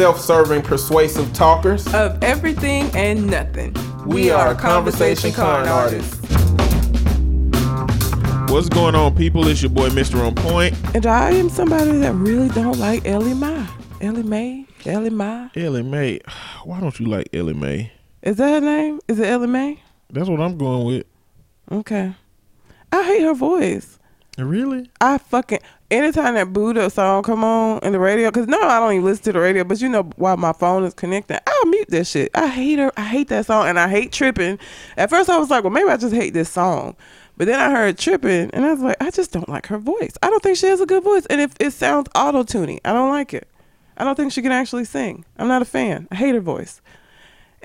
self-serving, persuasive talkers. of everything and nothing. We are Conversation Con Artists. What's going on, people? It's your boy, Mr. On Point. And I am somebody that really don't like Ellie Mae. Ellie Mae? Ellie Mae? Ellie Mae. Why don't you like Ellie Mae? Is that her name? Is it Ellie Mae? That's what I'm going with. Okay. I hate her voice. Really? I fucking anytime that Boo'd Up song come on in the radio, cause no, I don't even listen to the radio. But you know, while my phone is connected, I'll mute that shit. I hate her. I hate that song, and I hate tripping. At first, I was like, well, maybe I just hate this song. But then I heard tripping, and I was like, I just don't like her voice. I don't think she has a good voice, and if it sounds auto tuning, I don't like it. I don't think she can actually sing. I'm not a fan. I hate her voice.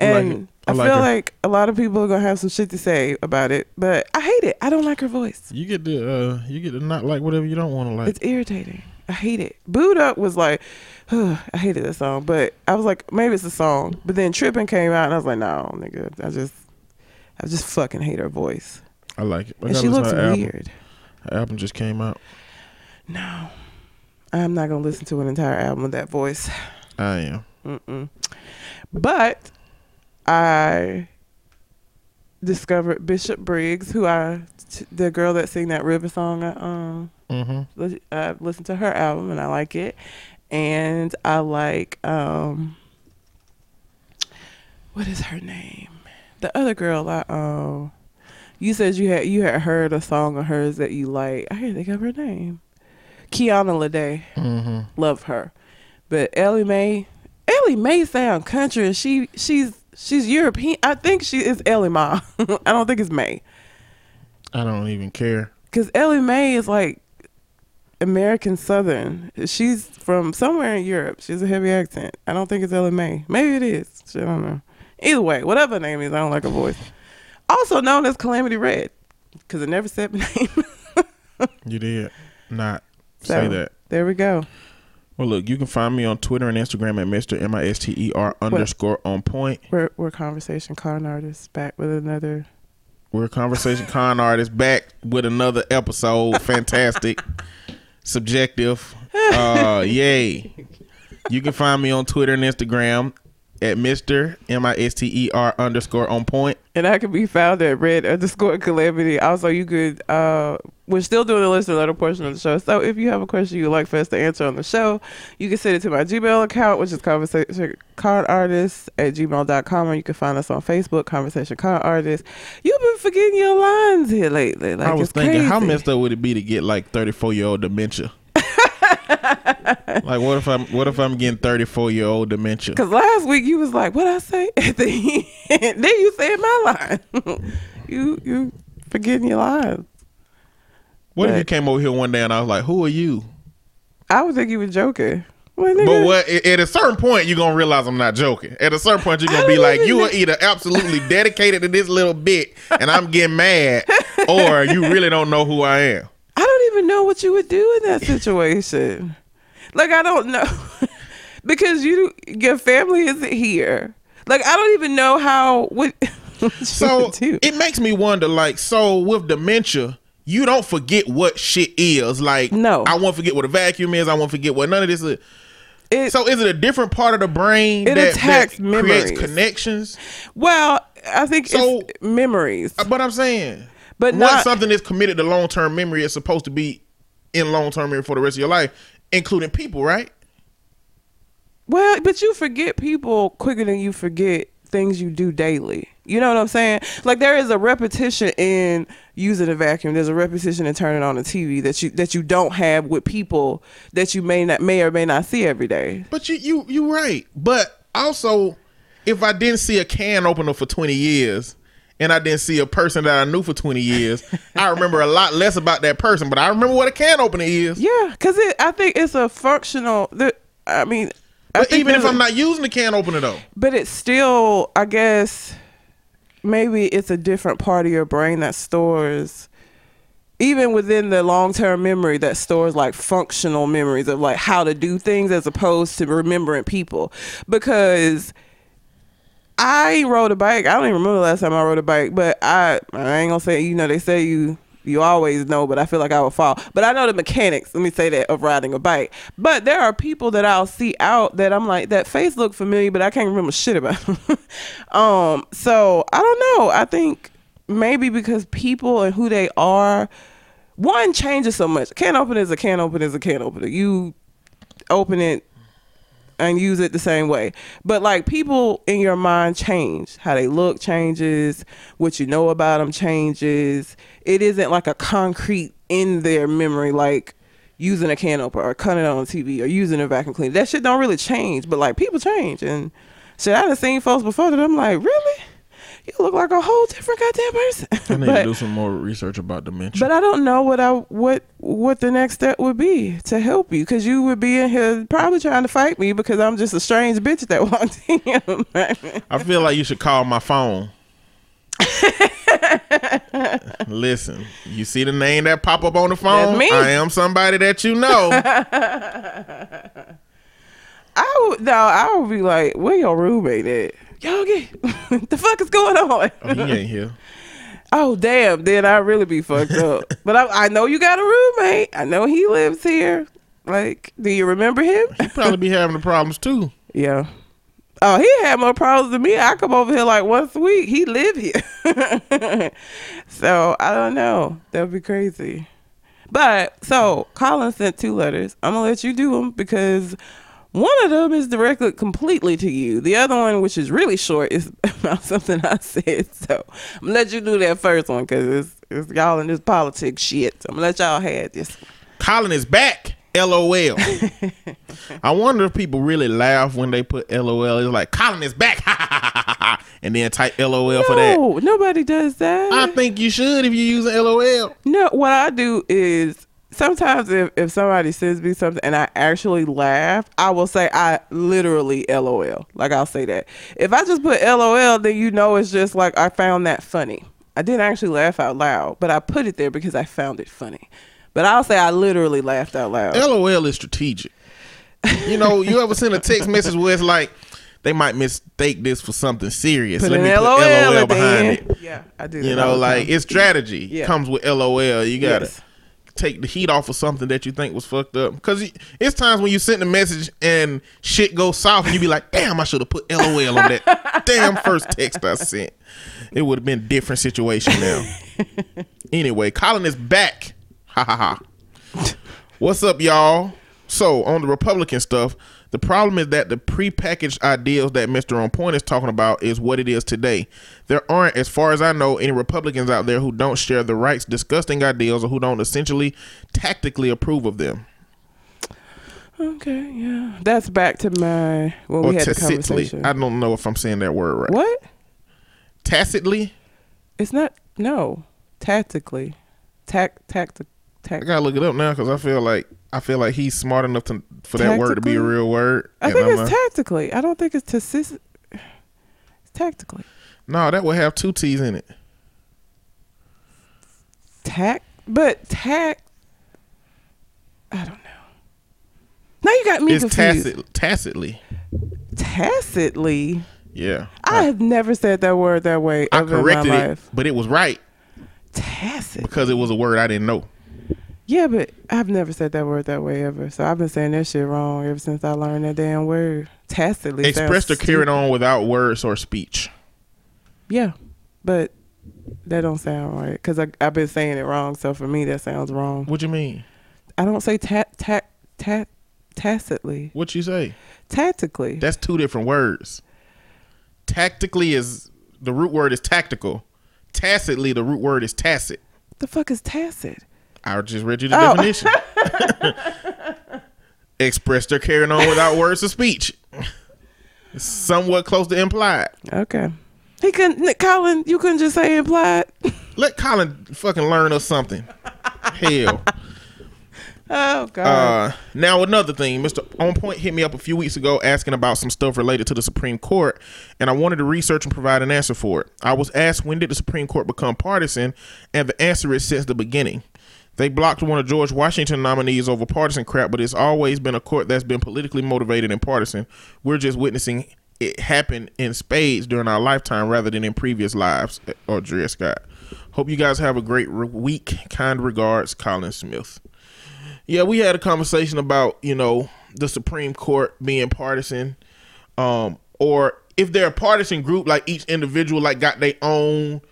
I like And. I, I like feel her. like a lot of people are gonna have some shit to say about it, but I hate it. I don't like her voice. You get to uh, you get to not like whatever you don't want to like. It's irritating. I hate it. Boo'd Up was like, I hated that song, but I was like, maybe it's a song. But then Tripping came out, and I was like, no, nigga, I just, I just fucking hate her voice, I like it. I and she looks her album. weird. Her album just came out. No, I'm not gonna listen to an entire album with that voice. I am. Mm-mm. But I discovered Bishop Briggs, who I, t- the girl that sang that river song. I, um, Mm-hmm. I listened to her album and I like it, and I like um, what is her name? The other girl. I um, you said you had you had heard a song of hers that you like. I can't think of her name. Kiana Lede. Mm-hmm. Love her, but Ellie Mae. Ellie Mae sound country, and she she's she's European. I think she is Ellie Ma. I don't think it's May. I don't even care. Because Ellie Mae is like American Southern. She's from somewhere in Europe. She has a heavy accent. I don't think it's Ellie Mae. Maybe it is. I don't know. Either way, whatever her name is, I don't like her voice. Also known as Calamity Red, because it never said my name. You did not say So, that. There we go. Well, look, you can find me on Twitter and Instagram at Mr. M I S T E R underscore on point. We're we're conversation con artists back with another. We're conversation con artists back with another episode. Fantastic, subjective. Uh, yay! You can find me on Twitter and Instagram at Mr. M I S T E R underscore on point. And I can be found at red underscore calamity. Also, you could, uh, we're still doing the listener letter portion of the show. So if you have a question you'd like for us to answer on the show, you can send it to my Gmail account, which is conversation con artist at gmail.com. Or you can find us on Facebook, conversation con artist. You've been forgetting your lines here lately. Like, I was thinking, how messed up would it be to get like thirty four year old dementia? Like, what if I'm what if I'm getting thirty four year old dementia? Because last week you was like, what I say? At the end, then you said my line. you, you forgetting your lines. What if you came over here one day and I was like, "Who are you?" I would think you were joking. Well, But what at at a certain point you're gonna realize I'm not joking. At a certain point you're gonna be like, you are either absolutely dedicated to this little bit and I'm getting mad, or you really don't know who I am. Don't even know what you would do in that situation. like I don't know because you your family isn't here. Like I don't even know how what. So it makes me wonder, like, so with dementia, you don't forget what shit is. Like, No. I won't forget what a vacuum is. I won't forget what none of this is. It- So is it a different part of the brain It that, attacks that memories. creates connections? well, I think So- it's memories, Uh, But I'm saying, but once not something is committed to long term memory, it's supposed to be in long term memory for the rest of your life, including people, right? Well, but you forget people quicker than you forget things you do daily. You know what I'm saying? Like there is a repetition in using a vacuum. There's a repetition in turning on the TV that you that you don't have with people that you may not may or may not see every day. But you you you right. But also, if I didn't see a can opener for 20 years. And I didn't see a person that I knew for 20 years. I remember a lot less about that person, but I remember what a can opener is. Yeah, because I think it's a functional. The, I mean, But even if I'm not using the can opener though, but it's still, I guess, maybe it's a different part of your brain that stores, even within the long term memory, that stores like functional memories of like how to do things as opposed to remembering people. Because I rode a bike. I don't even remember the last time I rode a bike, but I I ain't gonna say you know they say you You always know, but I feel like I would fall. But I know the mechanics. Let me say that of riding a bike. But there are people that I'll see out that I'm like that face look familiar, but I can't remember shit about. Them. um, so I don't know. I think maybe because people and who they are, one changes so much. Can opener is a can opener is a can't opener. You open it and use it the same way. But like people in your mind change. How they look changes. What you know about them changes. It isn't like a concrete in their memory like using a can opener or cutting it on TV or using a vacuum cleaner. That shit don't really change. But like people change and shit. I done seen folks before that I'm like, really? You look like a whole different goddamn person. I need But- to do some more research about dementia. but I don't know what I what what the next step would be to help you because you would be in here probably trying to fight me because I'm just a strange bitch that walked in. I feel like you should call my phone. Listen, you see the name that pop up on the phone? Me. I am somebody that you know. I would no, I would be like, where your roommate at? Yogi, the fuck is going on? Oh, he ain't here. Oh damn, then I really be fucked up. but I, I know you got a roommate. I know he lives here. Like, do you remember him? He probably be having the problems too. Yeah. Oh, he had more problems than me. I come over here like once a week. He live here. so I don't know. That'd be crazy. But so Colin sent two letters. I'm gonna let you do them because one of them is directed completely to you. The other one, which is really short, is about something I said. So I'm gonna let you do that first one because it's, it's y'all in this politics shit. So I'm gonna let y'all have this. Colin is back. LOL. I wonder if people really laugh when they put LOL. It's like Colin is back, and then type LOL for that. No, nobody does that. I think you should if you're using LOL. No, what I do is sometimes if, if somebody sends me something and I actually laugh, I will say I literally LOL. Like I'll say that. If I just put LOL, then you know it's just like I found that funny. I didn't actually laugh out loud, but I put it there because I found it funny. But I'll say I literally laughed out loud. LOL is strategic. You know, you ever send a text message where it's like they might mistake this for something serious. Put Let me LOL, put LOL behind end. it. Yeah, I do. You know, like it's strategy Yeah. comes with LOL. You gotta Yes. Take the heat off of something that you think was fucked up. Because it's times when you send a message and shit goes south, and you be like, "Damn, I should have put LOL on that damn first text I sent." It would have been a different situation now. anyway, Colin is back. Ha ha ha. What's up, y'all? So on the Republican stuff, the problem is that the prepackaged ideals that Mr. On Point is talking about is what it is today. There aren't, as far as I know, any Republicans out there who don't share the right's disgusting ideals or who don't essentially tactically approve of them. Okay, yeah. That's back to my when Or we had the tacitly. conversation. I don't know if I'm saying that word right. what? Tacitly? It's not no. Tactically. Tac tactic I gotta look it up now because I feel like I feel like he's smart enough to for that word to be a real word. I think it's not- tactically. I don't think it's tassis it's tactically. no, that would have two T's in it. Tac but tac I don't know. Now you got me It's confused. tacit, tacitly. Tacitly. Yeah. I have never said that word that way I ever corrected in my it, life. but it was right Tacit. because it was a word I didn't know. Yeah, but I've never said that word that way ever. So I've been saying that shit wrong ever since I learned that damn word. Tacitly. Expressed or carried on without words or speech. Yeah, but that don't sound right because I've been saying it wrong. So for me, that sounds wrong. What you mean? I don't say tat tat tat tacitly. What you say? Tactically. That's two different words. Tactically is the root word is tactical. Tacitly, the root word is tacit. the fuck is tacit? I just read you the Oh. definition. Expressed or carried on without words of speech. Somewhat close to implied. Okay. He couldn't, Colin. You couldn't just say implied. Let Colin fucking learn us something. Hell. Oh God. Uh, now another thing, Mr. On Point hit me up a few weeks ago asking about some stuff related to the Supreme Court, and I wanted to research and provide an answer for it. I was asked when did the Supreme Court become partisan, and the answer is since the beginning. They blocked one of George Washington nominees over partisan crap, but it's always been a court that's been politically motivated and partisan. We're just witnessing it happen in spades during our lifetime rather than in previous lives. Or Dred Scott. Hope you guys have a great re- week. Kind regards, Colin Smith. Yeah, we had a conversation about you know the Supreme Court being partisan, um, or if they're a partisan group, like each individual like got their own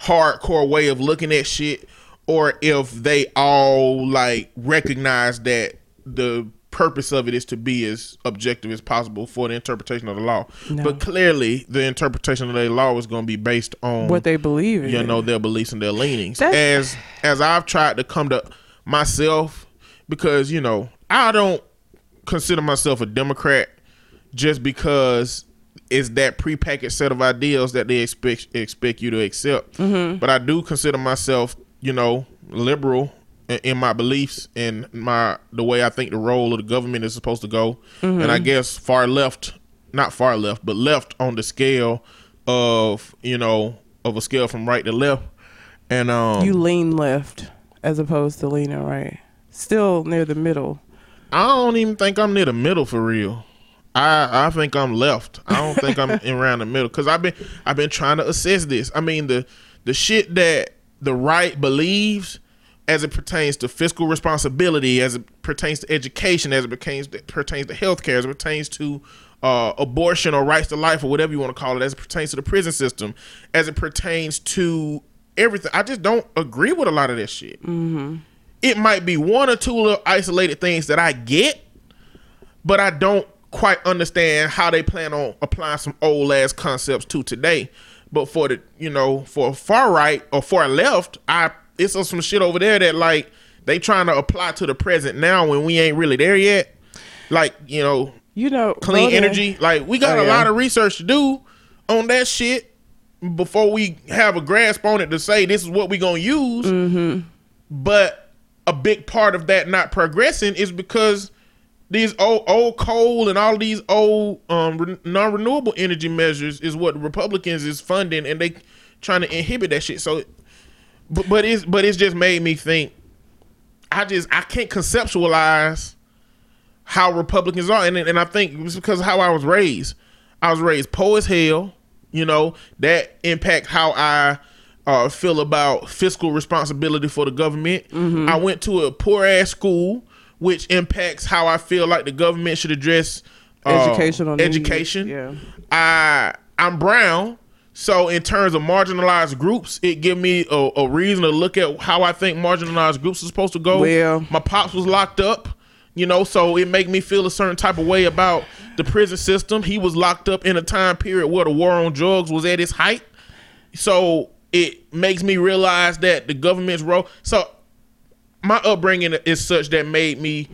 hardcore way of looking at shit, or if they all like recognize that the purpose of it is to be as objective as possible for the interpretation of the law. No. But clearly, the interpretation of the law is going to be based on What they believe you know their beliefs and their leanings That's- as as i've tried to come to myself because you know i don't consider myself a democrat just because it's that prepackaged set of ideals that they expect expect you to accept Mm-hmm. but i do consider myself you know liberal in, in my beliefs and my the way i think the role of the government is supposed to go Mm-hmm. and i guess far left not far left but left on the scale of you know of a scale from right to left and um You lean left as opposed to leaning right. Still near the middle. I don't even think I'm near the middle for real. I I think I'm left. I don't think I'm around the middle because I've been I've been trying to assess this. I mean the the shit that the right believes as it pertains to fiscal responsibility, as it pertains to education, as it pertains to, pertains to healthcare, as it pertains to uh, abortion or rights to life or whatever you want to call it, as it pertains to the prison system, as it pertains to everything. I just don't agree with a lot of this shit it might be one or two little isolated things that I get, but I don't quite understand how they plan on applying some old ass concepts to today. But for the you know for far right or far left, I it's some shit over there that like they trying to apply to the present now when we ain't really there yet. Like you know You know, clean voting- energy. Like we got Oh, a yeah. lot of research to do on that shit before we have a grasp on it to say this is what we gonna use. Mm-hmm. But a big part of that not progressing is because these old old coal and all these old um, re- non-renewable energy measures is what Republicans is funding, and they trying to inhibit that shit. So, but but it's but it's just made me think. I just I can't conceptualize how Republicans are, and and I think it's because of how I was raised. I was raised poor as hell. You know that impact how I uh, feel about fiscal responsibility for the government. I went to a poor ass school, which impacts how I feel like the government should address uh, Educational needs, education. yeah. I I'm brown, so in terms of marginalized groups, it give me a, a reason to look at how I think marginalized groups are supposed to go. Well- my pops was locked up, you know, so it make me feel a certain type of way about the prison system. He was locked up in a time period where the war on drugs was at its height, so it makes me realize that the government's role. So my upbringing is such that made me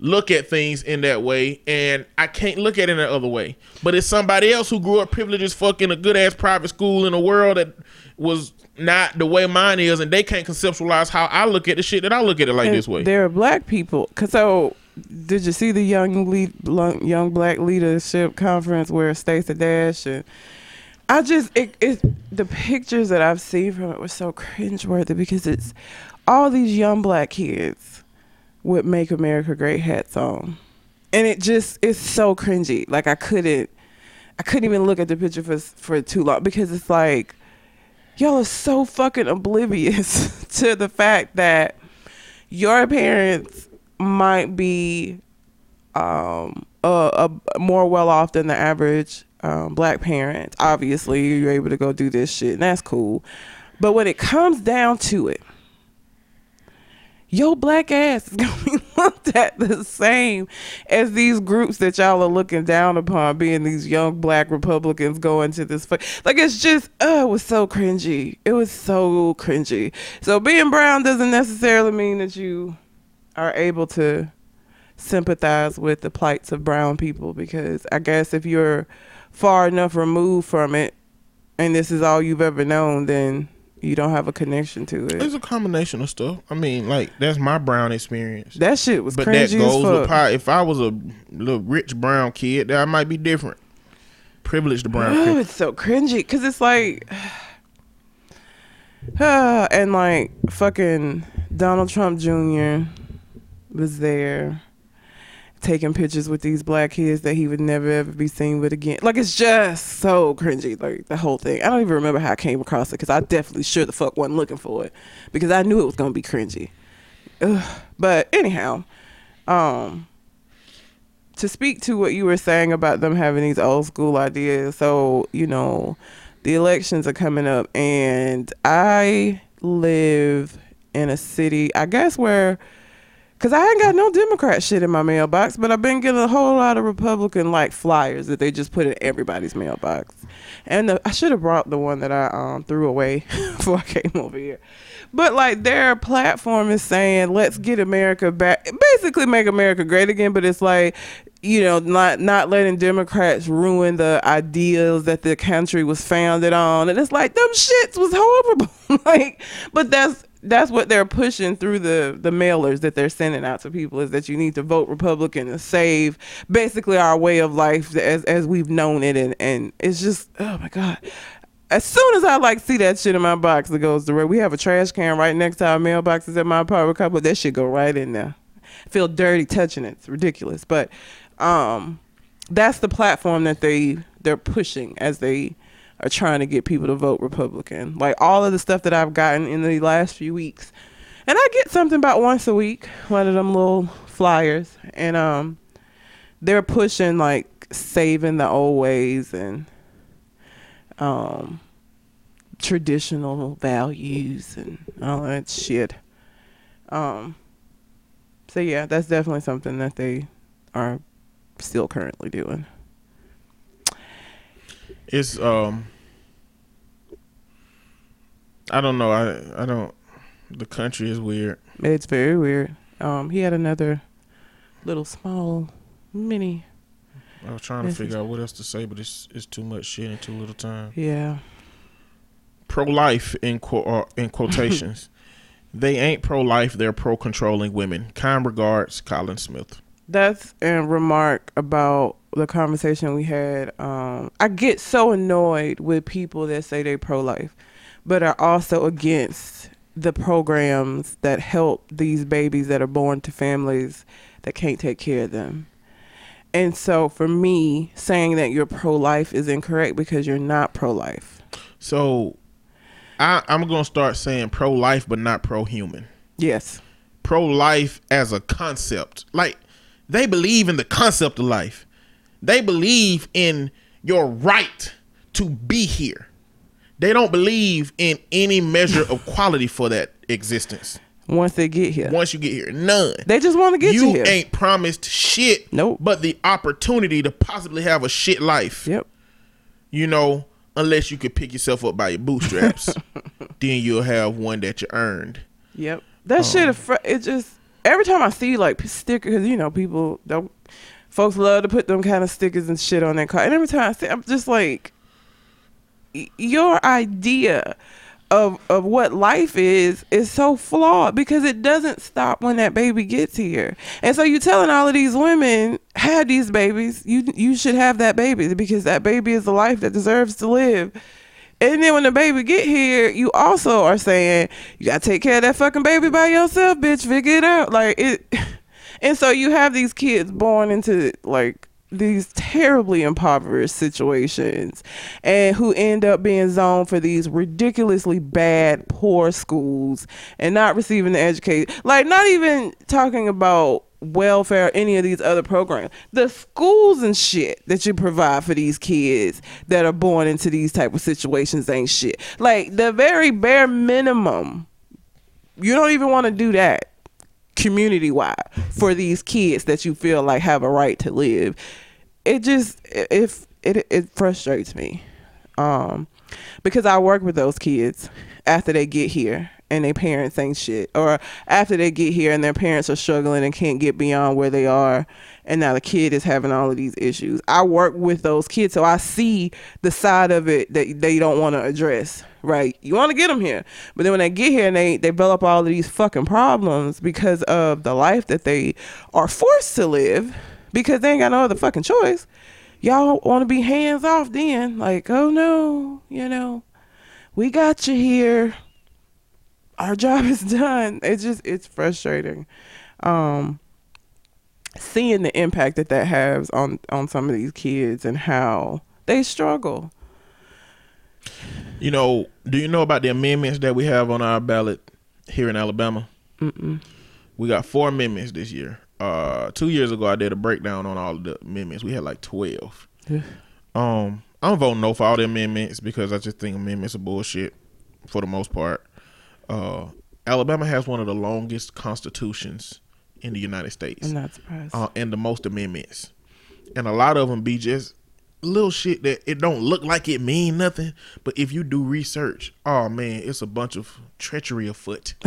look at things in that way and I can't look at it in the other way. But it's somebody else who grew up privileged as fuck in a good ass private school in a world that was not the way mine is and they can't conceptualize how I look at the shit that I look at it like And this way. There are black people. Cause so, did you see the young lead, young black leadership conference where Stacey Dash and I just it, it the pictures that I've seen from it were so cringeworthy because it's all these young black kids with "Make America Great" hats on, and it just it's so cringy. Like I couldn't, I couldn't even look at the picture for for too long because it's like y'all are so fucking oblivious to the fact that your parents might be um a, a more well off than the average um, black parent. Obviously, you're able to go do this shit, and that's cool. But when it comes down to it, your black ass is gonna be looked at the same as these groups that y'all are looking down upon, being these young black Republicans going to this. fu- Like it's just, oh, it was so cringy. It was so cringy. So being brown doesn't necessarily mean that you are able to sympathize with the plights of brown people because I guess if you're far enough removed from it and this is all you've ever known, then you don't have a connection to it. It's a combination of stuff. I mean, like that's my brown experience. That shit was but cringy that goes as with pie. If I was a little rich brown kid, that I might be different. Privileged brown Oh, kid. it's so cringy because it's like, ah, and like fucking Donald Trump Jr. was there, taking pictures with these black kids that he would never ever be seen with again. Like it's just so cringy, like the whole thing. I don't even remember how I came across it because I definitely sure the fuck wasn't looking for it because I knew it was gonna be cringy. Ugh. But anyhow, um, to speak to what you were saying about them having these old school ideas. So you know, the elections are coming up, and I live in a city, I guess where Cause I ain't got no Democrat shit in my mailbox, but I've been getting a whole lot of Republican like flyers that they just put in everybody's mailbox. And the, I should have brought the one that I um, threw away before I came over here. But like their platform is saying, let's get America back, basically make America great again. But it's like, you know, not not letting Democrats ruin the ideals that the country was founded on. And it's like them shits was horrible. like, but that's that's what they're pushing through the the mailers that they're sending out to people is that you need to vote Republican to save basically our way of life as as we've known it and and it's just oh my god. As soon as I like see that shit in my box that goes where we have a trash can right next to our mailboxes at my apartment couple, that shit go right in there. I feel dirty touching it. It's ridiculous. But um that's the platform that they they're pushing as they are trying to get people to vote Republican. Like all of the stuff that I've gotten in the last few weeks. And I get something about once a week, one of them little flyers. And um they're pushing like saving the old ways and um traditional values and all that shit. Um so yeah, that's definitely something that they are still currently doing. It's um I don't know. I I don't the country is weird. It's very weird. Um he had another little small mini I was trying to figure out what else to say, but it's it's too much shit in too little time. yeah. Pro life in quote uh, in quotations. they ain't pro life, they're pro controlling women. Kind regards, Colin Smith. That's a remark about the conversation we had. Um, I get so annoyed with people that say they pro life, but are also against the programs that help these babies that are born to families that can't take care of them. And so for me, saying that you're pro life is incorrect because you're not pro life. So I, I'm gonna start saying pro life but not pro human. Yes. pro life as a concept. Like they believe in the concept of life. They believe in your right to be here. They don't believe in any measure of quality for that existence. Once they get here, Once you get here, none. they just want to get you, you here. ain't promised shit. Nope. But the opportunity to possibly have a shit life. Yep. You know, unless you could pick yourself up by your bootstraps, then you'll have one that you earned. Yep. That shit, um, affr- it just every time I see like stickers, because you know people don't, folks love to put them kind of stickers and shit on their car, and every time I see, I'm just like, your idea of of what life is is so flawed because it doesn't stop when that baby gets here, and so you're telling all of these women have these babies, you you should have that baby because that baby is the life that deserves to live. And then when the baby get here, you also are saying you gotta take care of that fucking baby by yourself, bitch. Figure it out, like it. And so you have these kids born into like these terribly impoverished situations, and who end up being zoned for these ridiculously bad, poor schools, and not receiving the education. Like not even talking about welfare or any of these other programs the schools and shit that you provide for these kids that are born into these type of situations ain't shit like the very bare minimum you don't even want to do that community wide for these kids that you feel like have a right to live. It just if it, it frustrates me um because i work with those kids after they get here and their parents think shit or after they get here and their parents are struggling and can't get beyond where they are and now the kid is having all of these issues. I work with those kids so i see the side of it that they don't want to address right? You want to get them here. But then when they get here and they, they develop all of these fucking problems because of the life that they are forced to live because they ain't got no other fucking choice y'all want to be hands off then. Like oh no you know we got you here our job is done it's just it's frustrating um seeing the impact that that has on on some of these kids and how they struggle. You know, do you know about the amendments that we have on our ballot here in Alabama? Mm-mm. We got four amendments this year. Uh, two years ago, I did a breakdown on all of the amendments. We had like twelve. um, I'm voting no for all the amendments because I just think amendments are bullshit for the most part. Uh, Alabama has one of the longest constitutions in the United States. I'm not surprised. uh, and the most amendments, and a lot of them be just little shit that it don't look like it mean nothing, but if you do research, oh man, it's a bunch of treachery afoot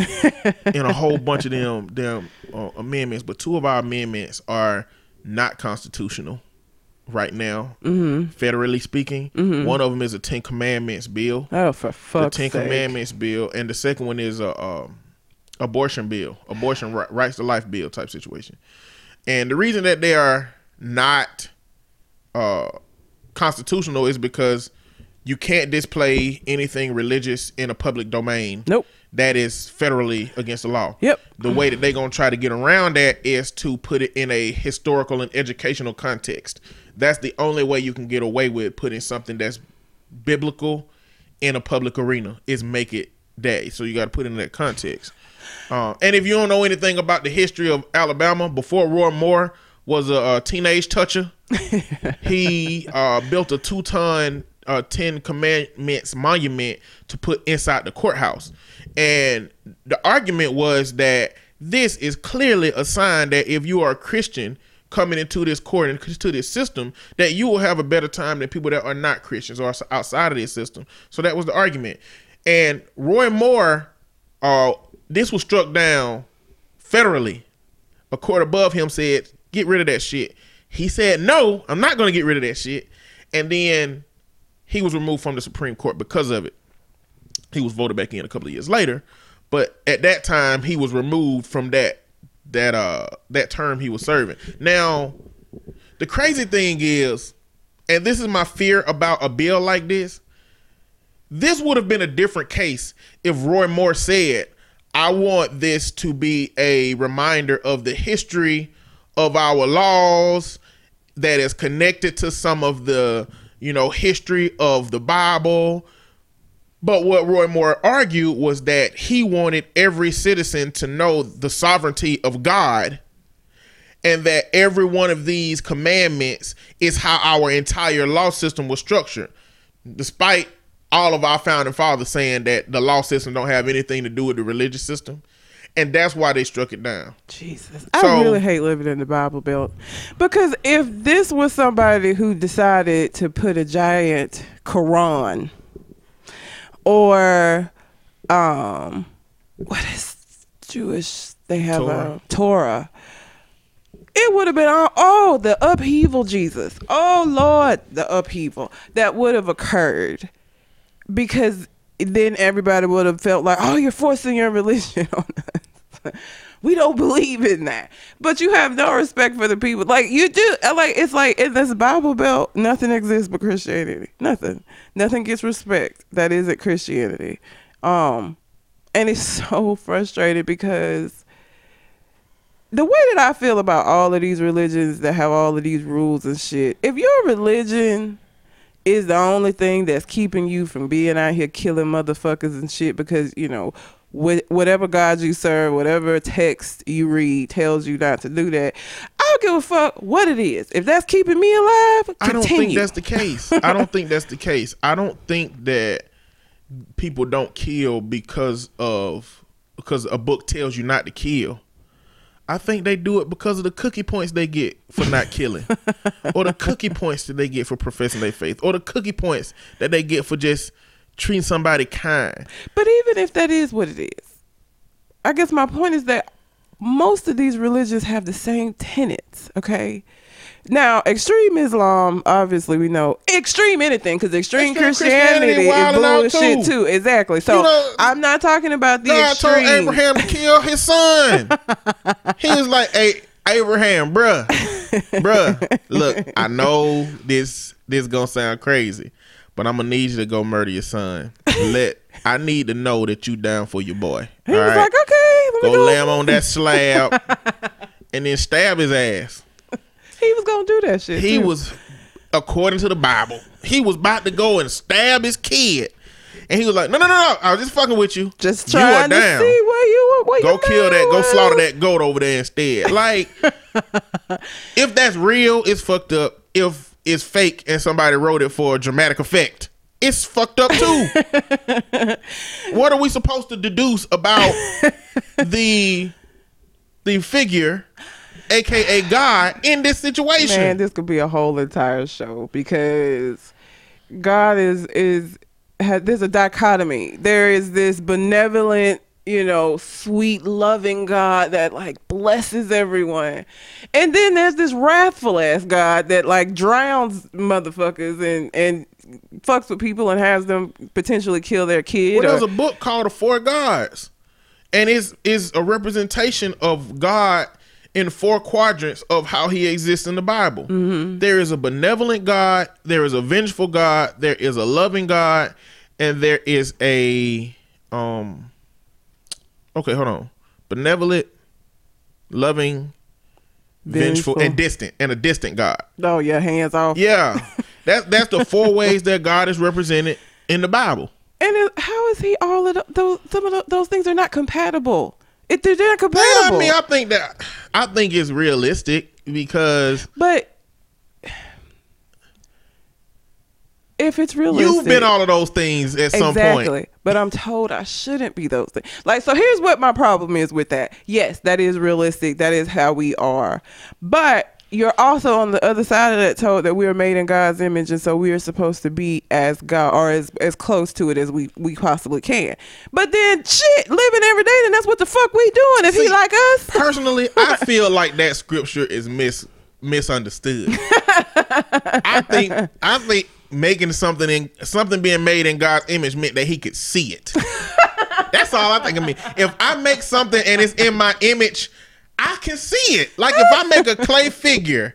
in a whole bunch of them them uh, amendments. But two of our amendments are not constitutional right now, mm-hmm. federally speaking. One of them is a Ten Commandments bill oh, for fuck's the Ten sake. Commandments bill, and the second one is a um, abortion bill, abortion ri- rights to life bill type situation. And the reason that they are not uh, constitutional is because you can't display anything religious in a public domain. Nope. That is federally against the law. Yep. The way that they're gonna try to get around that is to put it in a historical and educational context. That's the only way you can get away with putting something that's biblical in a public arena is make it day. So you got to put it in that context. Uh, and if you don't know anything about the history of Alabama, before Roy Moore was a, a teenage toucher, he uh, built a two-ton uh, Ten Commandments monument to put inside the courthouse. And the argument was that this is clearly a sign that if you are a Christian coming into this court and to this system, that you will have a better time than people that are not Christians or outside of this system. So that was the argument. And Roy Moore, uh, this was struck down federally. A court above him said, "Get rid of that shit." He said, "No, I'm not going to get rid of that shit." And then he was removed from the Supreme Court because of it. He was voted back in a couple of years later, but at that time he was removed from that that uh that term he was serving. Now, the crazy thing is, and this is my fear about a bill like this. This would have been a different case if Roy Moore said, I want this to be a reminder of the history of our laws that is connected to some of the, you know, history of the Bible. But what Roy Moore argued was that he wanted every citizen to know the sovereignty of God and that every one of these commandments is how our entire law system was structured. Despite all of our founding fathers saying that the law system don't have anything to do with the religious system. And that's why they struck it down. Jesus. I really hate living in the Bible Belt. Because if this was somebody who decided to put a giant Quran or um what is Jewish they have Torah. a Torah. It would have been all, oh the upheaval Jesus. Oh Lord, the upheaval that would have occurred because then everybody would have felt like, oh, you're forcing your religion on us. we don't believe in that. But you have no respect for the people. Like you do. Like it's like in this Bible Belt, nothing exists but Christianity. Nothing. Nothing gets respect that isn't Christianity. Um, and it's so frustrated because the way that I feel about all of these religions that have all of these rules and shit, if your religion is the only thing that's keeping you from being out here killing motherfuckers and shit because, you know, wh- whatever God you serve, whatever text you read tells you not to do that, I don't give a fuck what it is. If that's keeping me alive, continue. I don't think that's the case. I don't think that's the case. I don't think that people don't kill because of because a book tells you not to kill. I think they do it because of the cookie points they get for not killing, or the cookie points that they get for professing their faith, or the cookie points that they get for just treating somebody kind. But even if that is what it is, I guess my point is that most of these religions have the same tenets, okay? Now, extreme Islam, obviously, we know extreme anything because extreme, Extreme Christianity, Christianity is bullshit too. too. Exactly. So You know, I'm not talking about the God told. Abraham to kill his son. he was like, "Hey, Abraham, bruh, bruh, look, I know this this gonna sound crazy, but I'm gonna need you to go murder your son. Let I need to know that you down for your boy. He all was right? like, okay, go go. lay him on that slab, and then stab his ass. He was gonna do that shit. He too. was, according to the Bible, he was about to go and stab his kid. And he was like, no, no, no, no. I was just fucking with you. just You are trying to see where you where Go kill that. Go slaughter that goat over there instead. Like, if that's real, it's fucked up. If it's fake and somebody wrote it for dramatic effect, it's fucked up too. what are we supposed to deduce about the the figure, aka God, in this situation? Man, this could be a whole entire show because God is is has there's a dichotomy. There is this benevolent, you know, sweet, loving God that like blesses everyone. And then there's this wrathful ass God that like drowns motherfuckers and and fucks with people and has them potentially kill their kid. Well, there's or- a book called The Four Gods, and it's is a representation of God in four quadrants of how He exists in the Bible. There is a benevolent God, there is a vengeful God, there is a loving God, and there is a um. Okay, hold on. Benevolent, loving, vengeful, Vengeful. and distant, and a distant God. oh yeah, hands off. Yeah, that's that's the four ways that God is represented in the Bible. And it, how is he all of the, those? Some of the, those things are not compatible. It, they're, Yeah, compatible. I mean, I think that I think it's realistic because but if it's realistic, you've been all of those things at some exactly. point. But I'm told I shouldn't be those things. Like, so here's what my problem is with that. Yes, that is realistic. That is how we are. But you're also on the other side of that told that we are made in God's image, and so we are supposed to be as God or as as close to it as we we possibly can. But then, shit, living every day, then that's what the fuck we doing if he like us. Personally, I feel like that scripture is mis misunderstood. I think I think making something in something being made in God's image meant that He could see it. That's all I think. I mean, if I make something and it's in my image. I can see it. Like if I make a clay figure,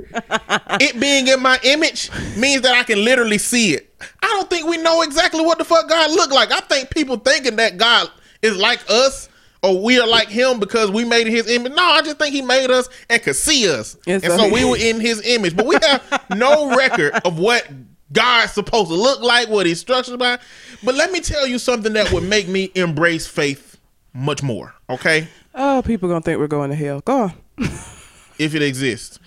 it being in my image means that I can literally see it. I don't think we know exactly what the fuck God look like. I think people thinking that God is like us or we are like him because we made his image. No, I just think he made us and could see us. Yes, and so so we were in his image. But we have no record of what God's supposed to look like, what he's structured by. But let me tell you something that would make me embrace faith much more, okay? Oh, people gonna think we're going to hell. Go on. if it exists.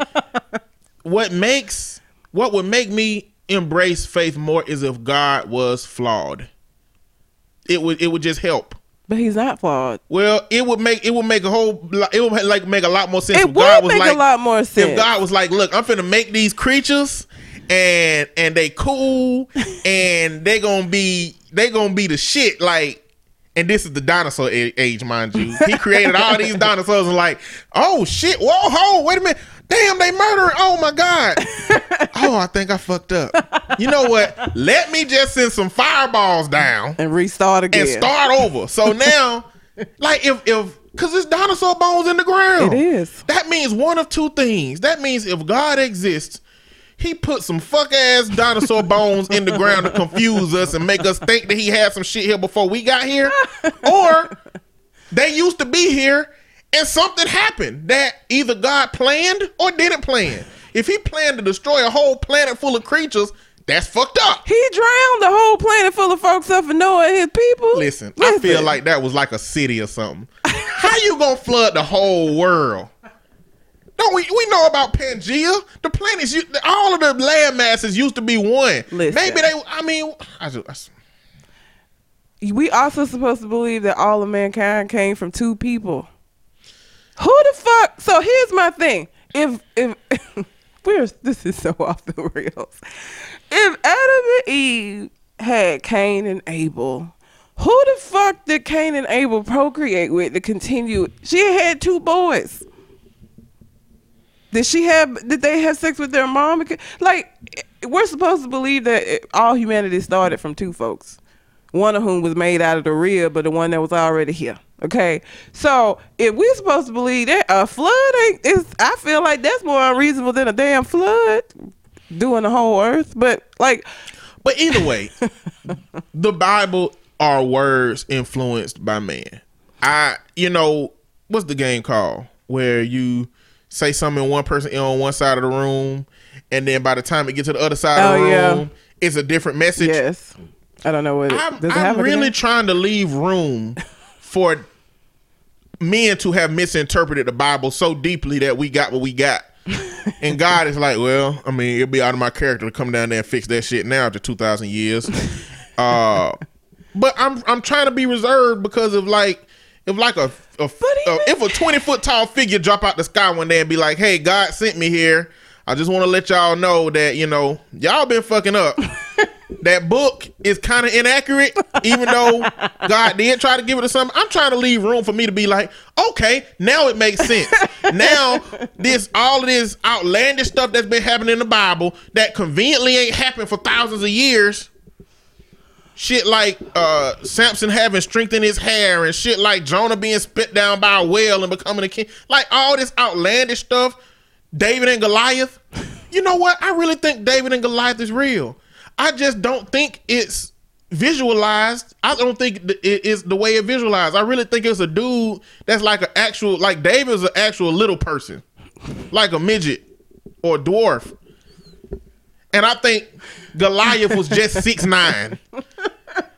what makes what would make me embrace faith more is if God was flawed. It would it would just help. But he's not flawed. Well, it would make it would make a whole lot- it would like make a lot more sense. It if God would was make like, a lot more sense If. God was like, "Look, I'm finna make these creatures, and and they cool, and they gonna be they gonna be the shit." Like, and this is the dinosaur age, mind you. He created all these dinosaurs and like, oh shit, whoa, ho, wait a minute, damn, they murdering. Oh my god. oh, I think I fucked up. You know what? Let me just send some fireballs down and restart again. and start over. So now, like if if because there's dinosaur bones in the ground, It is. That means one of two things. That means if God exists, He put some fuck ass dinosaur bones in the ground to confuse us and make us think that He had some shit here before we got here, or they used to be here and something happened that either God planned or didn't plan. If He planned to destroy a whole planet full of creatures, that's fucked up. He drowned the whole planet full of folks up for Noah and his people. Listen, I feel like that was like a city or something. How you gonna flood the whole world? Don't we we know about Pangea? The planets, you, all of the land masses used to be one. Listen. Maybe they. I mean, I just, I- we also supposed to believe that all of mankind came from two people. Who the fuck? So here's my thing. If if we're this is so off the rails. If Adam and Eve had Cain and Abel, who the fuck did Cain and Abel procreate with to continue? She had two boys. Did she have? Did they have sex with their mom? Like, we're supposed to believe that all humanity started from two folks, one of whom was made out of the rib, but the one that was already here. Okay, so if we're supposed to believe that a flood ain't, is I feel like that's more unreasonable than a damn flood doing the whole earth. But like, but either way, the Bible are words influenced by man. I, you know, what's the game called where you say something in one person on one side of the room, and then by the time it gets to the other side of Oh, the yeah. room, it's a different message. Yes. I don't know what it I'm, I'm really trying to leave room for men to have misinterpreted the Bible so deeply that we got what we got. and God is like, well, I mean, it'd be out of my character to come down there and fix that shit now after two thousand years. uh, but I'm I'm trying to be reserved because of like if like a, a, a if a twenty foot tall figure drop out the sky one day and be like, hey, God sent me here. I just want to let y'all know that you know y'all been fucking up. that book is kind of inaccurate, even though God did try to give it to some. I'm trying to leave room for me to be like, okay, now it makes sense. now this all of this outlandish stuff that's been happening in the Bible that conveniently ain't happened for thousands of years. Shit like uh Samson having strength in his hair and shit like Jonah being spit down by a whale and becoming a king. Like all this outlandish stuff. David and Goliath. You know what? I really think David and Goliath is real. I just don't think it's visualized. I don't think it is the way it visualized. I really think it's a dude that's like an actual, like David's an actual little person, like a midget or a dwarf. And I think Goliath was just six nine.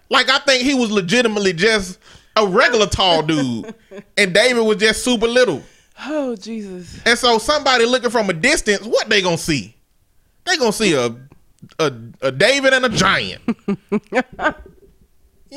Like I think he was legitimately just a regular tall dude, and David was just super little. Oh Jesus. And so somebody looking from a distance, what they gonna see? They gonna see a a, a David and a giant. you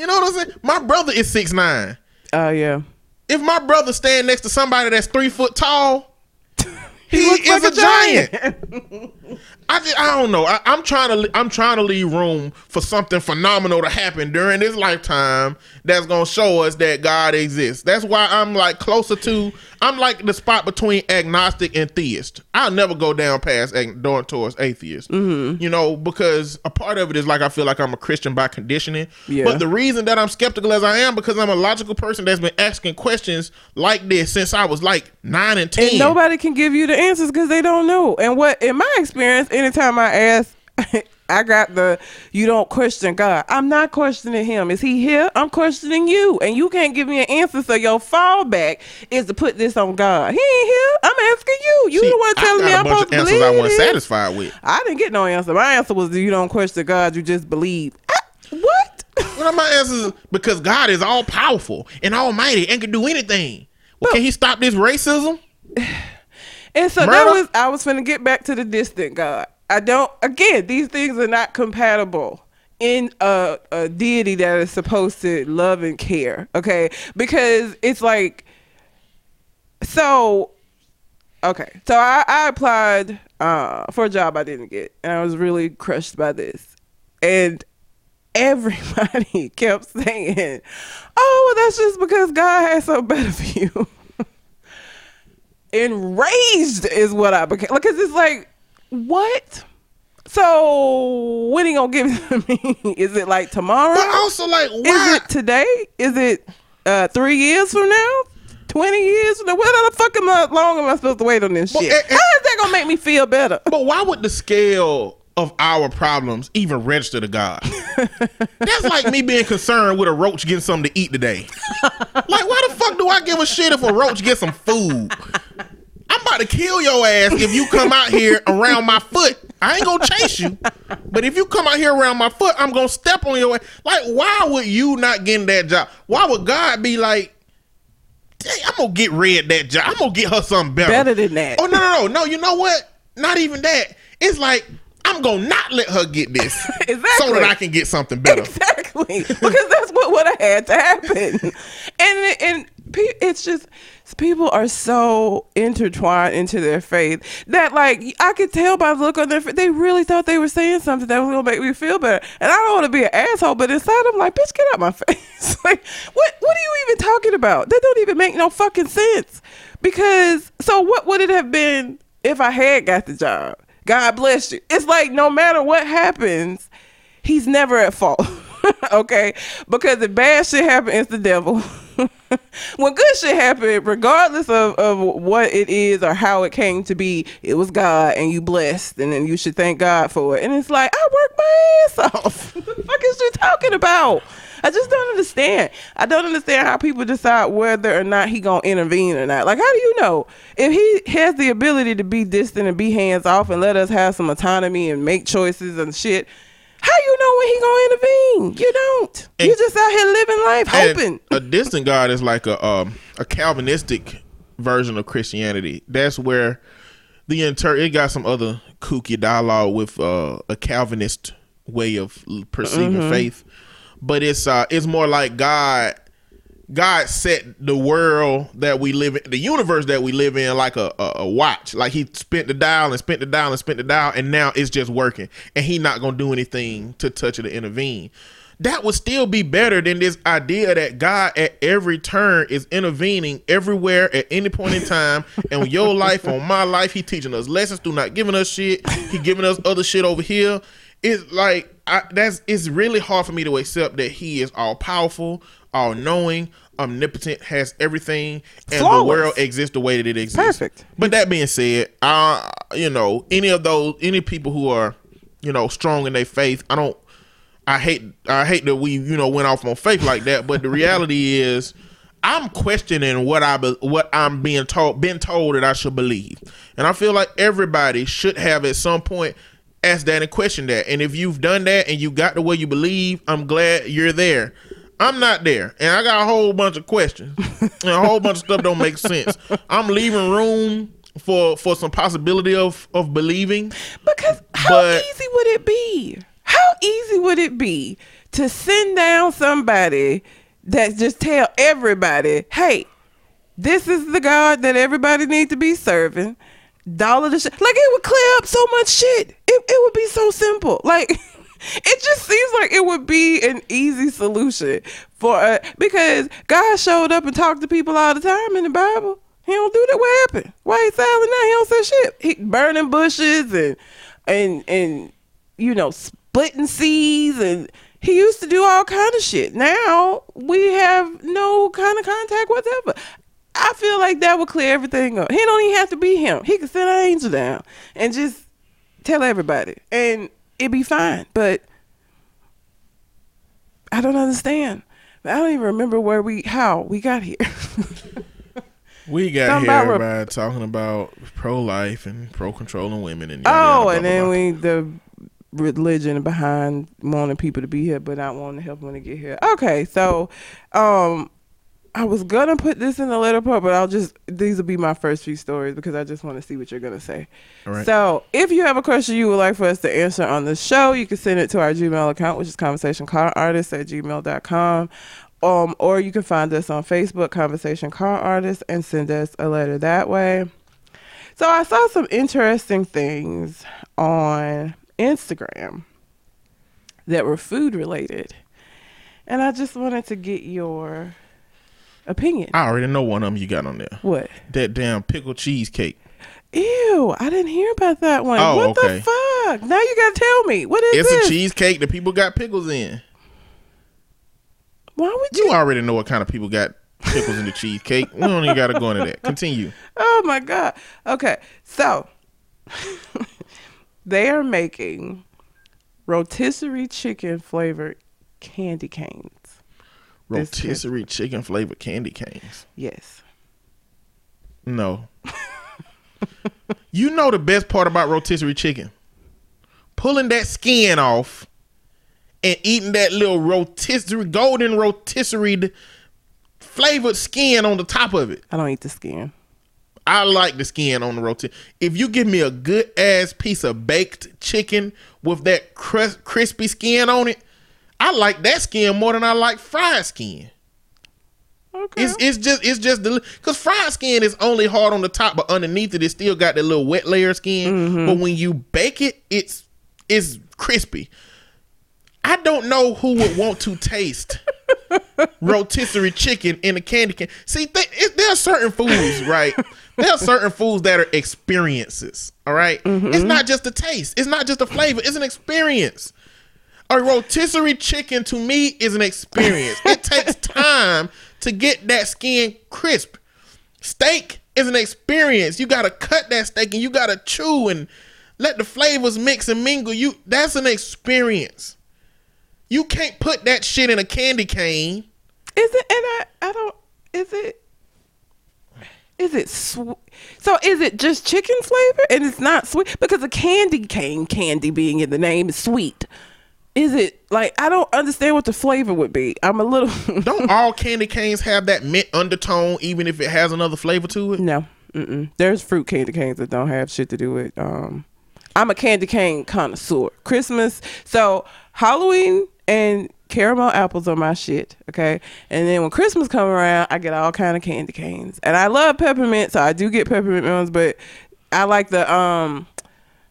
know what I'm saying? My brother is six nine. Oh yeah. If my brother stand next to somebody that's three foot tall, he, looks is like a, giant. I just, I don't know. I, I'm trying to I'm trying to leave room for something phenomenal to happen during this lifetime that's gonna show us that God exists. That's why I'm like closer to I'm like the spot between agnostic and theist. I'll never go down past ag- going towards atheist. Mm-hmm. You know, because a part of it is like I feel like I'm a Christian by conditioning. Yeah. But the reason that I'm skeptical as I am because I'm a logical person that's been asking questions like this since I was like nine and ten. And nobody can give you the answers because they don't know. And what, in my experience, anytime I ask, I got the you don't question God. I'm not questioning him. Is he here? I'm questioning you. And you can't give me an answer. So your fallback is to put this on God. He ain't here. I'm asking you. You See, the one I telling me I'm supposed to believe I wasn't satisfied with. I didn't get no answer. My answer was you don't question God. You just believe. Ah, what? One of my answers is because God is all powerful and almighty and can do anything. Well, can he stop this racism? And so that was I was finna get back to the distant God. I don't again, these things are not compatible in a, a deity that is supposed to love and care. Okay. Because it's like so okay. So I, I applied uh, for a job I didn't get and I was really crushed by this. And everybody kept saying, Oh, well that's just because God has something better for you. enraged is what I became. Because it's like, what? So when he gonna give it to me? Is it like tomorrow? But also, like, Is it today? Is it uh, three years from now? Twenty years from now? What the fuck am I long am I supposed to wait on this Well, shit? How is that gonna make me feel better? But why would the scale of our problems even register to God? That's like me being concerned with a roach getting something to eat today. Like, why the fuck do I give a shit if a roach gets some food? I'm about to kill your ass if you come out here around my foot. I ain't gonna chase you, but if you come out here around my foot, I'm gonna step on your ass. Like, why would you not get that job? Why would God be like, "Dang, I'm gonna get Red that job. I'm gonna get her something better. Better than that. Oh no, no, no, no. You know what? Not even that. It's like I'm gonna not let her get this, so that I can get something better. Exactly, because that's what would have had to happen, and and pe- it's just people are so intertwined into their faith that like I could tell by the look on their face they really thought they were saying something that was gonna make me feel better, and I don't want to be an asshole, but inside I'm like, bitch, get out my face! like, what what are you even talking about? That don't even make no fucking sense. Because so what would it have been if I had got the job? God bless you. It's like no matter what happens, he's never at fault. okay? Because if bad shit happens, it's the devil. when good shit happen, regardless of, of what it is or how it came to be, it was God and you blessed, and then you should thank God for it. And it's like I worked my ass off. what the fuck is you talking about? I just don't understand. I don't understand how people decide whether or not he gonna intervene or not. Like, how do you know if he has the ability to be distant and be hands off and let us have some autonomy and make choices and shit? How you know when he gonna intervene? You don't. And- you just out here living life hoping. a distant God is like a um, a Calvinistic version of Christianity. That's where the inter it got some other kooky dialogue with uh, a Calvinist way of perceiving Mm-hmm. faith, but it's uh it's more like God. God set the world that we live in, the universe that we live in, like a, a, a watch. Like he spent the dial and spent the dial and spent the dial, and now it's just working. And he not gonna do anything to touch it or intervene. That would still be better than this idea that God at every turn is intervening everywhere at any point in time. and on your life, on my life, he teaching us lessons through not giving us shit. He giving us other shit over here. It's like I, that's it's really hard for me to accept that he is all powerful, all knowing, omnipotent, has everything, and the world exists the way that it exists. Perfect. But that being said, uh, you know, any of those any people who are, you know, strong in their faith, I don't I hate I hate that we, you know, went off on faith like that, but the reality is I'm questioning what I be, what I'm being told been told that I should believe. And I feel like everybody should have at some point asked that and questioned that. And if you've done that and you got the way you believe, I'm glad you're there. I'm not there, and I got a whole bunch of questions, and a whole bunch of stuff don't make sense. I'm leaving room for for some possibility of of believing. Because how But- easy would it be? How easy would it be to send down somebody that just tell everybody, hey, this is the God that everybody needs to be serving. Dollar the shit. Like it would clear up so much shit. It, it would be so simple. Like it just seems like it would be an easy solution for uh, because God showed up and talked to people all the time in the Bible. He don't do that. What happened? Why he silent now? He don't say shit. He burning bushes and and and you know splitting seas and he used to do all kind of shit. Now we have no kind of contact whatever. I feel like that would clear everything up. He don't even have to be him. He could send an angel down and just tell everybody, and it'd be fine. But I don't understand. I don't even remember where we how we got here. We got Something here by talking about pro life and pro controlling women and yada, oh, yada, and then blah, we the religion behind wanting people to be here, but not wanting to help them to get here. Okay, so um, I was gonna put this in the letter part, but I'll just these will be my first few stories because I just want to see what you're gonna say. Right. So if you have a question you would like for us to answer on the show, you can send it to our Gmail account, which is conversationconartist at gmail.com. Um, or you can find us on Facebook, Conversation Con Artist, and send us a letter that way. So I saw some interesting things on Instagram that were food related. And I just wanted to get your opinion. I already know one of them you got on there. what? That damn pickle cheesecake. Ew, I didn't hear about that one. Oh, what okay. the fuck? Now you gotta tell me. What is it? It's this? a cheesecake that people got pickles in. Why would You you? already know what kind of people got pickles in the cheesecake. We don't even got to go into that. Continue. Oh my god. Okay, so they are making rotisserie chicken flavored candy canes. Rotisserie chicken flavored candy canes. Yes. No. you know the best part about rotisserie chicken? Pulling that skin off and eating that little rotisserie, golden rotisserie flavored skin on the top of it. I don't eat the skin. I like the skin on the rotisserie. If you give me a good ass piece of baked chicken with that crus- crispy skin on it, I like that skin more than I like fried skin. Okay. It's it's just it's just the because fried skin is only hard on the top, but underneath it, it still got that little wet layer of skin. Mm-hmm. But when you bake it, it's it's crispy. I don't know who would want to taste rotisserie chicken in a candy can. See, th- it, there are certain foods, right? there are certain foods that are experiences. All right? Mm-hmm. it's not just a taste. It's not just a flavor. It's an experience. A rotisserie chicken to me is an experience. it takes time to get that skin crisp. Steak is an experience. You gotta cut that steak and you gotta chew and let the flavors mix and mingle. You that's an experience. You can't put that shit in a candy cane. Is it? And I, I don't. Is it? Is it sweet? So is it just chicken flavor and it's not sweet because a candy cane, candy being in the name, is sweet. Is it like I don't understand what the flavor would be? I'm a little. Don't all candy canes have that mint undertone, even if it has another flavor to it? no, mm-mm. there's fruit candy canes that don't have shit to do with. Um, I'm a candy cane connoisseur. Christmas, so Halloween and caramel apples are my shit. Okay, and then when Christmas come around, I get all kind of candy canes, and I love peppermint, so I do get peppermint ones, but I like the um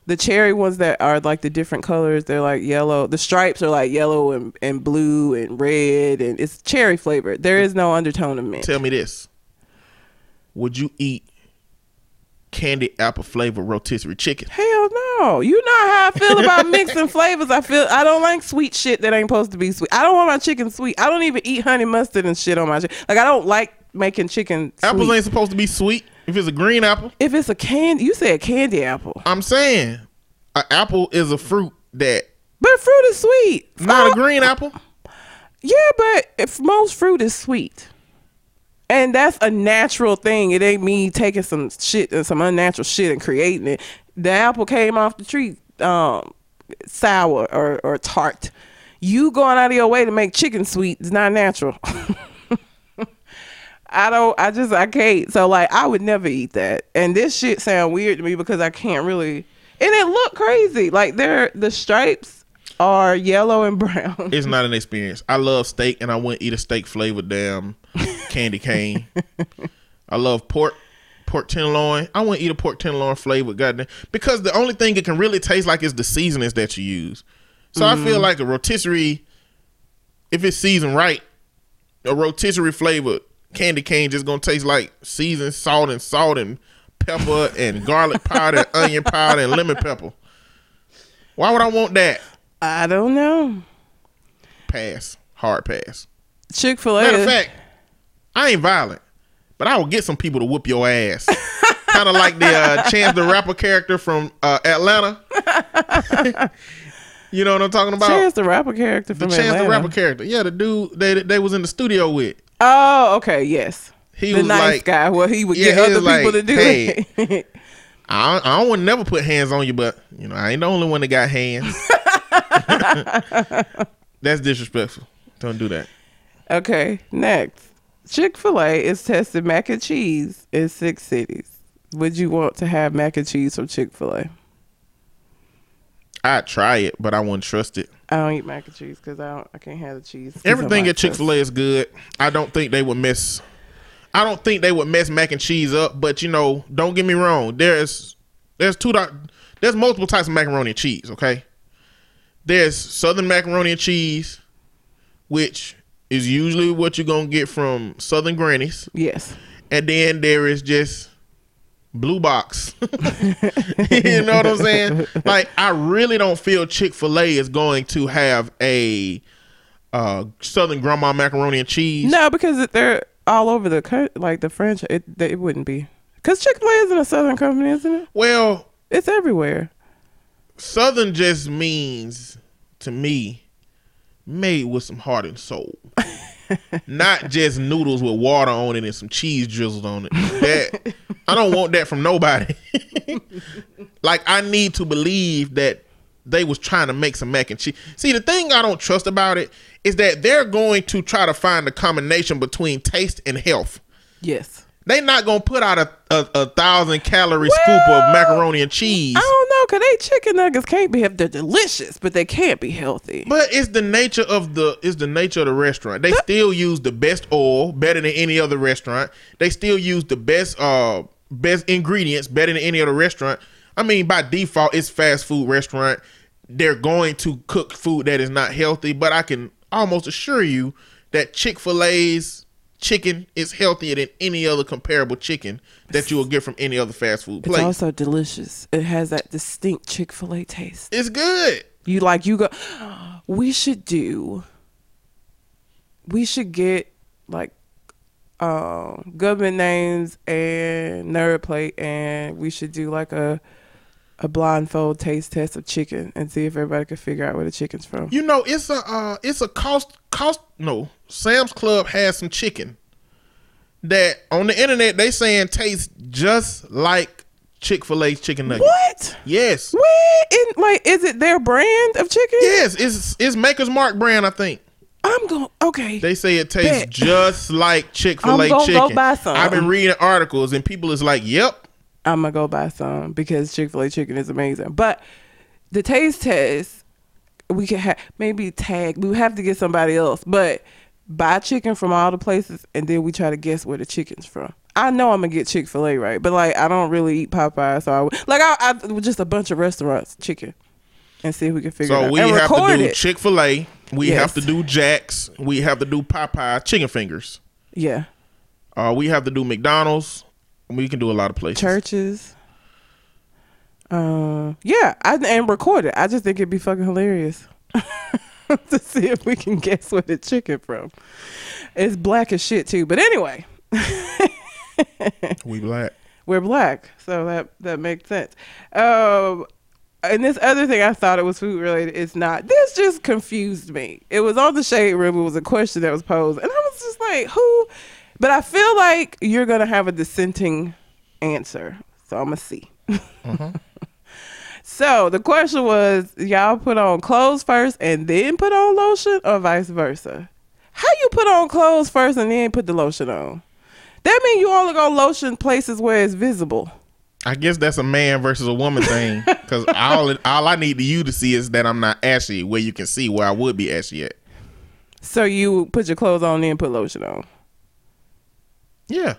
the cherry ones that are like the different colors they're like yellow the stripes are like yellow and, and blue and red and it's cherry flavored there is no undertone of mint Tell me this. Would you eat candy apple flavor rotisserie chicken? hell no you know how i feel about mixing flavors i feel i don't like sweet shit that ain't supposed to be sweet i don't want my chicken sweet i don't even eat honey mustard and shit on my chicken like i don't like making chicken Apples sweet. ain't supposed to be sweet. If it's a green apple, if it's a candy you said candy apple I'm saying an apple is a fruit that but fruit is sweet not a green apple. Yeah, but if most fruit is sweet. And that's a natural thing. It ain't me taking some shit and some unnatural shit and creating it. The apple came off the tree um, sour or, or tart. You going out of your way to make chicken sweet is not natural. I don't I just I can't. So like I would never eat that. And this shit sound weird to me because I can't really and it looked crazy. Like they're the stripes are yellow and brown. It's not an experience. I love steak, and I wouldn't eat a steak flavored damn candy cane. I love pork, pork tenderloin. I wouldn't eat a pork tenderloin flavored goddamn because the only thing it can really taste like is the seasonings that you use. So I feel mm-hmm. like a rotisserie, if it's seasoned right, a rotisserie flavored candy cane just gonna taste like seasoned salt and salt and pepper and garlic powder, and onion powder, and lemon pepper. Why would I want that? I don't know. Pass. Hard pass. Chick Fil A. Matter of fact, I ain't violent, but I will get some people to whoop your ass. kind of like the uh, Chance the Rapper character from uh, Atlanta. you know what I'm talking about? Chance the rapper character the Chance Atlanta. the Rapper character. Yeah, the dude they they was in the studio with. Oh, okay, yes. He the was nice like- guy. Well, he would Yeah, get he other people like, to do "Hey." it. I I don't want to never put hands on you, but you know I ain't the only one that got hands. That's disrespectful. Don't do that. okay, next. Chick Fil A is testing mac and cheese in six cities. Would you want to have mac and cheese from Chick Fil A? I'd try it, but I wouldn't trust it. I don't eat mac and cheese because I don't. I can't have the cheese. Everything at Chick Fil A is good. I don't think they would mess. I don't think they would mess mac and cheese up. But you know, don't get me wrong. There's there's two there's multiple types of macaroni and cheese. Okay, there's Southern macaroni and cheese, which is usually what you're gonna get from Southern Grannies, Yes. and then there is just blue box. you know what I'm saying? Like I really don't feel Chick Fil A is going to have a uh, Southern Grandma macaroni and cheese. No, because they're all over the country. Like the French, it it wouldn't be. Because Chick Fil A isn't a Southern company, isn't it? Well, It's everywhere. Southern just means to me made with some heart and soul. Not just noodles with water on it and some cheese drizzled on it. That I don't want that from nobody. like I need to believe that they was trying to make some mac and cheese. See, the thing I don't trust about it is that they're going to try to find a combination between taste and health. Yes. They not gonna put out a, a, a thousand calorie scoop of macaroni and cheese. I don't know, cause they chicken nuggets can't be. They're delicious, but they can't be healthy. But it's the nature of the it's the nature of the restaurant. They still use the best oil, better than any other restaurant. They still use the best uh best ingredients, better than any other restaurant. I mean, by default, it's fast food restaurant. They're going to cook food that is not healthy, but I can almost assure you that Chick Fil A's chicken is healthier than any other comparable chicken that you will get from any other fast food place. It's also delicious. It has that distinct Chick Fil A taste. it's good. You like you go. We should do. We should get like um, government names and nerd plate, and we should do like a a blindfold taste test of chicken and see if everybody can figure out where the chicken's from. You know, it's a uh, it's a cost cost no. Sam's Club has some chicken that on the internet they saying tastes just like Chick Fil A's chicken nuggets. What? Yes, Where in like is it their brand of chicken? yes, it's it's Member's Mark brand. I think I'm going. Okay. they say it tastes Bet. just like Chick Fil A chicken. go buy some. I've been reading articles and people is like, "Yep, I'm gonna go buy some because Chick Fil A chicken is amazing. But the taste test, we could have maybe tag. We would have to get somebody else, but buy chicken from all the places, and then we try to guess where the chicken's from. I know I'm gonna get Chick Fil A right, but like I don't really eat Popeye, so I like I, I just a bunch of restaurants chicken, and see if we can figure it So out. we and have to do. Chick Fil A. We Yes. have to do Jack's. We have to do Popeye chicken fingers. yeah, Uh, we have to do McDonald's. We can do a lot of places. churches. Uh, yeah, I, and record it. I just think it'd be fucking hilarious to see if we can guess where the chicken from. It's black as shit too, but anyway, We black. we're black, so that that makes sense. Um, and this other thing, I thought it was food related. It's not. This just confused me. It was on the shade room. It was a question that was posed, and I was just like, "Who?" But I feel like you're gonna have a dissenting answer, so I'm gonna see. Mm-hmm. so the question was, y'all put on clothes first and then put on lotion, or vice versa? How you put on clothes first and then put the lotion on? That mean you only go lotion places where it's visible. I guess that's a man versus a woman thing. Because all all I need you to see is that I'm not ashy, where you can see where I would be ashy at. So you put your clothes on, and put lotion on. Yeah.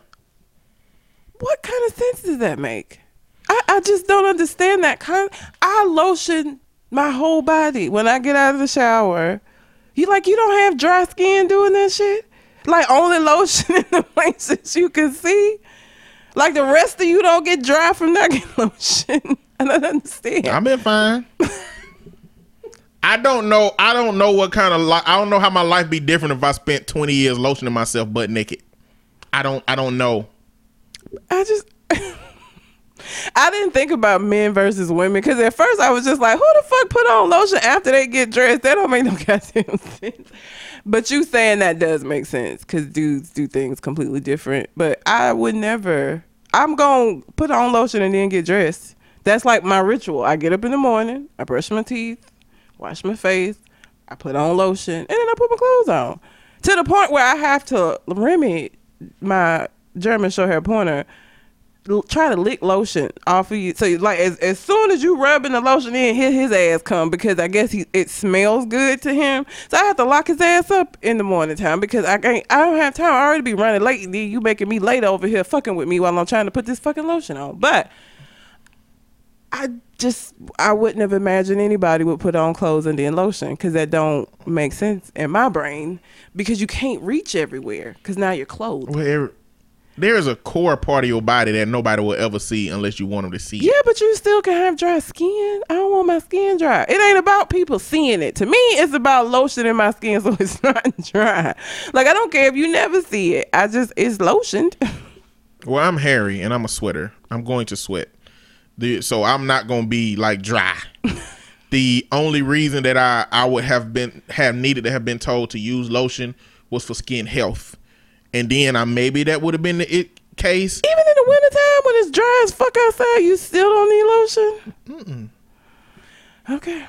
What kind of sense does that make? I, I just don't understand that kind. I lotion my whole body when I get out of the shower. You like you don't have dry skin doing that shit? Like only lotion in the places you can see? Like the rest of you don't get dry from not getting lotion? I don't understand. I've been fine. I don't know. I don't know what kind of life. I don't know how my life be different if I spent 20 years lotioning myself butt naked. I don't. I don't know. I just I didn't think about men versus women because at first I was just like, who the fuck put on lotion after they get dressed? That don't make no goddamn sense. But you saying that does make sense because dudes do things completely different. But I would never. I'm gonna put on lotion and then get dressed. That's like my ritual. I get up in the morning, I brush my teeth, wash my face, I put on lotion, and then I put my clothes on. To the point where I have to Remy, my German short hair pointer, try to lick lotion off of you. So like as as soon as you rubbing the lotion in, his his ass come because I guess he it smells good to him. So I have to lock his ass up in the morning time because I can't I don't have time. I already be running late. You making me late over here fucking with me while I'm trying to put this fucking lotion on. But I just I wouldn't have imagined anybody would put on clothes and then lotion because that don't make sense in my brain because you can't reach everywhere because now you're clothed. Where there is a core part of your body that nobody will ever see unless you want them to see. it. Yeah, but you still can have dry skin. I don't want my skin dry. It ain't about people seeing it. To me, it's about lotion in my skin so it's not dry. Like I don't care if you never see it. I just it's lotioned. Well, I'm hairy and I'm a sweater. I'm going to sweat. The, so I'm not going to be like dry. the only reason that I, I would have been have needed to have been told to use lotion was for skin health. And then I maybe that would have been the it case. Even in the wintertime when it's dry as fuck outside, you still don't need lotion. Okay.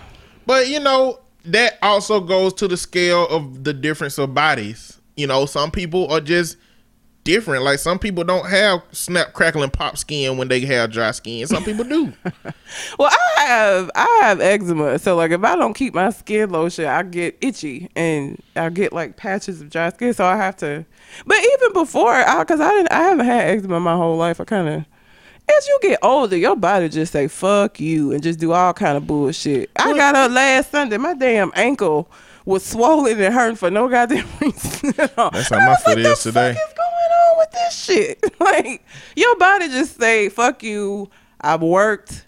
But you know, that also goes to the scale of the difference of bodies. You know, some people are just different. Like some people don't have snap, crackle, and pop skin when they have dry skin. Some people do. Well, I have I have eczema, so like if I don't keep my skin lotion, I get itchy and I get like patches of dry skin. So I have to. But even before, I because I didn't, I haven't had eczema my whole life. I kind of. As you get older, your body just say "fuck you" and just do all kind of bullshit. I got up last Sunday. My damn ankle was swollen and hurting for no goddamn reason. at all. That's how I my foot like, is today. Is with this shit? Like your body just say "fuck you." I've worked.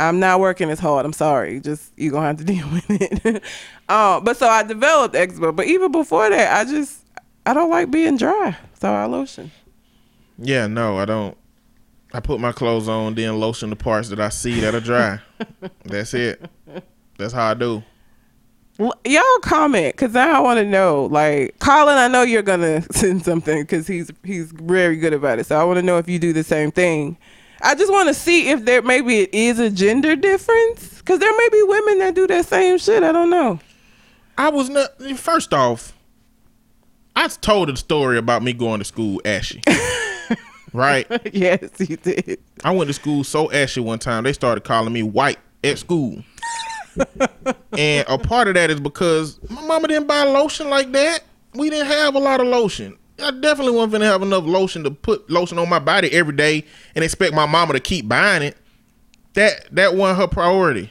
I'm not working as hard. I'm sorry. Just you gonna have to deal with it. um, but so I developed eczema. But even before that, I just I don't like being dry, so I lotion. Yeah, no, I don't. I put my clothes on, then lotion the parts that I see that are dry. That's it. That's how I do. Y'all comment because now I want to know. Like Colin, I know you're gonna send something because he's he's very good about it. So I want to know if you do the same thing. I just want to see if there maybe it is a gender difference because there may be women that do that same shit. I don't know. I was not. First off, I told a story about me going to school ashy. right? yes, you did. I went to school so ashy one time they started calling me white at school. And a part of that is because my mama didn't buy lotion like that. We didn't have a lot of lotion. I definitely wasn't gonna have enough lotion to put lotion on my body every day and expect my mama to keep buying it. That that wasn't her priority.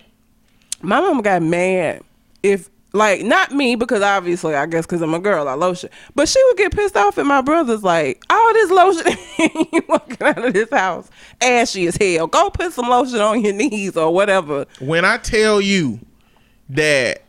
My mama got mad if like not me because obviously I guess because I'm a girl I lotion, but she would get pissed off at my brothers like all this lotion you walking out of this house ashy as hell. Go put some lotion on your knees or whatever. When I tell you that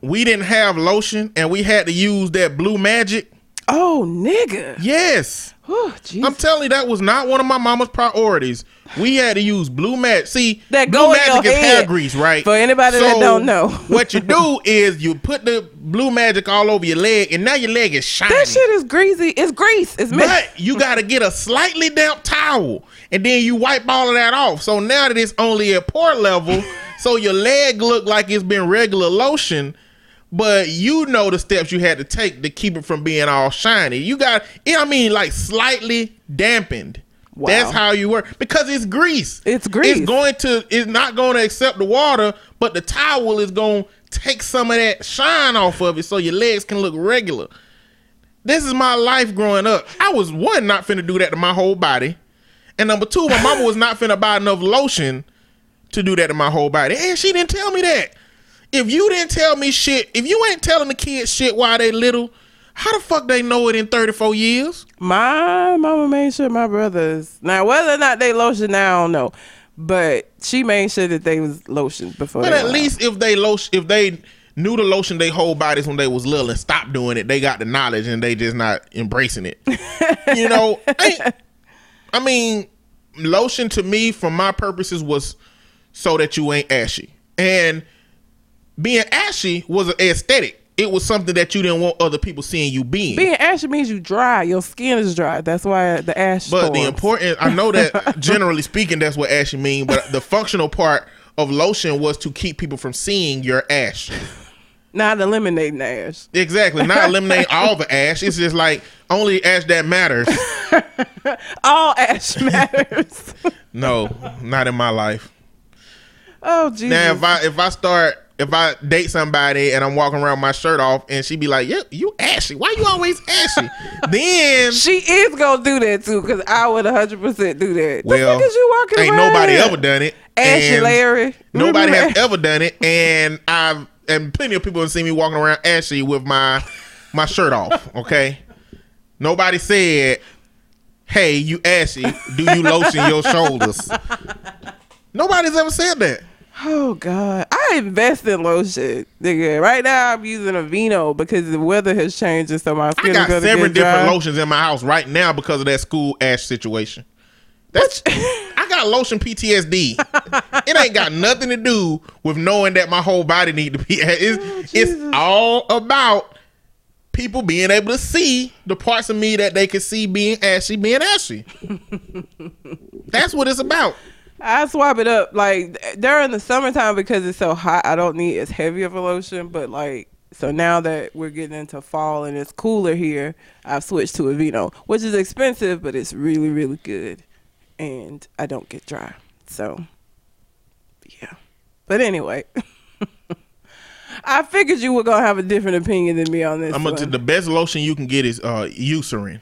we didn't have lotion and we had to use that blue magic, Oh nigga. yes. Oh I'm telling you, that was not one of my mama's priorities. We had to use blue magic. See, That blue go in your magic is hair grease, right? For anybody that don't know. what you do is you put the blue magic all over your leg, and now your leg is shiny. that shit is greasy. It's grease. It's mint. But you got to get a slightly damp towel, and then you wipe all of that off. So now that it's only at pore level, so your leg look like it's been regular lotion. But you know the steps you had to take to keep it from being all shiny. You got, I mean, like slightly dampened. Wow. That's how you work because it's grease. It's grease. It's going to. It's not going to accept the water, but the towel is going to take some of that shine off of it, so your legs can look regular. This is my life growing up. I was one not finna do that to my whole body, and number two, my mama was not finna buy enough lotion to do that to my whole body, and she didn't tell me that. If you didn't tell me shit, if you ain't telling the kids shit while they little, how the fuck they know it in thirty four years? My mama made sure my brothers. Now whether or not they lotion, now I don't know. But she made sure that they was lotion before. But at least if they lotion, if they knew the lotion they whole bodies when they was little and stopped doing it, they got the knowledge and they just not embracing it. you know, ain't- I mean, lotion to me, for my purposes, was so that you ain't ashy, and being ashy was an aesthetic. It was something that you didn't want other people seeing you being. Being ashy means you dry. Your skin is dry. That's why the ash. But the important, I know that generally speaking, that's what ashy mean. But the functional part of lotion was to keep people from seeing your ash. not eliminating the ash. Exactly. Not eliminate all the ash. It's just like only ash that matters. All ash matters. No, not in my life. oh Jesus. Now if I if I start if I date somebody and I'm walking around with my shirt off and she be like, "Yeah, you ashy. Why you always ashy?" then she is gonna do that too, because I would 100 percent do that. well, the fuck is you walking ain't around nobody here? ever done it. Ashy Larry. Nobody has ever done it, and I've and plenty of people have seen me walking around ashy with my my shirt off. Okay, nobody said, "Hey, you ashy? Do you lotion your shoulders?" Nobody's ever said that. Oh God, I invest in lotion, nigga. Right now, I'm using Aveeno because the weather has changed and so my I skin got is seven different dry. lotions in my house right now because of that school ash situation. That's I got lotion PTSD. it ain't got nothing to do with knowing that my whole body need to be. It's, it's Oh, Jesus. all about people being able to see the parts of me that they can see being ashy, being ashy. That's what it's about. I swap it up like during the summertime because it's so hot. I don't need as heavy of a lotion, but like so now that we're getting into fall and it's cooler here, I've switched to Aveeno, which is expensive, but it's really really good, and I don't get dry. So yeah, but anyway. I figured you were gonna have a different opinion than me on this. I'm gonna the best lotion you can get is uh Eucerin.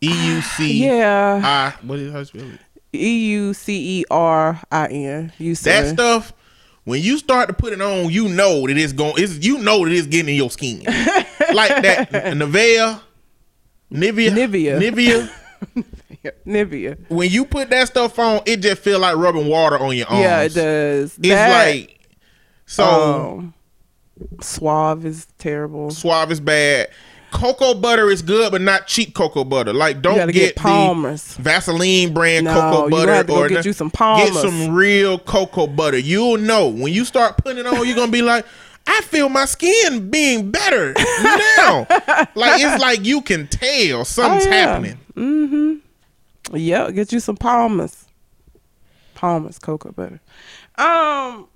E U C yeah, I what is how you spell it? E U C E R I N. You That stuff, when you start to put it on, you know that it's going. It's you know that it's getting in your skin, like that Nivea, Nivea, Nivea. Nivea. Nivea. When you put that stuff on, it just feel like rubbing water on your arms. Yeah, it does. It's That, like so um, Suave is terrible. Suave is bad. Cocoa butter is good, but not cheap cocoa butter. Like don't get, get Palmer's. the Vaseline brand No, cocoa butter have to go or get you some Palmer's. Get some real cocoa butter. You'll know when you start putting it on. You're gonna be like, I feel my skin being better now. like it's like you can tell something's Oh, yeah. happening. Mm-hmm. Yeah, get you some Palmer's. Palmer's cocoa butter. Um,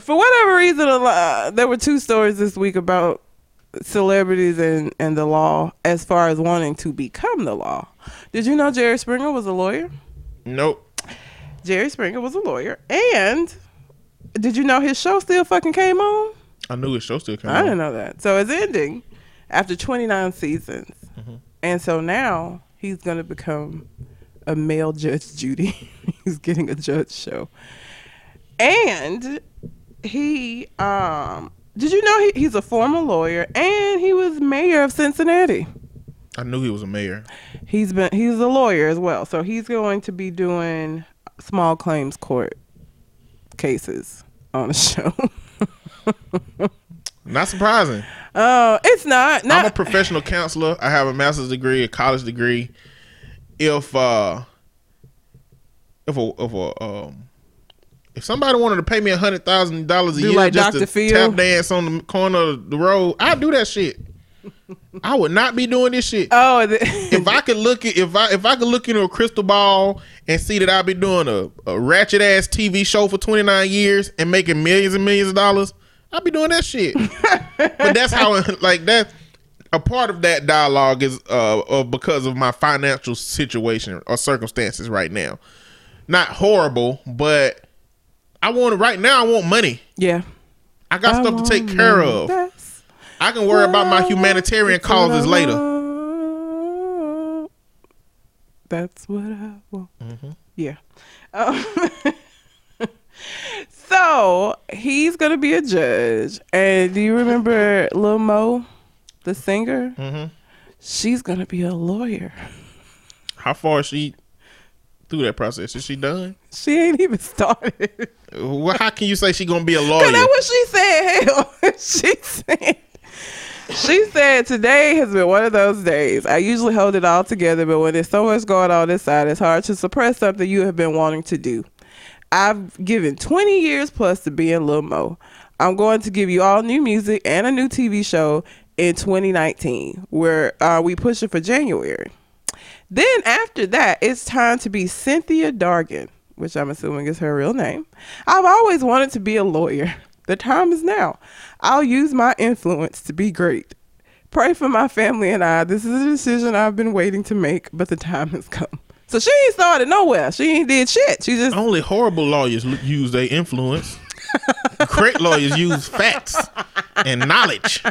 for whatever reason, a lo- there were two stories this week about celebrities and and the law as far as wanting to become the law. Did you know Jerry Springer was a lawyer? Nope. Jerry Springer was a lawyer, and did you know his show still fucking came on? I knew his show still coming. I didn't know that. So it's ending after 29 seasons. And so now he's going to become a male Judge Judy. he's getting a judge show. And he um did you know he, he's a former lawyer and he was mayor of Cincinnati. I knew he was a mayor. He's been he's a lawyer as well. So he's going to be doing small claims court cases on the show. Not surprising. Oh, it's not. not. I'm a professional counselor. I have a master's degree, a college degree. If uh if a if a um if somebody wanted to pay me a hundred thousand dollars a Do year like just Dr. to Phil? tap dance on the corner of the road, I'd do that shit. I would not be doing this shit. Oh, the, if I could look at if I if I could look into a crystal ball and see that I'll be doing a, a ratchet ass TV show for 29 years and making millions and millions of dollars, I'll be doing that shit. but that's how like that a part of that dialogue is uh, uh because of my financial situation or circumstances right now. Not horrible, but I want right now I want money. yeah. I got I stuff to take care of. I can worry about my humanitarian causes later. That's what I want. Mm-hmm. Yeah. Um, so he's gonna be a judge, and do you remember Lil Mo, the singer? Mm-hmm. She's gonna be a lawyer. How far is she through that process? Is she done? She ain't even started. Well, how can you say she gonna be a lawyer? that's what she said. Hell, she said. She said today has been one of those days. I usually hold it all together, but when there's so much going on inside, it's hard to suppress something you have been wanting to do. I've given 20 years plus to being Lil Mo. I'm going to give you all new music and a new TV show in 2019, where uh, we push it for January. Then after that, it's time to be Cynthia Dargan, which I'm assuming is her real name. I've always wanted to be a lawyer. The time is now. I'll use my influence to be great. Pray for my family and I. This is a decision I've been waiting to make, but the time has come. So she ain't started nowhere. She ain't did shit. She just Only horrible lawyers use their influence. Great lawyers use facts and knowledge.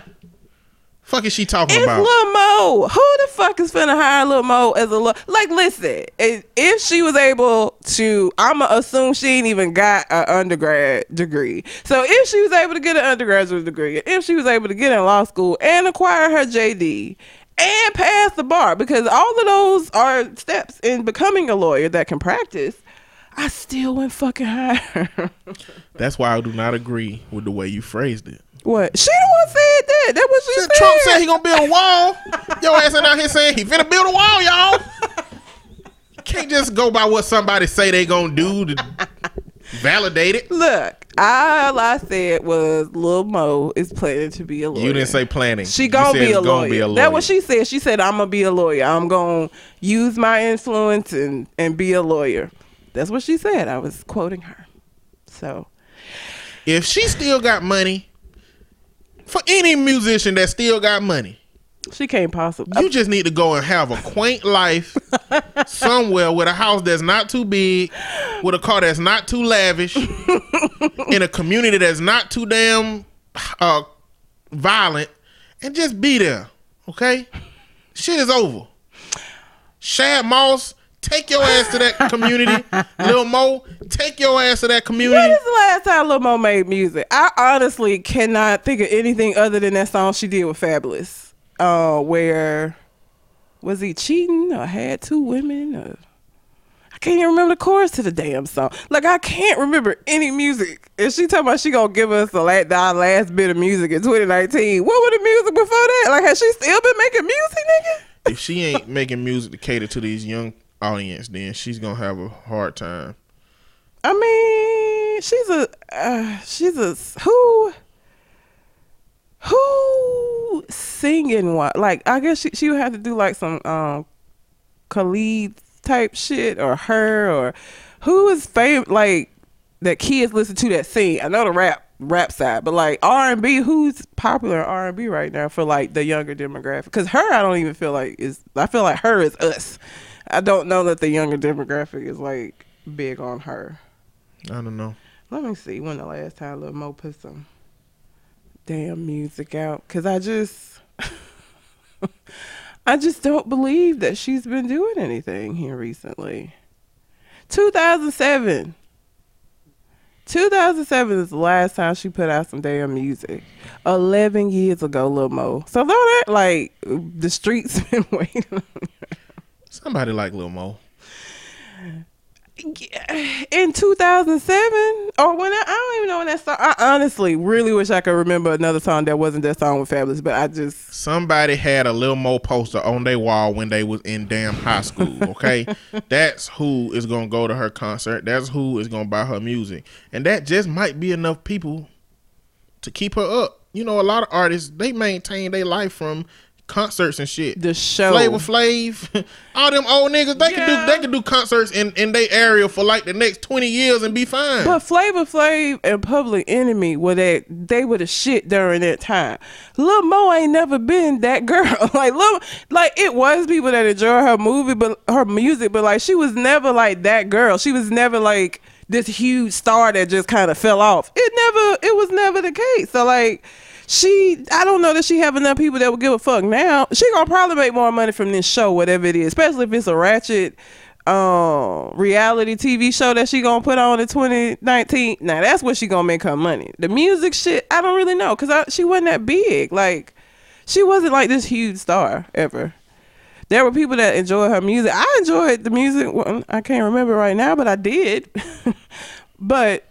Fuck is she talking It's about? Lil Mo. Who the fuck is finna hire Lil Mo as a lo- like? Listen, if she was able to, I'ma assume she ain't even got an undergrad degree. So if she was able to get an undergraduate degree, if she was able to get in law school and acquire her JD and pass the bar, because all of those are steps in becoming a lawyer that can practice. I still wouldn't fucking hire her. That's why I do not agree with the way you phrased it. What? She the one said that. That was she said. Trump said he gonna build a wall. Your ass ain't out here saying he finna build a wall, y'all. Can't just go by what somebody say they gonna do to validate it. Look, all I said was Lil Mo is planning to be a lawyer. You didn't say planning. she gonna, be a, gonna lawyer. be a That's what she said. She said I'm gonna be a lawyer. I'm gonna use my influence and and be a lawyer. That's what she said. I was quoting her. So If she still got money, for any musician that still got money, she can't possibly. you just need to go and have a quaint life somewhere with a house that's not too big, with a car that's not too lavish, in a community that's not too damn uh, violent, and just be there. Okay, shit is over. Shad Moss, take your ass to that community. Lil Mo, take your ass to that When community. is the last time Lil Mo made music? I honestly cannot think of anything other than that song she did with Fabolous. Uh, where was he cheating or had two women? Or, I can't even remember the chorus to the damn song. Like I can't remember any music. And she talking about she gonna give us the last, our last bit of music in 2019. What was the music before that? Like has she still been making music, nigga? if she ain't making music to cater to these young audience, then she's gonna have a hard time. I mean, she's a uh, she's a who who singing what? Like I guess she she would have to do like some um Khalid type shit or her or who is famous like that kids listen to that sing. I know the rap rap side, but like R and B, who's popular R and B right now for like the younger demographic? Because her, I don't even feel like is. I feel like her is us. I don't know that the younger demographic is like big on her. I don't know. Let me see when the last time Lil Mo put some damn music out. Cause I just, I just don't believe that she's been doing anything here recently. 2007. 2007 is the last time she put out some damn music. 11 years ago, Lil Mo. So though that like the streets been waiting. Somebody like Lil Mo. in 2007 or when I, I don't even know when that song I honestly really wish I could remember another song that wasn't that song with Fabolous but I just Somebody had a Lil Mo poster on their wall when they was in damn high school. Okay, that's who is gonna go to her concert. That's who is gonna buy her music, and that just might be enough people to keep her up. You know, a lot of artists they maintain their life from concerts and shit. the show Flavor Flav, all them old niggas, they can do they can do concerts in in their area for like the next twenty years and be fine. but Flavor Flav and Public Enemy were that they were the shit during that time. Lil Mo ain't never been that girl. like Lil, like it was people that enjoy her movie, but her music, but like she was never like that girl. She was never like this huge star that just kind of fell off. It never, it was never the case. So like. She, I don't know that she have enough people that would give a fuck now. She gonna probably make more money from this show, whatever it is, especially if it's a ratchet um reality TV show that she gonna put on in 2019. Now that's where she gonna make her money. The music shit, I don't really know because she wasn't that big. Like she wasn't like this huge star ever. There were people that enjoyed her music. I enjoyed the music. Well, I can't remember right now, but I did. but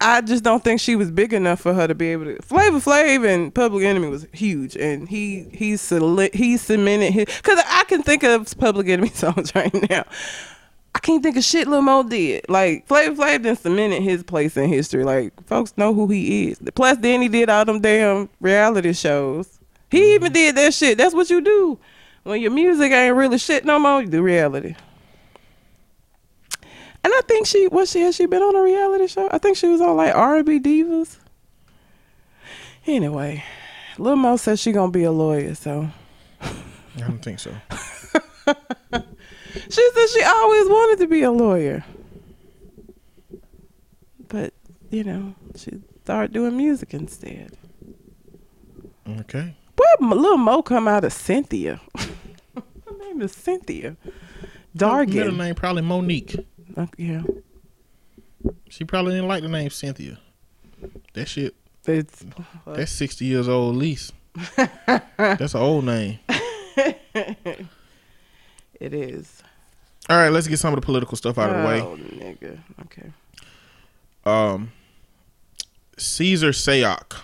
I just don't think she was big enough for her to be able to. Flavor Flav and Public Enemy was huge, and he he soli- he cemented his. Cause I can think of Public Enemy songs right now. I can't think of shit Lil Mo did. Like Flavor Flav then cemented his place in history. Like folks know who he is. Plus, then he did all them damn reality shows. He even mm-hmm. did that shit. That's what you do when your music ain't really shit no more. You do reality. And I think she was she has she been on a reality show? I think she was on like R and B Divas. Anyway, Lil Mo says she gonna be a lawyer, so I don't think so. she said she always wanted to be a lawyer. But, you know, she started doing music instead. Okay. M- Lil Mo come out of Cynthia? Her name is Cynthia. Dargan. Middle name probably Monique. Yeah. She probably didn't like the name Cynthia. That shit. It's That's sixty years old at least. That's an old name. it is. All right, let's get some of the political stuff out of the way. Oh, nigga. Okay. Um, Cesar Sayoc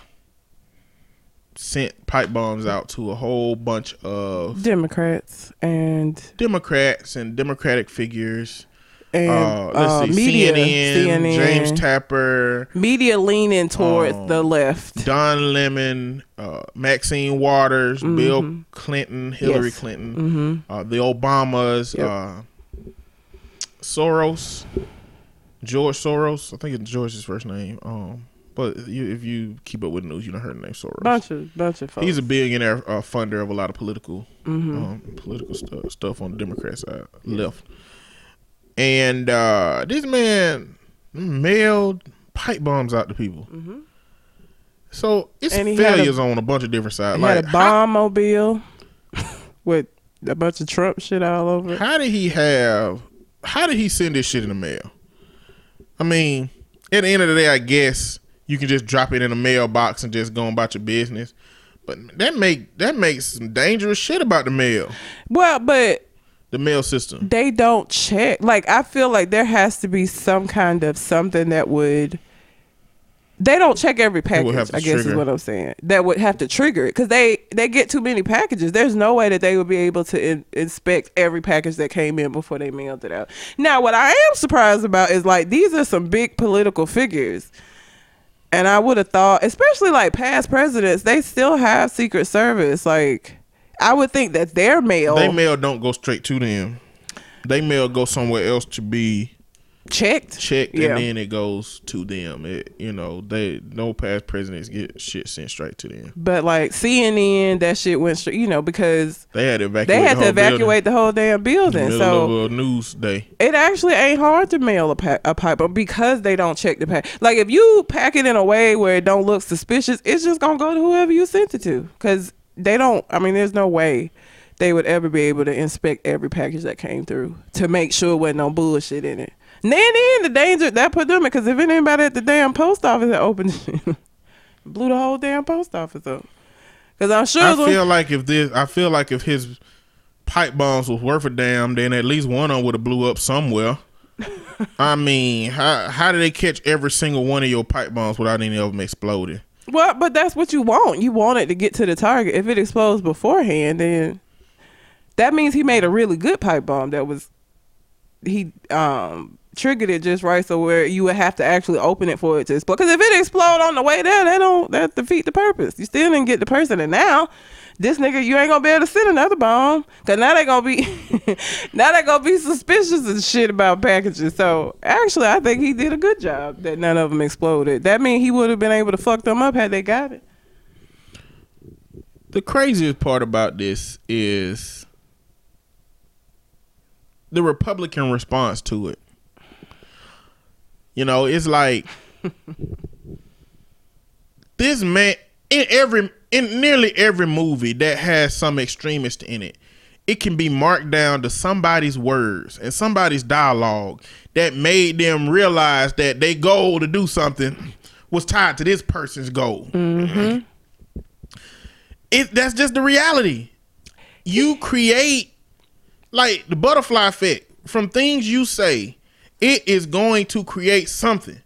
sent pipe bombs out to a whole bunch of Democrats and Democrats and Democratic figures. And uh, let's uh, see, media, CNN, CNN, James Tapper, media leaning towards Um, the left. Don Lemon, uh, Maxine Waters, Bill Clinton, Hillary Mm-hmm. Yes. Clinton, Mm-hmm. uh, the Obamas, Yep. uh, Soros, George Soros. I think it's George's first name. Um, but you, if you keep up with the news, you know her name Soros. Bunch of bunch of folks. He's a billionaire uh, funder of a lot of political Mm-hmm. um, political stuff stuff on the Democrat side, left. And uh, this man mailed pipe bombs out to people. So it's Mm-hmm. And he had a- failures on a bunch of different sides. He Like, had a bomb mobile with a bunch of Trump shit all over it. how did he have? How did he send this shit in the mail? I mean, at the end of the day, I guess you can just drop it in a mailbox and just go about your business. But that make that makes some dangerous shit about the mail. Well, but The mail system. they don't check. Like I feel like there has to be some kind of something that would. They don't check every package. I guess is what I'm saying. That would have to trigger it because they they get too many packages. There's no way that they would be able to in, inspect every package that came in before they mailed it out. Now, what I am surprised about is like these are some big political figures. And I would have thought, especially like past presidents, they still have Secret Service. Like, I would think that their mail They mail don't go straight to them. They mail go somewhere else to be checked. checked, Yeah. and then it goes to them. It, you know, they no past presidents get shit sent straight to them. But like CNN, that shit went straight, you know, because They had to evacuate. they had the to whole building the whole damn building. So news day. it actually ain't hard to mail a, pa- a pipe bomb because they don't check the pack. Like if you pack it in a way where it don't look suspicious, it's just gonna go to whoever you sent it to. Because they don't. I mean, there's no way they would ever be able to inspect every package that came through to make sure wasn't no bullshit in it. And then, then the danger that put them in because if anybody at the damn post office had opened it, blew the whole damn post office up. Because I'm sure I it feel like if this, I feel like if his pipe bombs was worth a damn, then at least one of them would have blew up somewhere. I mean, how how did they catch every single one of your pipe bombs without any of them exploding? Well, but that's what you want. You want it to get to the target. If it explodes beforehand, then that means he made a really good pipe bomb that was he um triggered it just right so where you would have to actually open it for it to explode. Because if it explode on the way there, that don't that defeat the purpose. You still didn't get the person. And now this nigga, you ain't gonna be able to send another bomb because now they gonna be now they gonna be suspicious and shit about packages. So actually, I think he did a good job that none of them exploded. That means he would have been able to fuck them up had they got it. The craziest part about this is the Republican response to it. You know, it's like this man in every in nearly every movie that has some extremist in it, it can be marked down to somebody's words and somebody's dialogue that made them realize that their goal to do something was tied to this person's goal. Mm-hmm. It that's just the reality. You create like the butterfly effect from things you say. It is going to create something.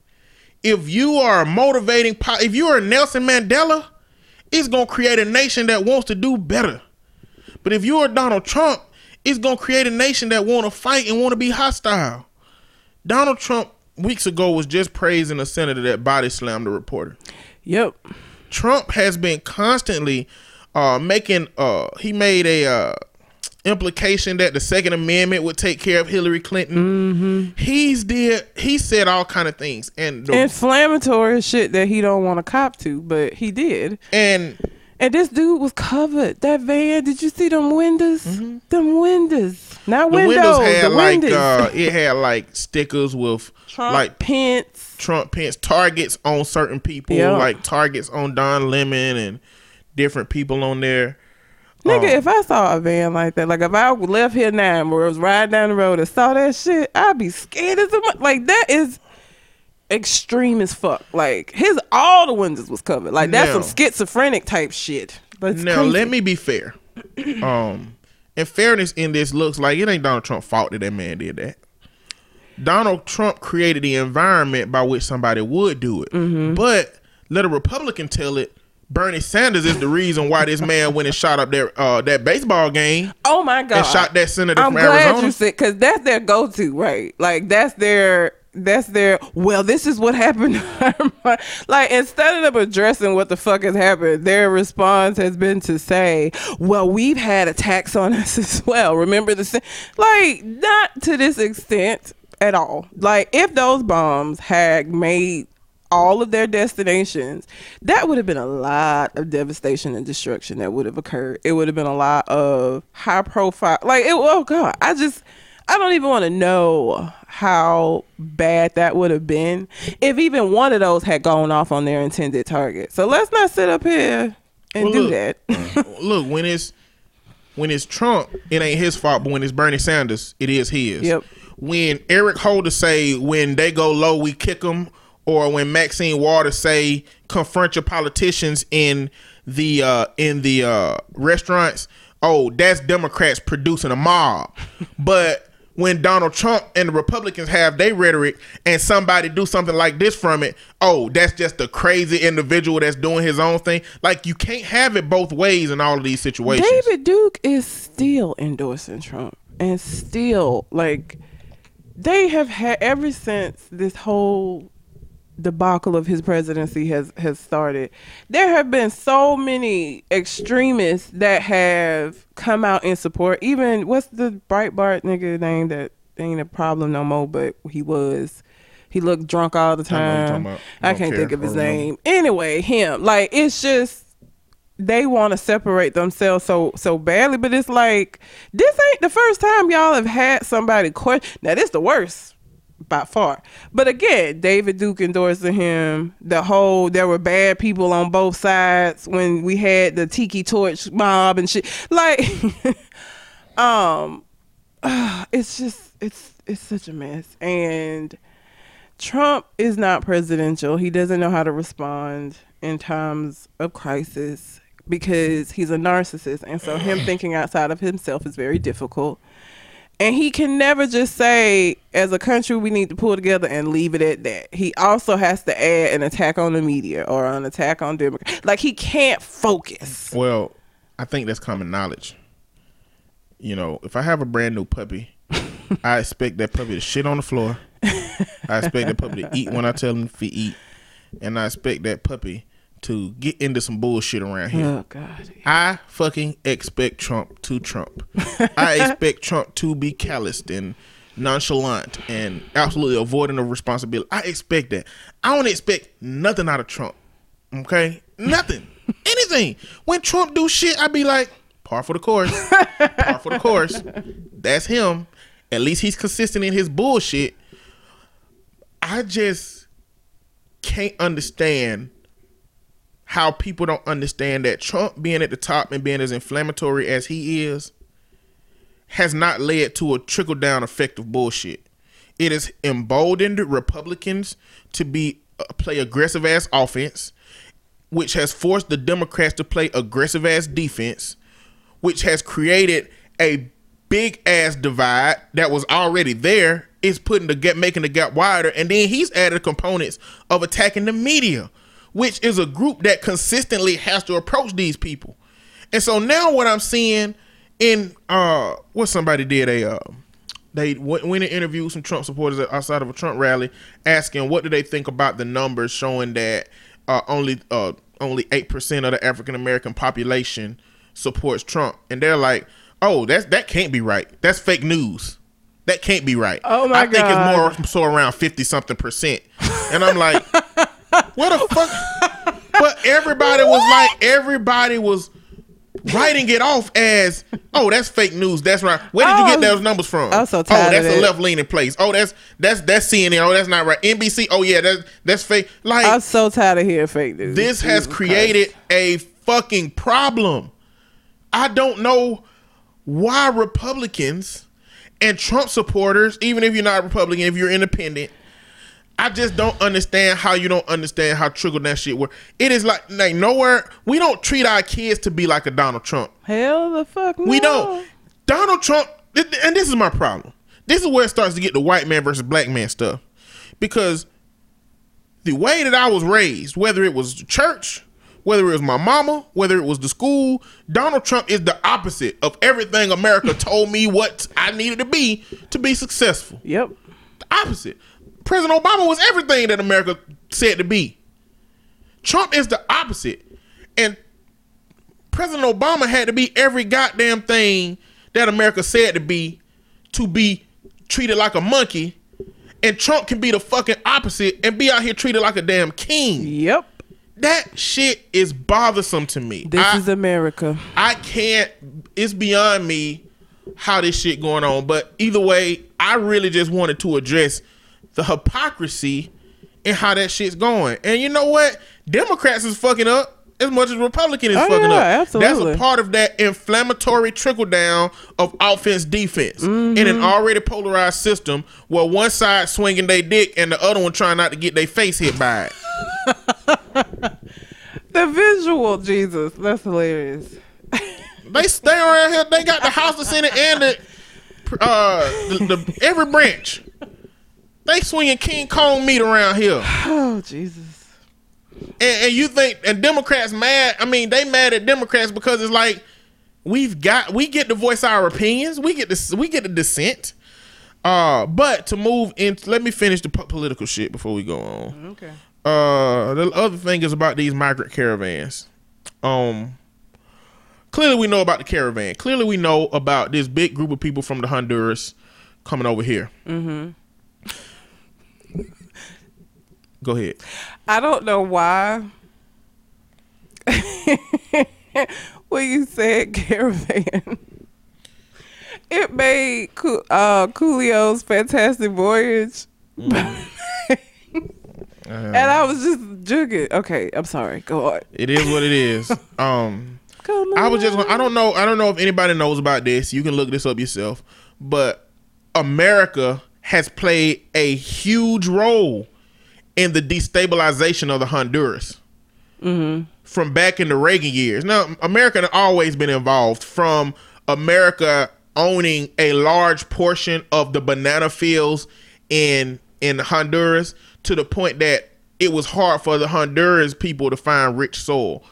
If you are a motivating, if you are Nelson Mandela, it's gonna create a nation that wants to do better. But if you are Donald Trump, it's gonna create a nation that want to fight and want to be hostile. Donald Trump weeks ago was just praising a senator that body slammed a reporter. Yep. Trump has been constantly uh, making uh, he made a uh, implication that the Second Amendment would take care of Hillary Clinton. He's did he said all kind of things, and the, Inflammatory shit that he don't want to cop to, but he did. and And this dude was covered. That van, did you see them windows? Them windows. Not Mm-hmm. the windows. windows had the like windows. uh, it had like stickers with Trump like Pence. Trump pants targets on certain people, Yeah. like targets on Don Lemon and different people on there. Nigga, Um, if I saw a van like that, like if I left here now and was riding down the road and saw that shit, I'd be scared as a mu- like that is extreme as fuck. Like his all the windows was covered. Like that's Now- some schizophrenic type shit. But now crazy. let me be fair. Um, and fairness in this looks like it ain't Donald Trump's fault that that man did that. Donald Trump created the environment by which somebody would do it, Mm-hmm. but let a Republican tell it. Bernie Sanders is the reason why this man went and shot up that uh, that baseball game Oh my god! and shot that senator I'm from glad Arizona. you said because that's their go-to, right? Like that's their that's their. Well, this is what happened. like instead of them addressing what the fuck has happened, their response has been to say, "Well, we've had attacks on us as well. Remember the sa-" like not to this extent at all. Like if those bombs had made." All of their destinations, that would have been a lot of devastation and destruction that would have occurred. It would have been a lot of high profile, like it. Oh God, I just, I don't even want to know how bad that would have been if even one of those had gone off on their intended target. So let's not sit up here and Well, do look. that. Look, when it's when it's Trump, it ain't his fault. But when it's Bernie Sanders, it is his. Yep. When Eric Holder say, "When they go low, we kick them," or when Maxine Waters say, "Confront your politicians in the uh, in the uh, restaurants." oh, that's Democrats producing a mob. but when Donald Trump and the Republicans have their rhetoric and somebody do something like this from it, oh, that's just a crazy individual that's doing his own thing. Like you can't have it both ways in all of these situations. David Duke is still endorsing Trump and still like they have had ever since this whole debacle of his presidency has has started. There have been so many extremists that have come out in support. Even what's the Breitbart nigga name that ain't a problem no more, but he was. He looked drunk all the I know you're talking time. about. I can't care. think of his name. Anyway, him. Like it's just they want to separate themselves so so badly, but it's like this ain't the first time y'all have had somebody question. Now this the worst by far. But again, David Duke endorsing him. The whole there were bad people on both sides when we had the Tiki Torch mob and shit. Like, um, it's just it's it's such a mess and. Trump is not presidential. He doesn't know how to respond in times of crisis because he's a narcissist. And so him thinking outside of himself is very difficult. And he can never just say, as a country, we need to pull together and leave it at that. He also has to add an attack on the media or an attack on Democrats. Like he can't focus. Well, I think that's common knowledge. You know, if I have a brand new puppy, I expect that puppy to shit on the floor. I expect that puppy to eat when I tell him to eat, and I expect that puppy to get into some bullshit around here. Oh God. I fucking expect Trump to Trump. I expect Trump to be calloused and nonchalant and absolutely avoiding of responsibility. I expect that. I don't expect nothing out of Trump. Okay? Nothing. Anything. When Trump do shit, I be like, par for the course. par for the course. That's him. At least he's consistent in his bullshit. I just can't understand how people don't understand that Trump being at the top and being as inflammatory as he is has not led to a trickle down effect of bullshit. It has emboldened Republicans to be uh, play aggressive ass offense, which has forced the Democrats to play aggressive ass defense, which has created a big ass divide that was already there. Is putting the gap, making the gap wider, and then he's added components of attacking the media, which is a group that consistently has to approach these people. And so now what I'm seeing in uh what somebody did a uh they went, went and interviewed some Trump supporters outside of a Trump rally, asking what do they think about the numbers showing that uh, only uh, only eight percent of the African American population supports Trump, and they're like, "Oh, that's that can't be right. That's fake news. That can't be right." Oh my I think it's more so around fifty something percent, and I'm like, "What the fuck?" But everybody was like, everybody was writing it off as, "Oh, that's fake news. That's right." Where did you Oh, get those numbers from? I'm so oh, tired of that's a left leaning place. Oh, that's that's that's CNN. Oh, that's not right. NBC. Oh yeah, that's that's fake. Like I'm so tired of hearing fake news. this has Jesus created a fucking problem. I don't know why Republicans and Trump supporters, even if you're not Republican, if you're independent, I just don't understand how you don't understand how trickle that shit works. It is like like nowhere we don't treat our kids to be like a Donald Trump. Hell the fuck no. We don't. Donald Trump, and this is my problem. This is where it starts to get the white man versus black man stuff. Because the way that I was raised, whether it was church, whether it was my mama, whether it was the school, Donald Trump is the opposite of everything America told me what I needed to be to be successful. Yep. The opposite. President Obama was everything that America said to be. Trump is the opposite. And President Obama had to be every goddamn thing that America said to be to be treated like a monkey. And Trump can be the fucking opposite and be out here treated like a damn king. Yep. That shit is bothersome to me. This I- is America. I can't. It's beyond me how this shit going on. But either way, I really just wanted to address the hypocrisy and how that shit's going. And you know what? Democrats is fucking up as much as Republican is Oh, fucking yeah, up. absolutely. That's a part of that inflammatory trickle down of offense defense in an already polarized system where one side swinging their dick and the other one trying not to get their face hit by it. The visual, Jesus, that's hilarious. They stay around here. They got the House, the Senate, and the uh the, the every branch. They swinging King Kong meat around here. Oh Jesus. And, and you think and Democrats mad? I mean, they mad at Democrats because it's like we've got we get to voice our opinions. We get to we get to dissent. Uh, but to move in, let me finish the po- political shit before we go on. Okay. Uh, the other thing is about these migrant caravans. Um, clearly we know about the caravan. Clearly we know about this big group of people from the Honduras coming over here. Mm-hmm. Go ahead. I don't know why. when you said caravan, it made uh, Coolio's Fantastic Voyage. and I was just jugging. Okay, I'm sorry. Go on. It is what it is. Um, I was just. I don't know I don't know if anybody knows about this. You can look this up yourself. But America has played a huge role in the destabilization of the Honduras mm-hmm. from back in the Reagan years. Now, America had always been involved from America owning a large portion of the banana fields in in Honduras to the point that it was hard for the Honduras people to find rich soil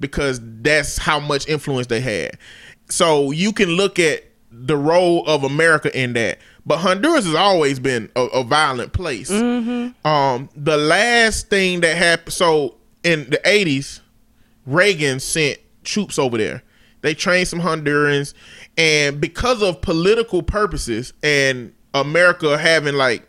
because that's how much influence they had. So you can look at the role of America in that. But Honduras has always been a, a violent place. Um, the last thing that happened, so in the 80s, Reagan sent troops over there. They trained some Hondurans, and because of political purposes and America having like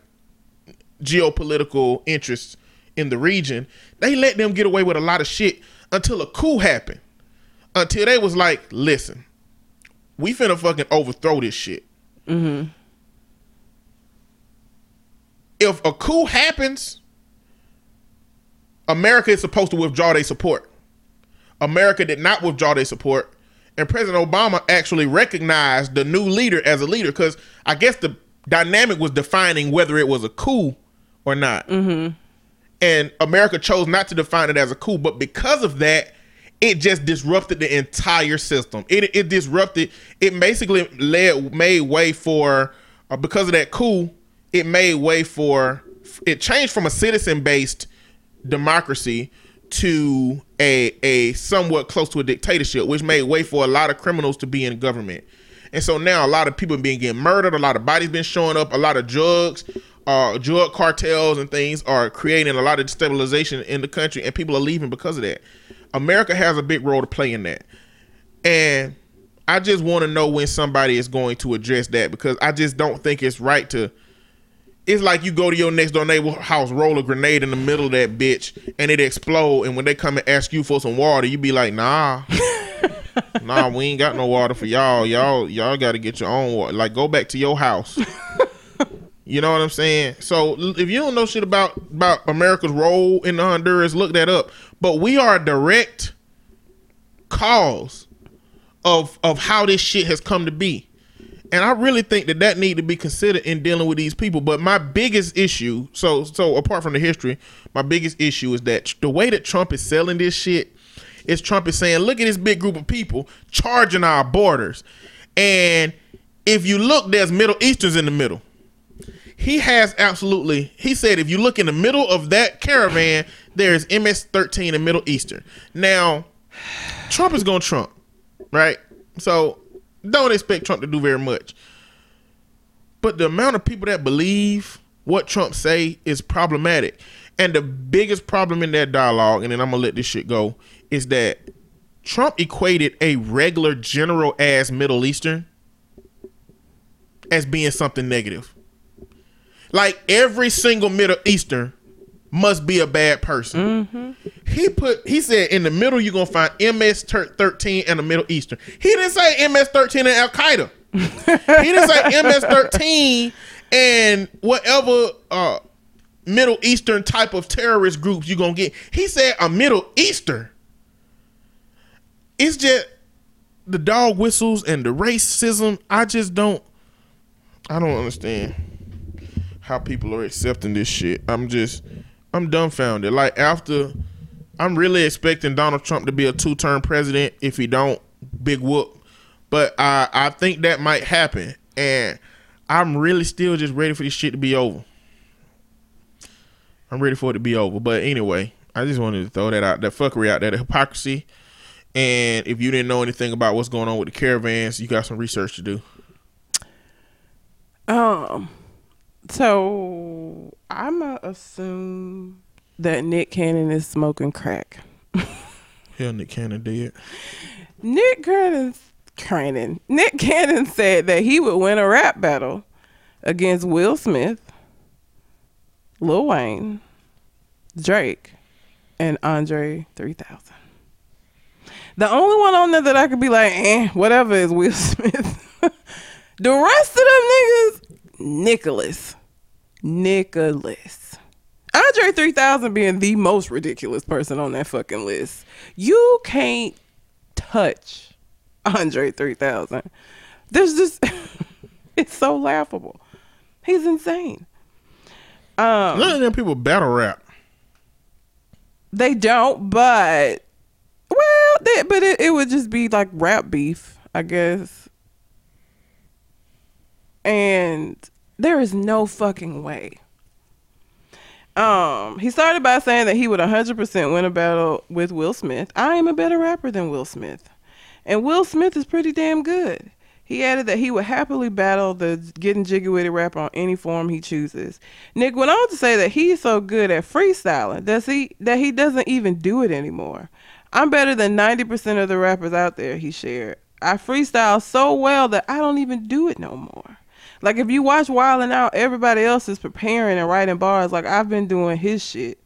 geopolitical interests in the region, they let them get away with a lot of shit until a coup happened. Until they was like, listen, we finna fucking overthrow this shit. If a coup happens, America is supposed to withdraw their support. America did not withdraw their support, and President Obama actually recognized the new leader as a leader because I guess the dynamic was defining whether it was a coup or not. And America chose not to define it as a coup, but because of that, it just disrupted the entire system. It it disrupted. It basically led made way for uh, because of that coup. It made way for it changed from a citizen based democracy to a a somewhat close to a dictatorship, which made way for a lot of criminals to be in government. And so now a lot of people being getting murdered, a lot of bodies been showing up, a lot of drugs, uh, drug cartels and things are creating a lot of destabilization in the country, and people are leaving because of that. America has a big role to play in that, and I just want to know when somebody is going to address that because I just don't think it's right to. It's like you go to your next door neighbor house, roll a grenade in the middle of that bitch, and it explode. And when they come and ask you for some water, you be like, "Nah, nah, we ain't got no water for y'all. Y'all, y'all got to get your own water. Like, go back to your house." You know what I'm saying? So if you don't know shit about about America's role in the Honduras, look that up. But we are a direct cause of of how this shit has come to be. And I really think that that need to be considered in dealing with these people. But my biggest issue, so so apart from the history, my biggest issue is that the way that Trump is selling this shit is Trump is saying, look at this big group of people charging our borders. And if you look, there's Middle Easterns in the middle he has absolutely he said if you look in the middle of that caravan there's ms-13 and middle eastern now trump is going to trump right so don't expect trump to do very much. But the amount of people that believe what trump say is problematic. And the biggest problem in that dialogue and then i'm gonna let this shit go is that trump equated a regular general ass middle eastern as being something negative. Like every single Middle Eastern must be a bad person. He put he said in the middle you're gonna find MS thirteen and the Middle Eastern. He didn't say MS thirteen and Al Qaeda. he didn't say MS thirteen and whatever uh Middle Eastern type of terrorist groups you're gonna get. He said a Middle Eastern. It's just the dog whistles and the racism. I just don't I don't understand how people are accepting this shit. I'm just I'm dumbfounded. Like after I'm really expecting Donald Trump to be a two-term president. If he don't, big whoop. But I I think that might happen, and I'm really still just ready for this shit to be over. I'm ready for it to be over. But anyway, I just wanted to throw that out, that fuckery out there, the hypocrisy. And if you didn't know anything about what's going on with the caravans, you got some research to do. Um, so I'ma assume that Nick Cannon is smoking crack. Hell, Nick Cannon did. Nick Cannon, Cannon, Nick Cannon said that he would win a rap battle against Will Smith, Lil Wayne, Drake, and Andre 3000. The only one on there that I could be like, eh, whatever is Will Smith. the rest of them niggas, Nicholas. Nicholas. Andre 3000 being the most ridiculous person on that fucking list. You can't touch Andre 3000. There's just, it's so laughable. He's insane. Um, None of them people battle rap. They don't, but well, they, but it, it would just be like rap beef, I guess. And there is no fucking way. Um, he started by saying that he would 100% win a battle with Will Smith. I am a better rapper than Will Smith. And Will Smith is pretty damn good. He added that he would happily battle the getting jiggy with it rapper on any form he chooses. Nick went on to say that he's so good at freestyling that he that he doesn't even do it anymore. I'm better than 90% of the rappers out there, he shared. I freestyle so well that I don't even do it no more. Like if you watch Wild 'N Out, everybody else is preparing and writing bars like I've been doing his shit.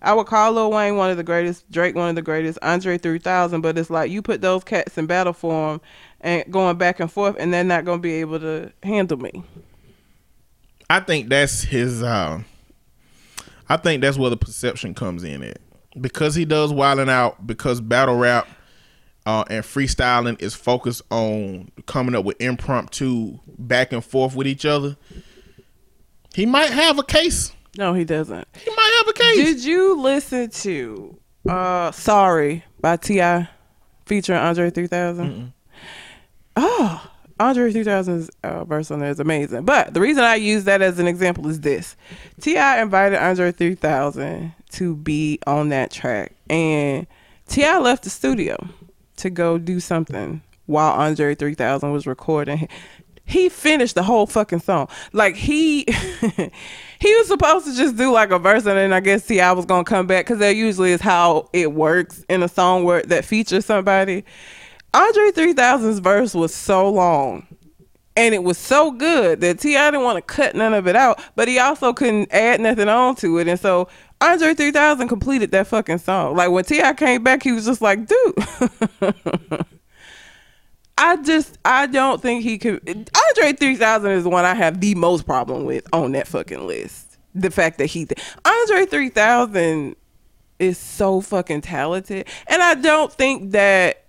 I would call Lil Wayne one of the greatest, Drake one of the greatest, Andre 3000, but it's like you put those cats in battle form and going back and forth, and they're not going to be able to handle me. I think that's his. Uh, I think that's where the perception comes in at because he does wilding out because battle rap uh, and freestyling is focused on coming up with impromptu back and forth with each other. He might have a case. No, he doesn't. He might have a case. Did you listen to uh Sorry by T.I. featuring Andre 3000? Oh, Andre 3000's uh, verse on there is amazing. But the reason I use that as an example is this. T.I. invited Andre 3000 to be on that track. And T.I. left the studio to go do something while Andre 3000 was recording. He finished the whole fucking song. Like he he was supposed to just do like a verse and then I guess T.I. was gonna come back because that usually is how it works in a song where that features somebody. Andre 3000's verse was so long and it was so good that T.I. didn't want to cut none of it out, but he also couldn't add nothing on to it. And so Andre 3000 completed that fucking song. Like when T.I. came back, he was just like, dude. I just, I don't think he could. Andre 3000 is the one I have the most problem with on that fucking list. The fact that he, Andre 3000 is so fucking talented. And I don't think that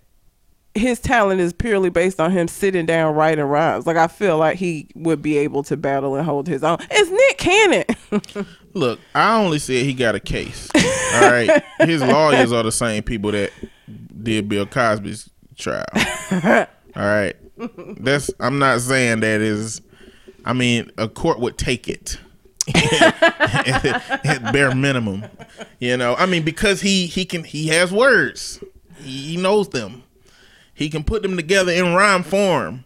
his talent is purely based on him sitting down writing rhymes. Like I feel like he would be able to battle and hold his own. It's Nick Cannon. Look, I only said he got a case. All right, his lawyers are the same people that did Bill Cosby's trial. All right, that's. I'm not saying that is. I mean, a court would take it. at bare minimum, you know. I mean, because he he can he has words, he knows them, he can put them together in rhyme form.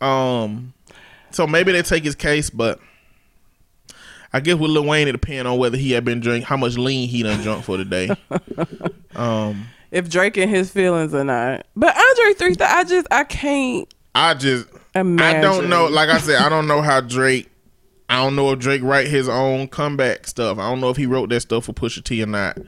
Um, so maybe they take his case, but I guess with Lil Wayne, it depends on whether he had been drink, how much lean he done drunk for the day. um, if Drake and his feelings or not. But Andre three, I just, I can't. I just, Imagine. I don't know. Like I said, I don't know how Drake. I don't know if Drake write his own comeback stuff. I don't know if he wrote that stuff for Pusha T or not.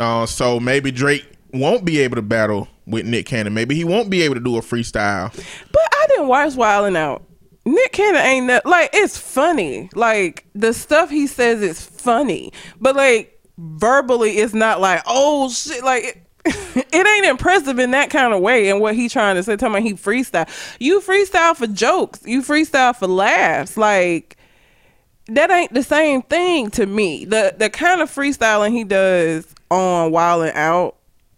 Uh, so maybe Drake won't be able to battle with Nick Cannon. Maybe he won't be able to do a freestyle. But I didn't watch Wildin' Out. Nick Cannon ain't that, like it's funny. Like the stuff he says is funny, but like verbally, it's not like oh shit. Like it, it ain't impressive in that kind of way. And what he trying to say, talking about he freestyle. You freestyle for jokes. You freestyle for laughs. Like that ain't the same thing to me. The the kind of freestyling he does on Wild Out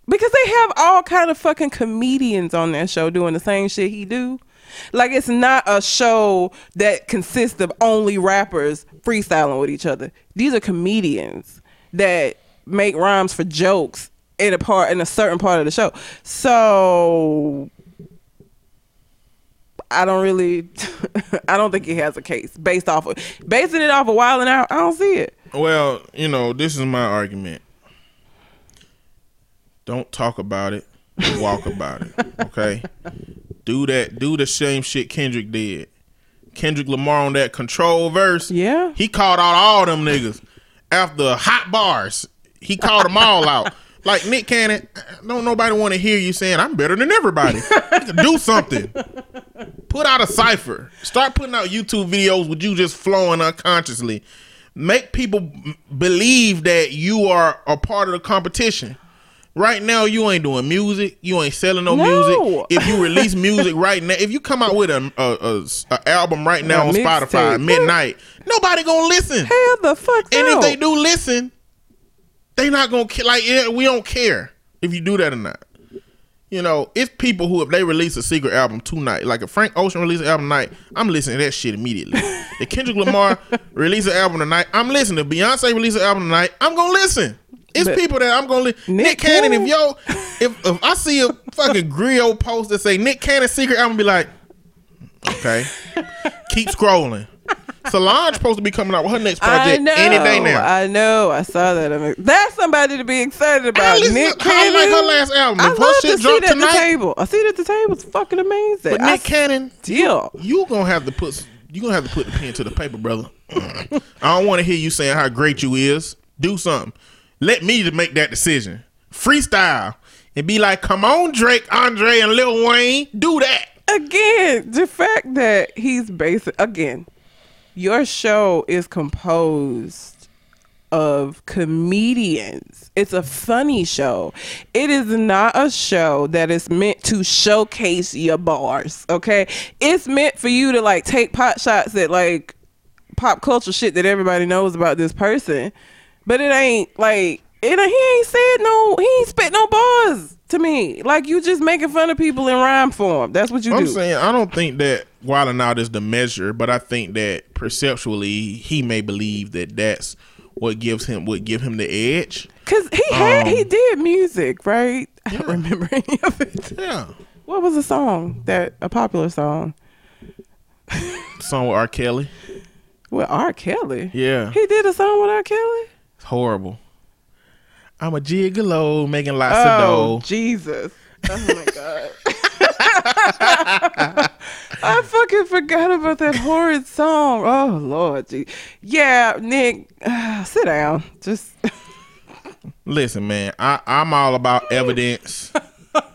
because they have all kind of fucking comedians on that show doing the same shit he do. Like it's not a show that consists of only rappers freestyling with each other. These are comedians that make rhymes for jokes in a part in a certain part of the show. So I don't really I don't think he has a case based off of basing it off of Wild 'N Out. I don't see it. Well, you know, this is my argument. Don't talk about it. Walk about it. Okay. Do that. Do the same shit Kendrick did. Kendrick Lamar on that control verse. Yeah. He called out all them niggas after hot bars. He called them all out. Like Nick Cannon, don't nobody want to hear you saying I'm better than everybody. Do something. Put out a cipher. Start putting out YouTube videos with you just flowing unconsciously. Make people believe that you are a part of the competition. Right now, you ain't doing music. You ain't selling no, No. music. If you release music right now, if you come out with a, a, a- a album right now on Spotify midnight, nobody gonna listen. Hell the fuck And no. if they do listen, they not gonna ca- like. Yeah, we don't care if you do that or not. You know, it's people who if they release a secret album tonight, like if Frank Ocean release an album tonight, I'm listening to that shit immediately. if Kendrick Lamar release an album tonight, I'm listening. If Beyonce release an album tonight, I'm gonna listen. It's But- people that I'm gonna listen. Nick, Nick Cannon, if yo, if if I see a fucking griot post that say Nick Cannon secret I'm gonna be like, okay, keep scrolling. Solange supposed to be coming out with her next project know. any day now. I know. I saw that. I mean, that's somebody to be excited I about. listen Nick to- I like Cannon. her last album. I If love to see it at the table. I see it at the table. It's fucking amazing. But I Nick Cannon, still. you gonna have to put you gonna have to put the pen to the paper, brother. Mm. I don't want to hear you saying how great you is. Do something. Let me to make that decision. Freestyle and be like, come on, Drake, Andre, and Lil Wayne, do that. again, the fact that he's basic again, your show is composed of comedians. It's a funny show. It is not a show that is meant to showcase your bars, okay? It's meant for you to like take pot shots at like pop culture shit that everybody knows about this person. But it ain't like it he ain't said no he ain't spit no bars to me. Like you just making fun of people in rhyme form. That's what you I'm do. saying I don't think that Wild 'N Out is the measure, but I think that perceptually he may believe that that's what gives him would give him the edge. Cause he had Um, he did music, right? I don't remember any of it. Yeah, What was the song that a popular song? song with R. Kelly. With R. Kelly. Yeah, He did a song with R. Kelly? It's horrible. I'm a gigolo making lots Oh of dough. Jesus. Oh my god. I fucking forgot about that horrid song. Oh Lord, gee. yeah, Nick, sit down. Just Listen, man, I, I'm all about evidence,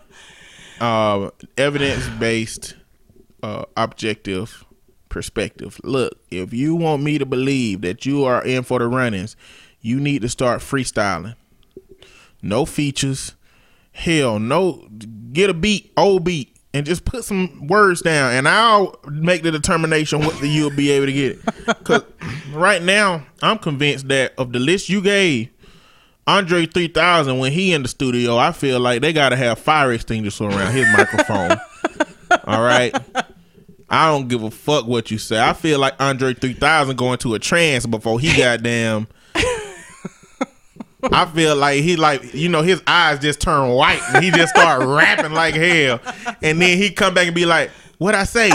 uh, evidence based, uh, objective perspective. Look, if you want me to believe that you are in for the runnings, you need to start freestyling. No features. Hell, no. Get a beat, old beat, and just put some words down, and I'll make the determination whether you'll be able to get it. Because right now, I'm convinced that of the list you gave, Andre 3000, when he in the studio, I feel like they got to have fire extinguisher around his microphone. All right? I don't give a fuck what you say. I feel like Andre 3000 going to a trance before he goddamn. I feel like he like you know his eyes just turn white and he just start rapping like hell, and then he come back and be like, "What I say?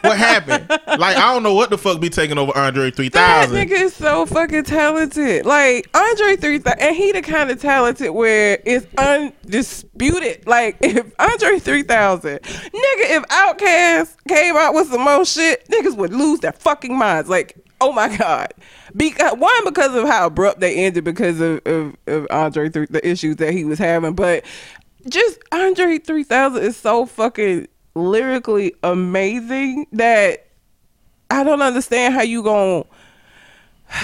What happened?" Like I don't know what the fuck be taking over Andre three that nigga is so fucking talented. Like Andre 3000, and he the kind of talented where it's undisputed. Like if Andre 3000, nigga, if Outkast came out with some more shit, niggas would lose their fucking minds. Like, oh my god. Because one because of how abrupt they ended because of, of, of Andre 3, the issues that he was having, but just Andre 3000 is so fucking lyrically amazing that I don't understand how you gon'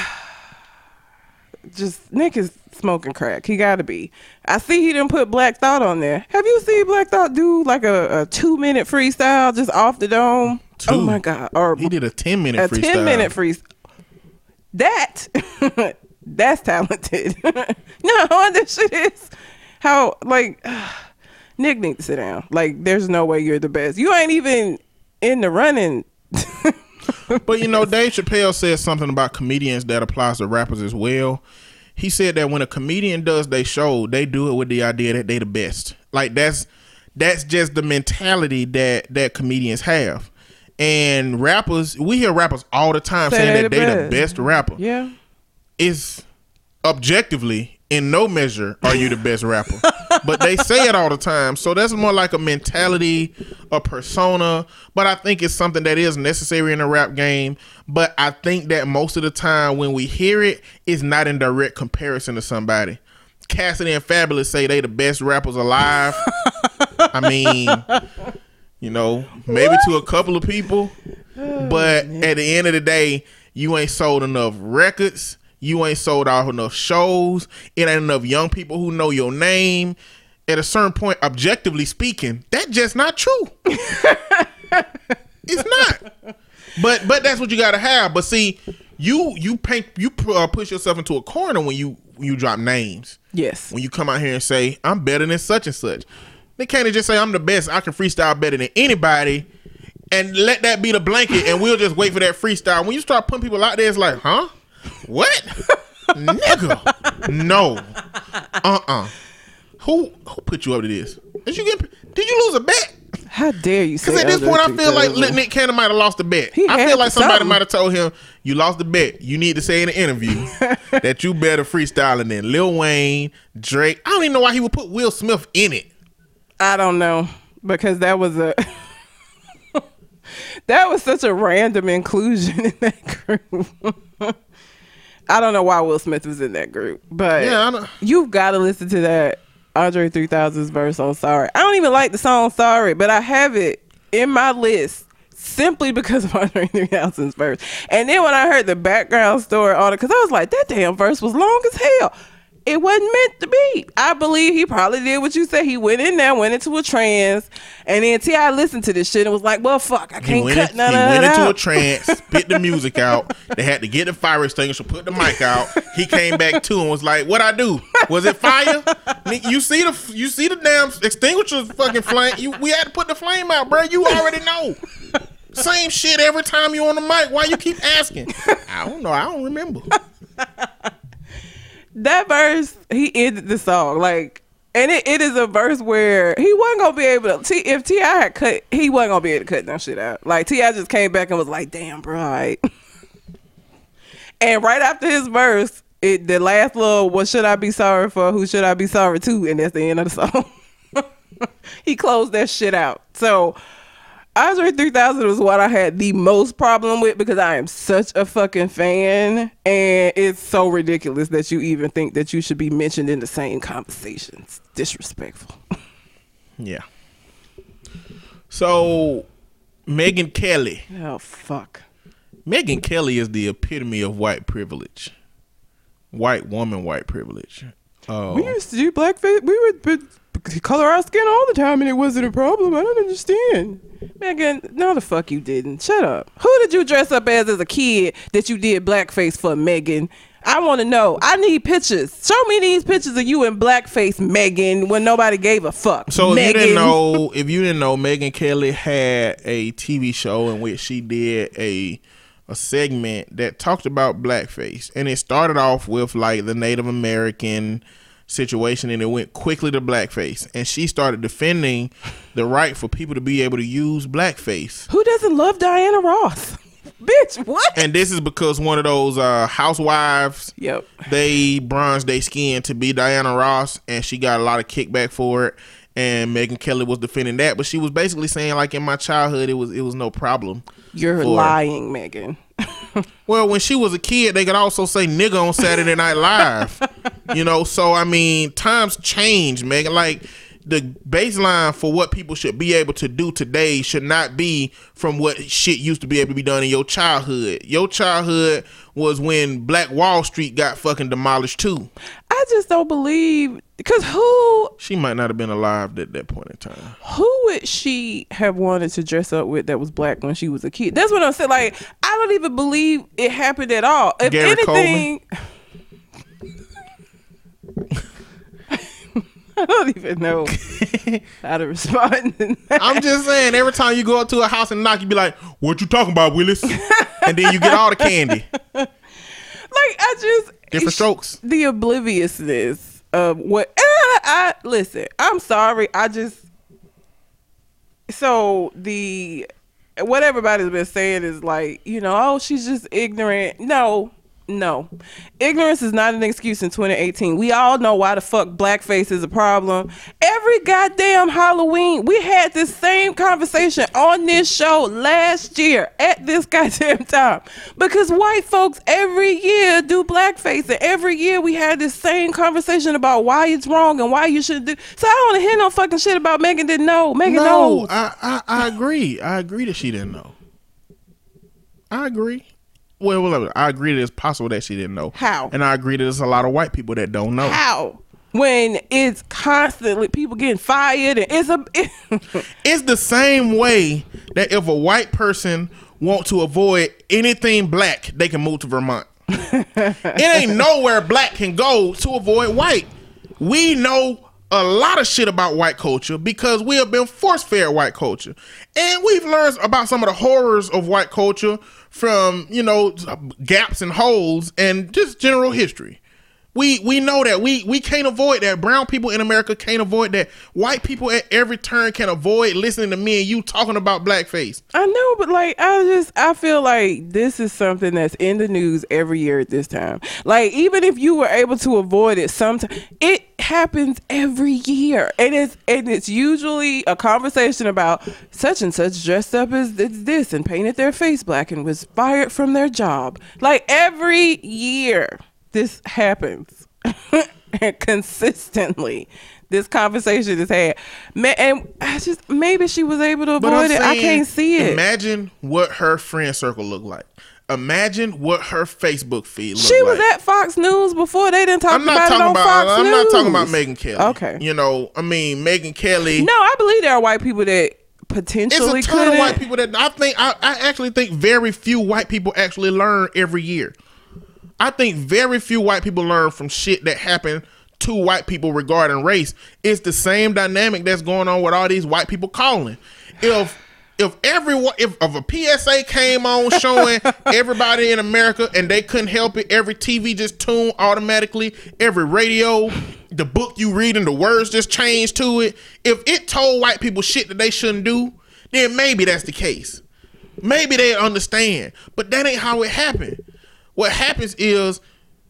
just Nick is smoking crack. He gotta be. I see he didn't put Black Thought on there. Have you seen Black Thought do like a, a two minute freestyle just off the dome? Oh my god! Or He did a ten minute a freestyle. ten minute freestyle. That that's talented. you know how that shit is. how like Nick needs to sit down. Like, there's no way you're the best. You ain't even in the running. But you know, Dave Chappelle said something about comedians that applies to rappers as well. He said that when a comedian does their show, they do it with the idea that they the best. Like that's that's just the mentality that that comedians have. And rappers, we hear rappers all the time Say saying that the they the best. best rapper. Yeah. Is objectively in no measure are you the best rapper. but they say it all the time. So that's more like a mentality, a persona. But I think it's something that is necessary in the rap game. But I think that most of the time when we hear it, it's not in direct comparison to somebody. Cassidy and Fabolous say they the best rappers alive. I mean, you know, maybe to a couple of people. But at the end of the day, you ain't sold enough records. You ain't sold out enough shows. It ain't enough young people who know your name. At a certain point, objectively speaking, that's just not true. it's not. But but that's what you gotta have. But see, you you paint you uh, push yourself into a corner when you when you drop names. Yes. When you come out here and say I'm better than such and such, they can't just say I'm the best. I can freestyle better than anybody, and let that be the blanket, and we'll just wait for that freestyle. When you start putting people out there, it's like, huh? What? Nigga. No. Uh-uh. Who who put you up to this? Did you get did you lose a bet? How dare you Because at this point, I feel like 3000? Lil Nick Cannon might have lost the bet. He I feel like somebody might have told him, "You lost the bet. You need to say in the interview that you better freestyling than Lil Wayne, Drake." I don't even know why he would put Will Smith in it. I don't know because that was a that was such a random inclusion in that group. I don't know why Will Smith was in that group, but Yeah, you've got to listen to that Andre 3000's verse on "Sorry." I don't even like the song "Sorry," but I have it in my list simply because of Andre 3000's verse. And then when I heard the background story on it, because I was like, that damn verse was long as hell. It wasn't meant to be. I believe he probably did what you said. He went in there, went into a trance, and then T.I. listened to this shit and was like, "Well, fuck, I can't cut in- none he of went into out." a trance, spit the music out. They had to get the fire extinguisher, put the mic out. He came back to and was like, "What I do? Was it fire? You see the you see the damn extinguisher fucking flame? You we had to put the flame out, bro. You already know." Same shit every time you on the mic. Why you keep asking? I don't know. I don't remember. That verse, he ended the song like, and it, it is a verse where he wasn't gonna be able to. T, if T.I. had cut, he wasn't gonna be able to cut that shit out. Like T.I. just came back and was like, "Damn, bro." right." and right after his verse, it the last little, "What should I be sorry for? Who should I be sorry to?" And that's the end of the song. he closed that shit out. So. Andre 3000 was what I had the most problem with because I am such a fucking fan and it's so ridiculous that you even think that you should be mentioned in the same conversations. Disrespectful. Yeah. So, Megyn Kelly. Oh fuck. Megyn Kelly is the epitome of white privilege. White woman, white privilege. Oh, We uh, used to do blackface. We would color our skin all the time and it wasn't a problem. I don't understand. Megyn, no the fuck you didn't. Shut up. Who did you dress up as as a kid that you did blackface for, Megyn? I want to know. I need pictures. Show me these pictures of you in blackface, Megyn, when nobody gave a fuck. So if you didn't know, if you didn't know, Megyn Kelly had a TV show in which she did a a segment that talked about blackface, and it started off with like the Native American situation, and it went quickly to blackface, and she started defending the right for people to be able to use blackface. Who doesn't love Diana Ross? Bitch, what? And this is because one of those uh, housewives Yep. they bronzed their skin to be Diana Ross, and she got a lot of kickback for it. And Megyn Kelly was defending that, but she was basically saying like in my childhood it was it was no problem. You're for- lying, Megyn. Well, when she was a kid, they could also say nigga on Saturday Night Live. you know, so I mean, times change, Megyn. Like the baseline for what people should be able to do today should not be from what shit used to be able to be done in your childhood. Your childhood was when Black Wall Street got fucking demolished too. I just don't believe because who She might not have been alive at that point in time. who would she have wanted to dress up with that was black when she was a kid? That's what I'm saying. Like I don't even believe it happened at all. If Gary anything, I don't even know how to respond. to. I'm just saying, every time you go up to a house and knock, you be like, "What you talking about, Willis?" and then you get all the candy. like I just Different strokes. the obliviousness of what I, I listen i'm sorry i just so the what everybody's been saying is like you know oh she's just ignorant no no ignorance is not an excuse in 2018 we all know why the fuck blackface is a problem every goddamn halloween we had this same conversation on this show last year at this goddamn time because white folks every year do blackface and every year we had this same conversation about why it's wrong and why you should do so i don't want to hear no fucking shit about megyn didn't know megyn No, knows I, I I agree. I agree that she didn't know. I agree. Well, well, I agree that it's possible that she didn't know. How? And I agree that there's a lot of white people that don't know. how when it's constantly people getting fired and it's a It's the same way that if a white person want to avoid anything black, they can move to Vermont. it ain't nowhere black can go to avoid white. We know a lot of shit about white culture because we have been force fed white culture. And we've learned about some of the horrors of white culture from, you know, gaps and holes and just general history. We we know that we we can't avoid that. Brown people in America can't avoid that. White people at every turn can avoid listening to me and you talking about blackface. I know, but like I just I feel like this is something that's in the news every year at this time. Like even if you were able to avoid it sometimes it happens every year. And it's and it's usually a conversation about such and such dressed up as this and painted their face black and was fired from their job. Like every year this happens. and consistently this conversation is had. And I just maybe she was able to I'm avoid it. I can't see it. Imagine what her friend circle looked like. Imagine what her Facebook feed looked like. She was like. at Fox News before they didn't talk I'm not about it talking on about. Fox I'm News. not talking about Megyn Kelly. Okay. You know, I mean Megyn Kelly. No, I believe there are white people that It's potentially a ton could of white people that I think I, I actually think very few white people actually learn every year. I think very few white people learn from shit that happened to white people regarding race. It's the same dynamic that's going on with all these white people calling. If if everyone if, if a PSA came on showing everybody in America and they couldn't help it, every TV just tuned automatically, every radio, the book you read and the words just changed to it. If it told white people shit that they shouldn't do, then maybe that's the case. Maybe they understand, but that ain't how it happened. What happens is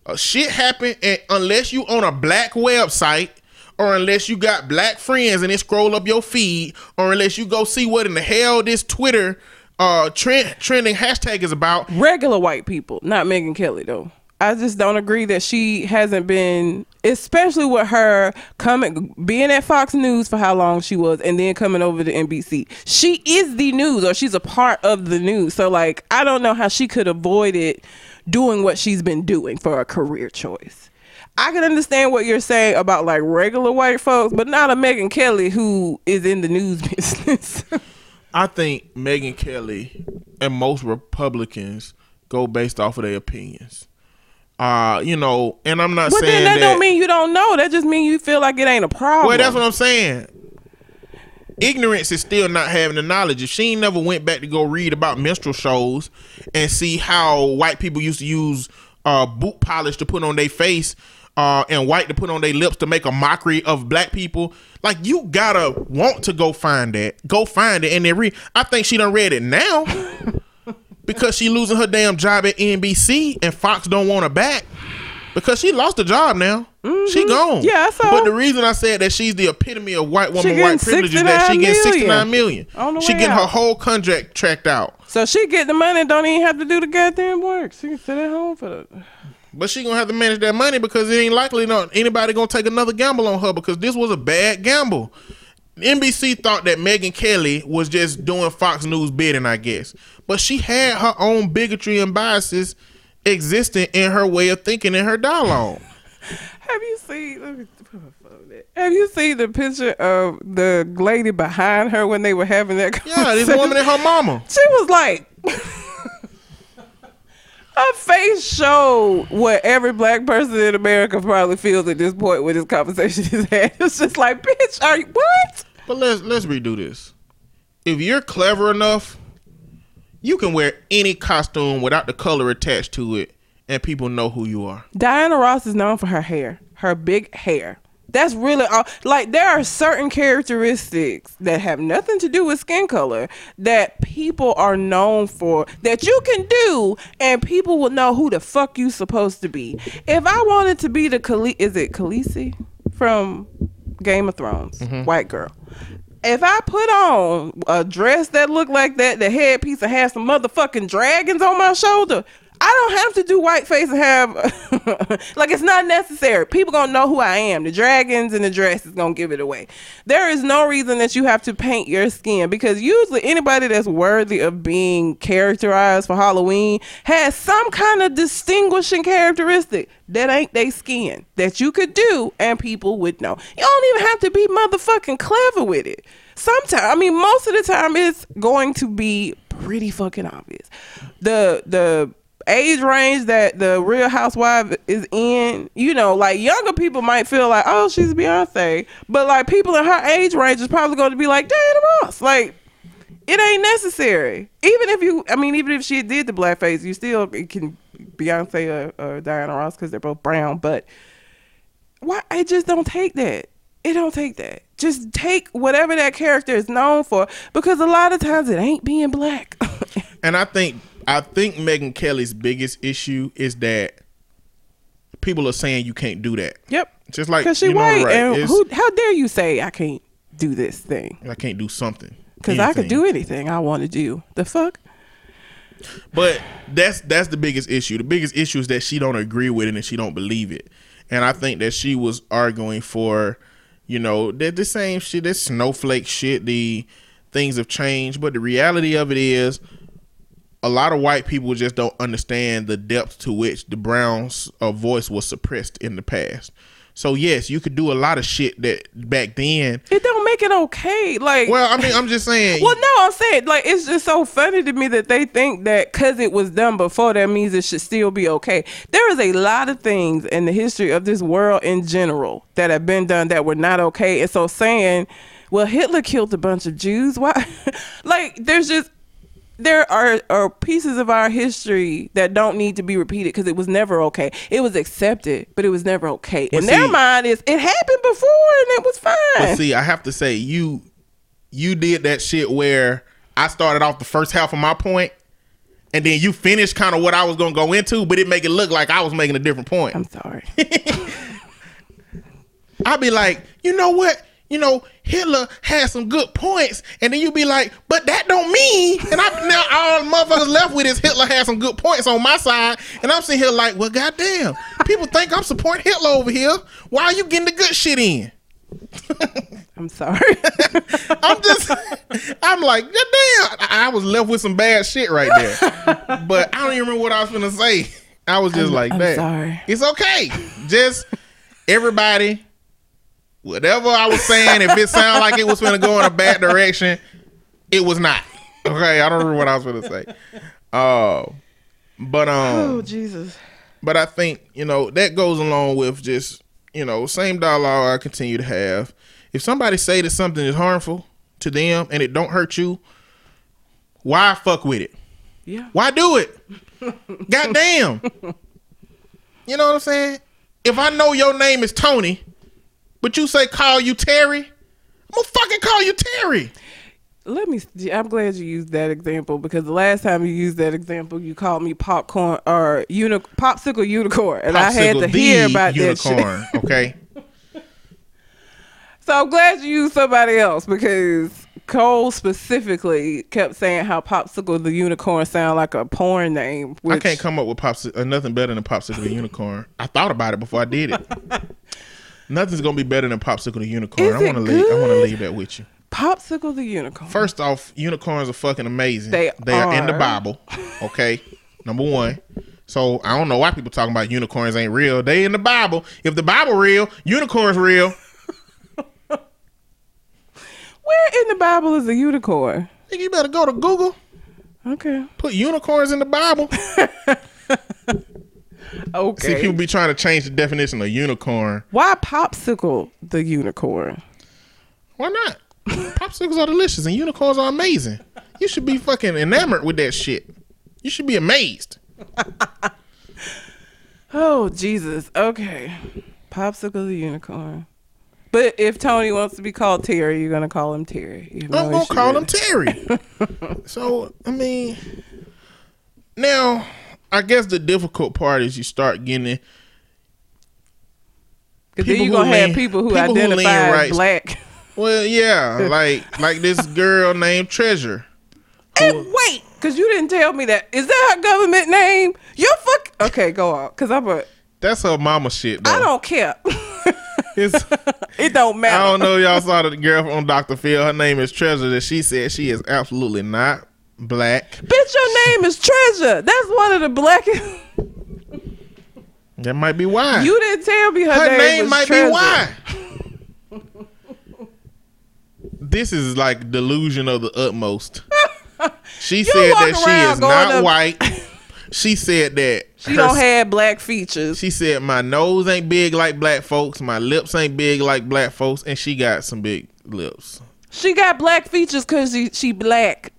uh, shit happen, and unless you on a black website, or unless you got black friends and it scroll up your feed, or unless you go see what in the hell this Twitter uh trend trending hashtag is about, regular white people, not Megyn Kelly though. I just don't agree that she hasn't been, especially with her coming, being at Fox News for how long she was, and then coming over to NBC. She is the news, or she's a part of the news. So, like, I don't know how she could avoid it doing what she's been doing for a career choice. I can understand what you're saying about like regular white folks, but not a Megyn Kelly who is in the news business. I think Megyn Kelly and most Republicans go based off of their opinions. Uh, you know, and I'm not saying but saying then that, don't mean you don't know. That just means you feel like it ain't a problem. Well, that's what I'm saying. Ignorance is still not having the knowledge. If she ain't never went back to go read about minstrel shows and see how white people used to use uh, boot polish to put on their face uh, and white to put on their lips to make a mockery of black people, like you gotta want to go find that. Go find it and then read. I think she done read it now because she losing her damn job at NBC and Fox don't want her back because she lost the job now. She gone. Mm-hmm. Yeah, I saw. But the reason I said that she's the epitome of white woman, white privilege is that she 69 getting million. 69 million. On the She way getting her whole contract tracked out. So she get the money and don't even have to do the goddamn work. She can sit at home for the. But she gonna have to manage that money because it ain't likely not anybody gonna take another gamble on her because this was a bad gamble. NBC thought that Megyn Kelly was just doing Fox News bidding, I guess. But she had her own bigotry and biases existing in her way of thinking in her dialogue. Have you seen? Let me put my phone there. Have you seen the picture of the lady behind her when they were having that? Yeah, this woman and her mama. She was like, Her face showed what every black person in America probably feels at this point when this conversation is had. It's just like, bitch, are you what? But let's let's redo this. If you're clever enough, you can wear any costume without the color attached to it, and people know who you are. Diana Ross is known for her hair, her big hair. That's really all. Like there are certain characteristics that have nothing to do with skin color that people are known for that you can do, and people will know who the fuck you supposed to be. If I wanted to be the Khaleesi, is it Khaleesi from Game of Thrones, mm-hmm. white girl? If I put on a dress that looked like that, the headpiece and had some motherfucking dragons on my shoulder, I don't have to do whiteface and have like it's not necessary. People gonna know who I am. The dragons and the dress is gonna give it away. There is no reason that you have to paint your skin because usually anybody that's worthy of being characterized for Halloween has some kind of distinguishing characteristic that ain't they skin that you could do and people would know. You don't even have to be motherfucking clever with it. Sometimes, I mean, most of the time it's going to be pretty fucking obvious. The the age range that the Real Housewife is in, you know, like younger people might feel like, oh, she's Beyonce, but like people in her age range is probably going to be like Diana Ross, like. It ain't necessary. Even if you, I mean, even if she did the blackface, you still can Beyonce or, or Diana Ross because they're both brown. But why? I just don't take that. It don't take that. Just take whatever that character is known for because a lot of times it ain't being black. And I think I think Megyn Kelly's biggest issue is that people are saying you can't do that. yep. Just like Because she you know, white, right, and it's- who? How dare you say I can't do this thing? I can't do something. Because I could do anything I want to do. The fuck? But that's that's the biggest issue. The biggest issue is that she don't agree with it and she don't believe it. And I think that she was arguing for, you know, the, the same shit, this snowflake shit. The things have changed, but the reality of it is, a lot of white people just don't understand the depth to which the Browns' uh, voice was suppressed in the past. So yes, you could do a lot of shit that back then. It don't make it okay. Like, Well, I mean, I'm just saying. Well, no, I'm saying like it's just so funny to me that they think that because it was done before, that means it should still be okay. There is a lot of things in the history of this world in general that have been done that were not okay, and so saying, "Well, Hitler killed a bunch of Jews," why? like, there's just there are, are pieces of our history that don't need to be repeated because it was never okay. It was accepted, but it was never okay. Well, In their mind, is it happened before and it was But fine. see, I have to say, you you did that shit where I started off the first half of my point, and then you finished kind of what I was gonna go into, but it make it look like I was making a different point. I'm sorry. I'd be like, you know what? You know, Hitler had some good points, and then you be like, but that don't mean. And I now all motherfuckers left with is Hitler had some good points on my side, and I'm sitting here like, well, goddamn, people think I'm supporting Hitler over here. Why are you getting the good shit in? I'm sorry. I'm just, I'm like, God damn. I I was left with some bad shit right there. but I don't even remember what I was gonna say. I was just I'm- like I'm that. sorry. It's okay. Just everybody, whatever I was saying, if it sounded like it was gonna go in a bad direction, it was not. Okay, I don't remember what I was gonna say. Uh, but um, oh Jesus. but I think you know that goes along with just you know same dialogue I continue to have. If somebody say that something is harmful to them and it don't hurt you, why fuck with it? Yeah. Why do it? Goddamn. You know what I'm saying? If I know your name is Tony, but you say call you Terry, I'm gonna fucking call you Terry. Let me. I'm glad you used that example because the last time you used that example, you called me popcorn or uni- popsicle unicorn, and I had to hear about that shit. unicorn. Okay. So I'm glad you used somebody else because Cole specifically kept saying how popsicle the unicorn sound like a porn name. I can't come up with popsicle, uh, nothing better than popsicle the unicorn. I thought about it before I did it. Nothing's gonna be better than popsicle the unicorn. Is I want to leave. I want to leave that with you. popsicle the unicorn. First off, unicorns are fucking amazing. They are in the. Bible. Okay, number one. So I don't know why people talking about unicorns ain't real. They in the Bible. If the Bible real, unicorns real. Where in the Bible is a unicorn? Think you better go to Google. Okay. Put unicorns in the Bible. Okay. See, people be trying to change the definition of unicorn. Why popsicle the unicorn? Why not? Popsicles are delicious and unicorns are amazing. You should be fucking enamored with that shit. You should be amazed. Oh Jesus. Okay. Popsicle the unicorn. But if Tony wants to be called Terry, you're gonna call him Terry. I'm gonna call him. Terry. so I mean, now I guess the difficult part is you start getting Because then you're gonna who have people who people who identify as right- black. well, yeah, like like this girl named Treasure. And wait, because you didn't tell me that. Is that her government name? You're fuck. Okay, go on. Because I'm a. That's her mama shit though. I don't care. It's, it don't matter. I don't know if y'all saw the girl on Dr. Phil. Her name is Treasure. That she said she is absolutely not black. Bitch, your name is Treasure. That's one of the blackest. That might be why. You didn't tell me her, her name, name might Treasure. be why. this is like delusion of the utmost. She said that she is not up- white. She said that She her- don't have black features. She said my nose ain't big like black folks, my lips ain't big like black folks, and she got some big lips. She got black features because she she black.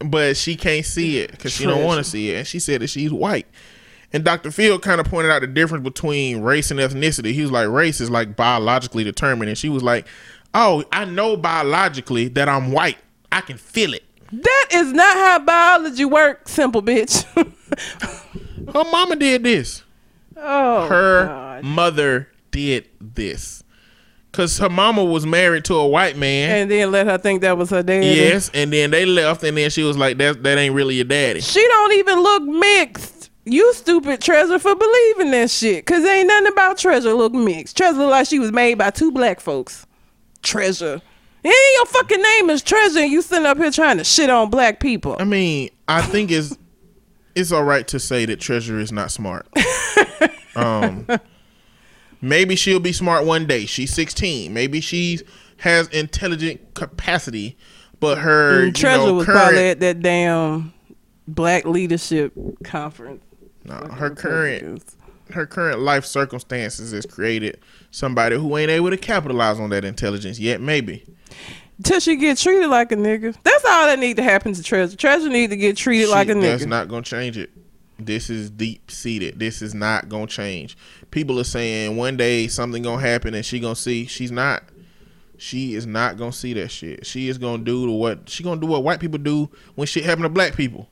But she can't see it because she don't want to see it. And she said that she's white. And Dr. Phil kind of pointed out the difference between race and ethnicity. He was like, race is like biologically determined. And she was like, oh, I know biologically that I'm white. I can feel it. that is not how biology works, simple bitch. Her mama did this. oh, Her God. mother did this. Because her mama was married to a white man. and then let her think that was her daddy. yes. And then they left. And then she was like, that, that ain't really your daddy. She don't even look mixed. You stupid treasure for believing that shit. Cause ain't nothing about treasure look mixed. Treasure look like she was made by two black folks. Treasure. Ain't your fucking name is treasure and you sitting up here trying to shit on black people. I mean, I think it's it's all right to say that Treasure is not smart. um, maybe she'll be smart one day. She's 16. Maybe she has intelligent capacity, but her mm, you treasure know, was current probably at that damn black leadership conference. no, Fucking her current her current life circumstances has created somebody who ain't able to capitalize on that intelligence yet. Maybe Till she get treated like a nigga. That's all that need to happen to Treasure. Treasure need to get treated like a nigga. That's not gonna change it. This is deep seated. This is not gonna change. People are saying one day something gonna happen and she gonna see. She's not. She is not gonna see that shit. She is gonna do what she gonna do what white people do when shit happen to black people.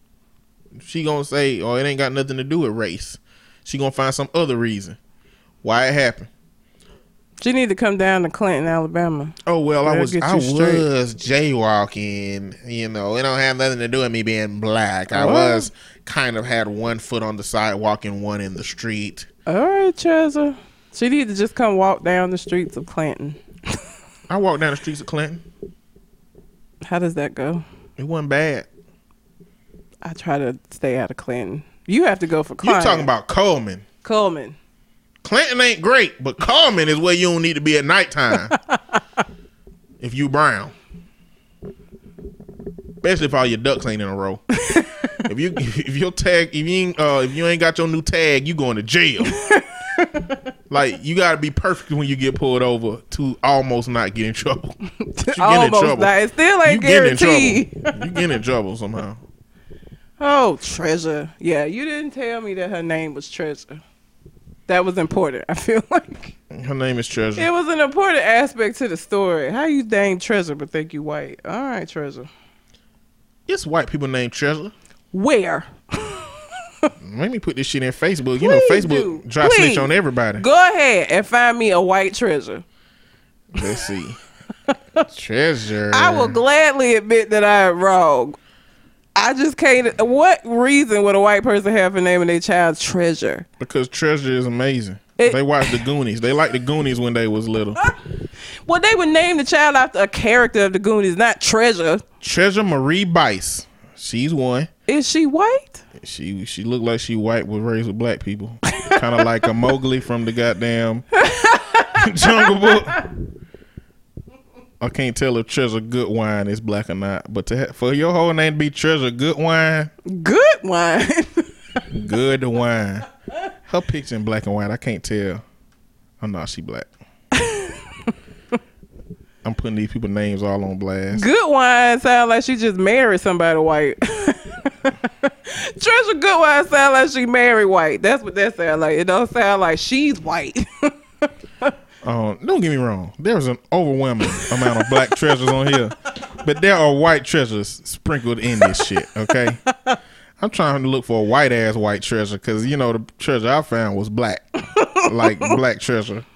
She gonna say, "Oh, it ain't got nothing to do with race." She gonna find some other reason why it happened. She need to come down to Clinton, Alabama. Oh well, I was I straight. was jaywalking. You know, it don't have nothing to do with me being black. I Oh. was kind of had one foot on the sidewalk and one in the street. All right, Treasure. She need to just come walk down the streets of Clinton. I walked down the streets of Clinton. How does that go? It wasn't bad. I try to stay out of Clinton. You have to go for You Clinton. talking about Cullman? Cullman? Clinton ain't great, but Carmen is where you don't need to be at nighttime. if you brown, especially if all your ducks ain't in a row. if you if your tag if you ain't uh, if you ain't got your new tag, you going to jail. like you got to be perfect when you get pulled over to almost not get in trouble. You get in Almost trouble. not. It still ain't You ain't get in trouble. You get in trouble somehow. Oh, Treasure. Yeah, you didn't tell me that her name was Treasure. That was important. I feel like Her name is Treasure. it was an important aspect to the story. How you dang Treasure but think you white? All right, Treasure. It's white people named Treasure. Where? Let me put this shit in Facebook. You know, Facebook do. dry snitch on everybody. Go ahead and find me a white treasure. Let's see. Treasure. I will gladly admit that I am wrong. I just can't. What reason would a white person have for naming their child Treasure? because Treasure is amazing. It- they watched the Goonies. They liked the Goonies when they was little. Well, they would name the child after a character of the Goonies, not Treasure. Treasure Marie Bice. She's one. Is she white? She she looked like she white was raised with black people. kind of like a Mowgli from the goddamn Jungle Book. I can't tell if Treasure Good Wine is black or not, but to ha- for your whole name to be Treasure Good Wine, Good Wine, good wine. Her picture in black and white. I can't tell. Oh no, she black. I'm putting these people names all on blast. Good wine sound like she just married somebody white. Treasure Good wine sound like she married white. That's what that sound like. It don't sound like she's white. Um, don't get me wrong. There's an overwhelming amount of black treasures on here, but there are white treasures sprinkled in this shit. Okay, I'm trying to look for a white ass white treasure because you know the treasure I found was black, like black treasure.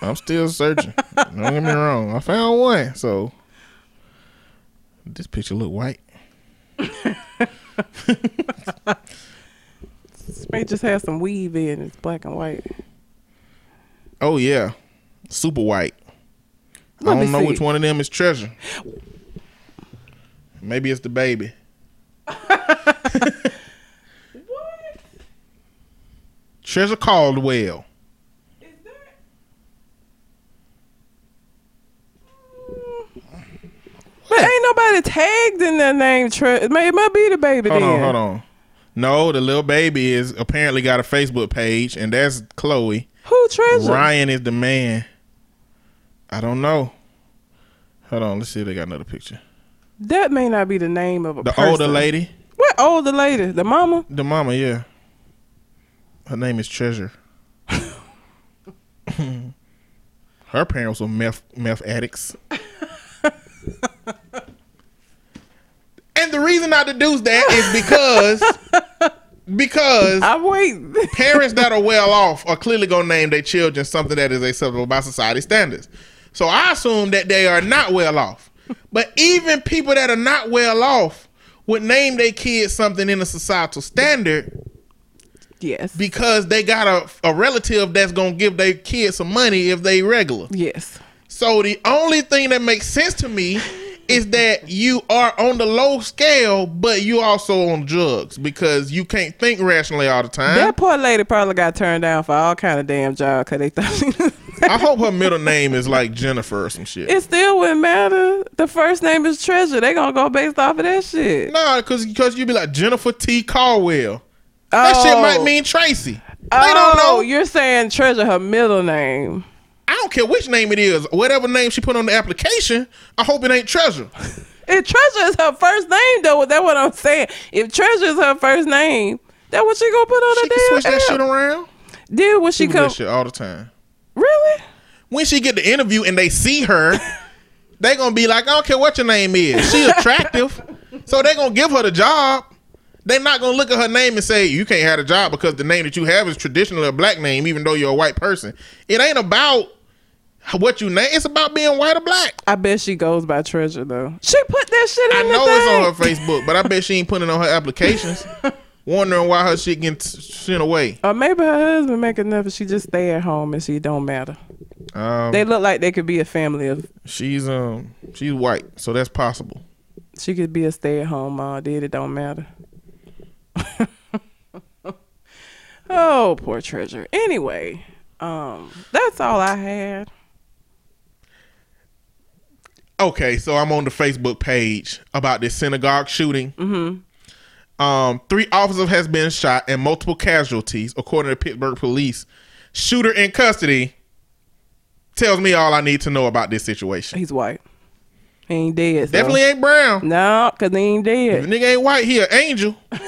I'm still searching. Don't get me wrong. I found one, so this picture look white. may just have some weave in. It's black and white. Oh yeah, super white. Let I don't know see. which one of them is treasure. Maybe it's the baby. what? Treasure Caldwell. Is that? But ain't nobody tagged in that name. Tre- it, it might be the baby Hold then. on, hold on. No, the little baby is apparently got a Facebook page, and that's Chloe. Who treasure? Ryan is the man. I don't know. Hold on, let's see if they got another picture. That may not be the name of a The person. older lady, What older lady? The mama? the mama, yeah. Her name is Treasure. Her parents were meth meth addicts. the reason I deduce that is because because I wait. parents that are well off are clearly gonna name their children something that is acceptable by society standards. So I assume that they are not well off. But even people that are not well off would name their kids something in a societal standard yes. because they got a, a relative that's gonna give their kids some money if they regular. yes. So the only thing that makes sense to me is that you are on the low scale, but you also on drugs because you can't think rationally all the time. That poor lady probably got turned down for all kind of damn jobs because they thought she was. I hope her middle name is like Jennifer or some shit. it still wouldn't matter. The first name is Treasure. They gonna go based off of that shit. Nah, cause cause you be like Jennifer T. Caldwell. That shit oh. might mean Tracy. They don't oh, know. Oh, you're saying Treasure her middle name. I don't care which name it is. Whatever name she put on the application, I hope it ain't Treasure. If Treasure is her first name, though, that's what I'm saying. If Treasure is her first name, that's what she gonna put on She the can damn switch that app. shit around. Then when she She come, that shit all the time. really? When she get the interview and they see her, they gonna be like, I don't care what your name is. She attractive, so they gonna give her the job. They not gonna look at her name and say you can't have a job because the name that you have is traditionally a black name, even though you're a white person. It ain't about what you name. It's about being white or black. I bet she goes by Treasure though. She put that shit I know it's on her. Facebook, but I bet she ain't putting it on her applications. Wondering why her shit getting sent away. Or maybe her husband make enough and she just stay at home and she don't matter. Um, They look like they could be a family of she's um she's white, so that's possible. she could be a stay at home mom, did it don't matter. oh, poor treasure. Anyway, um, that's all I had. Okay, so I'm on the Facebook page about this synagogue shooting. Mm-hmm. Um, three officers has been shot and multiple casualties, according to Pittsburgh police. Shooter in custody tells me all I need to know about this situation. He's white. Ain't dead. so- Definitely ain't brown. No, cause he ain't If dead. nigga ain't white, he an angel. but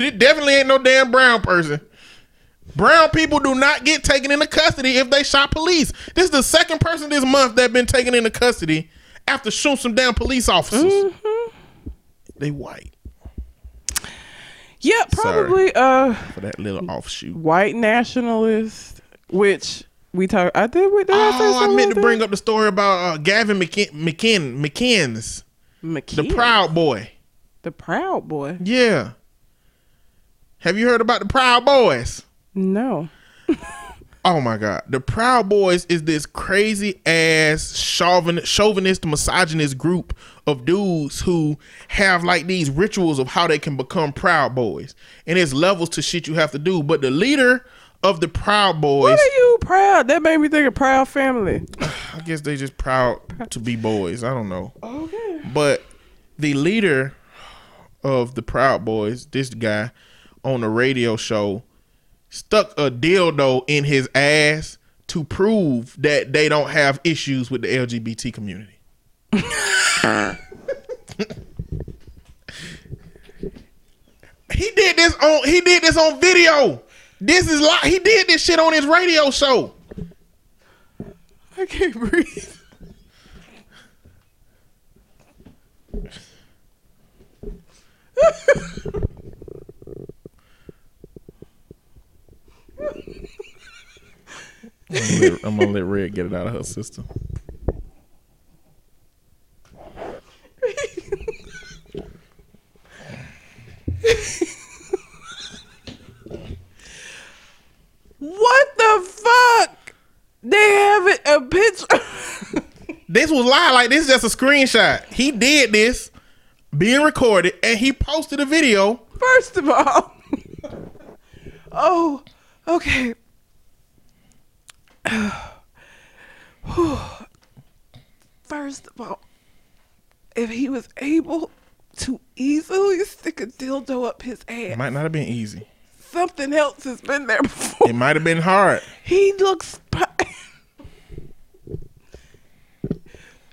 it definitely ain't no damn brown person. Brown people do not get taken into custody if they shot police. This is the second person this month that been taken into custody after shooting some damn police officers. They white Yeah, probably uh for that little offshoot. white nationalist, which we talk. I did. We, did I Oh, I something meant like to bring up the story about uh, Gavin McKin, McKin, McKins, that? the Proud Boy. the Proud Boy. Yeah. Have you heard about the Proud Boys? No, Oh my god. The Proud Boys is this crazy ass chauvin, chauvinist misogynist group of dudes who have like these rituals of how they can become Proud Boys. And there's levels to shit you have to do. But the leader of the Proud Boys, what are you proud? That made me think of Proud Family. I guess they just proud to be boys. I don't know. Okay. But the leader of the Proud Boys, this guy on the radio show stuck a dildo in his ass to prove that they don't have issues with the LGBT community. he did this on he did this on video. This is like he did this shit on his radio show. I can't breathe. I'm gonna, let, I'm gonna let Red get it out of her system. What the fuck? They have it a picture. This was live. Like this is just a screenshot. He did this, being recorded, and he posted a video. First of all, oh, okay. First of all, if he was able to easily stick a dildo up his ass, It might not have been easy. something else has been there before. It might have been hard. He looks.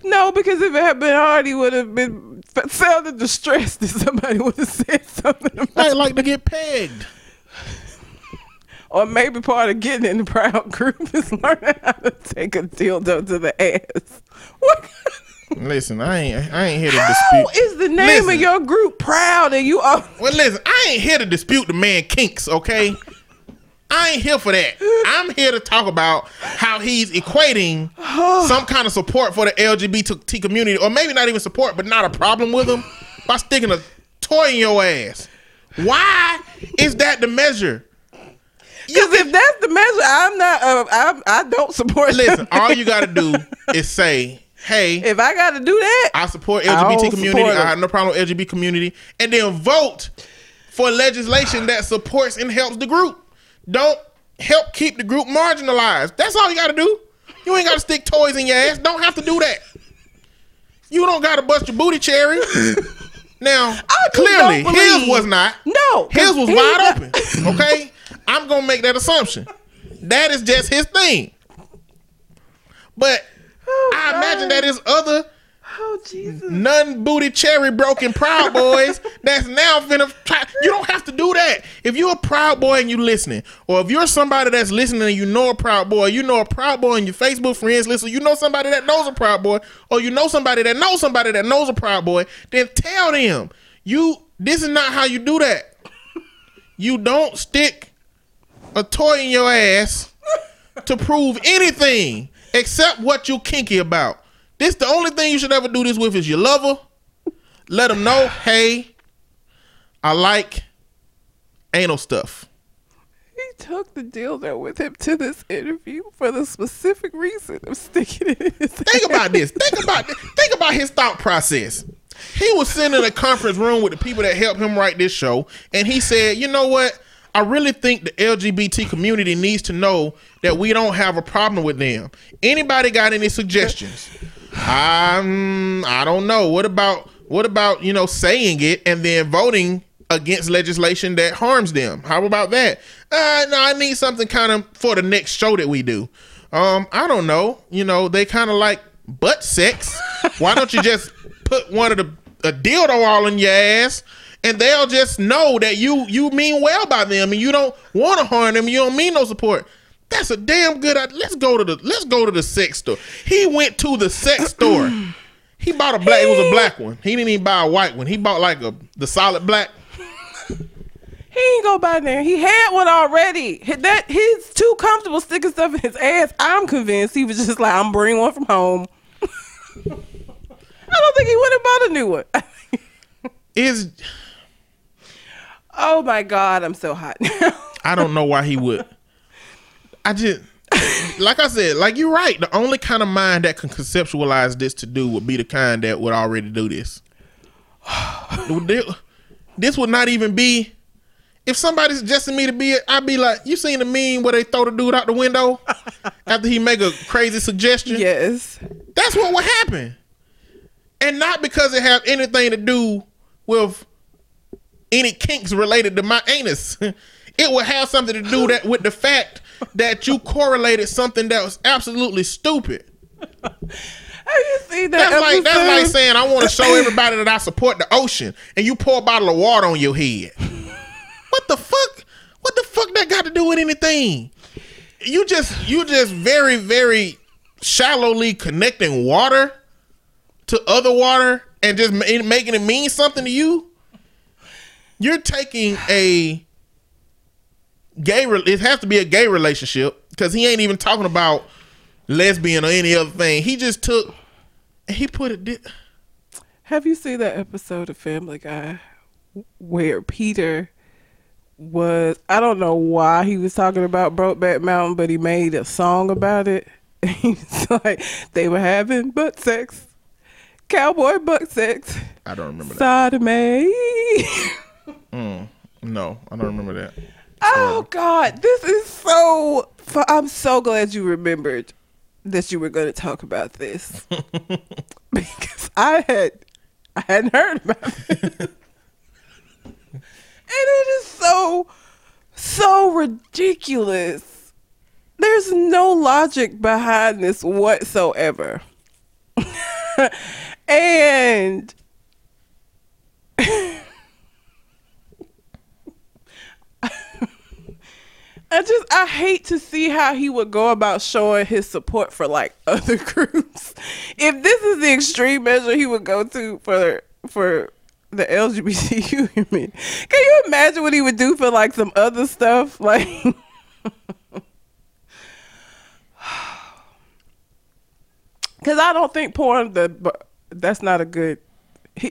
No, because if it had been hard, he would have been sounded distressed if somebody would have said something about Like like to get pegged. Or maybe part of getting in the proud group is learning how to take a dildo to the ass. What? Listen, I ain't I ain't here to How dispute. is the name Listen. of your group proud and you are? Well, listen, I ain't here to dispute the man kinks, okay? I ain't here for that. I'm here to talk about how he's equating some kind of support for the LGBT community, or maybe not even support, but not a problem with them, by sticking a toy in your ass. Why is that the measure? Because if that's the measure, I'm not. Uh, I'm, I don't support. Listen, all you got to do is say, "Hey, If I got to do that, I support LGBT don't community. support I have no problem with LGBT community, and then vote for legislation that supports and helps the group. Don't help keep the group marginalized. That's all you got to do. You ain't got to stick toys in your ass. Don't have to do that. You don't got to bust your booty cherry. Now, I clearly, his was not. No, his was wide open. Okay, I'm gonna make that assumption. That is just his thing. But I imagine that is other oh Jesus, nun booty cherry broken proud boys that's now finna try. You don't have to do that. If you're a proud boy and you listening, or if you're somebody that's listening and you know a proud boy, you know a proud boy and your Facebook friends listen, you know somebody that knows a proud boy, or you know somebody that knows somebody that knows a proud boy, then tell them you this is not how you do that. You don't stick a toy in your ass to prove anything except what you kinky about. This the only thing you should ever do this with is your lover. Let them know, hey, I like anal stuff. he took the dildo with him to this interview for the specific reason of sticking it in his. Think about this. Think about this. Think about his thought process. He was sitting in a conference room with the people that helped him write this show, and he said, "You know what? I really think the LGBT community needs to know that we don't have a problem with them. Anybody got any suggestions? Um, I don't know. What about what about you know saying it and then voting against legislation that harms them? How about that? Uh, no, I need something kind of for the next show that we do. Um, I don't know. You know, they kind of like butt sex. Why don't you just put one of the a dildo all in your ass? And they'll just know that you you mean well by them, and you don't want to harm them. You don't mean no support. That's a damn good. idea. Let's go to the let's go to the sex store. He went to the sex store. He bought a black. It was a black one. He didn't even buy a white one. He bought like a the solid black. He ain't go by there. He had one already. That he's too comfortable sticking stuff in his ass. I'm convinced he was just like, I'm bringing one from home. I don't think he went and bought a new one. Is oh my god, I'm so hot now. I don't know why he would. I just like I said, like you're right. The only kind of mind that can conceptualize this to do would be the kind that would already do this. this would not even be. If somebody suggested me to be it, I'd be like, "You seen the meme where they throw the dude out the window after he make a crazy suggestion?" yes. That's what would happen. And not because it have anything to do with any kinks related to my anus. It would have something to do that with the fact that you correlated something that was absolutely stupid. Have you seen that? That's like that's like saying I want to show everybody that I support the ocean, and you pour a bottle of water on your head. What the fuck? What the fuck that got to do with anything? You just you just very very shallowly connecting water to other water and just ma- making it mean something to you. You're taking a gay. Re- it has to be a gay relationship because he ain't even talking about lesbian or any other thing. He just took. He put it. Di- Have you seen that episode of Family Guy where Peter was I don't know why he was talking about Brokeback Mountain, but he made a song about it. He's like they were having butt sex. Cowboy butt sex. I don't remember that. Sodomy. Mm, no, I don't remember that. Oh um, God, this is so. I'm so glad you remembered that you were going to talk about this because I had I hadn't heard about it, and it is so so ridiculous. There's no logic behind this whatsoever, and. I just I hate to see how he would go about showing his support for like other groups. If this is the extreme measure he would go to for for the LGBTQ human, can you imagine what he would do for like some other stuff? Like Cuz I don't think porn the that's not a good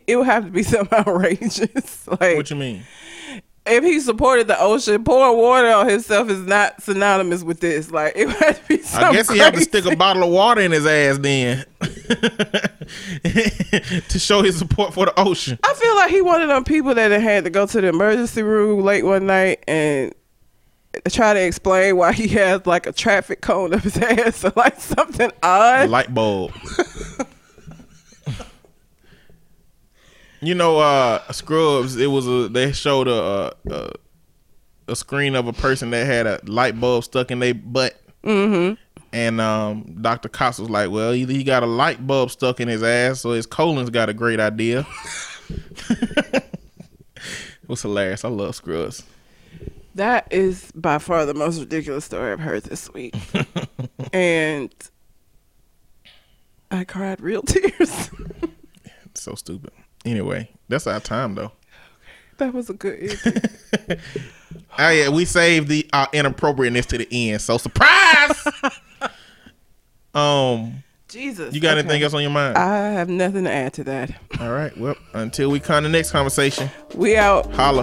it would have to be something outrageous. like What you mean? If he supported the ocean, pouring water on himself is not synonymous with this. Like it had to be. I guess he had to stick a bottle of water in his ass then to show his support for the ocean. I feel like he one of them people that had to go to the emergency room late one night and try to explain why he has like a traffic cone up his ass or like something A odd. light bulb. You know, uh, Scrubs. It was a. They showed a a, a screen of a person that had a light bulb stuck in their butt. Mm-hmm. And um, Dr. Cox was like, "Well, either he got a light bulb stuck in his ass, or his colon's got a great idea." it was hilarious. I love Scrubs. That is by far the most ridiculous story I've heard this week. and I cried real tears. So stupid. Anyway, that's our time though. that was a good ending. Oh yeah, we saved the uh, inappropriateness to the end. So surprise. um, Jesus. you got Okay. anything else on your mind? I have nothing to add to that. All right. Well, until we come to the next conversation, We out. holla.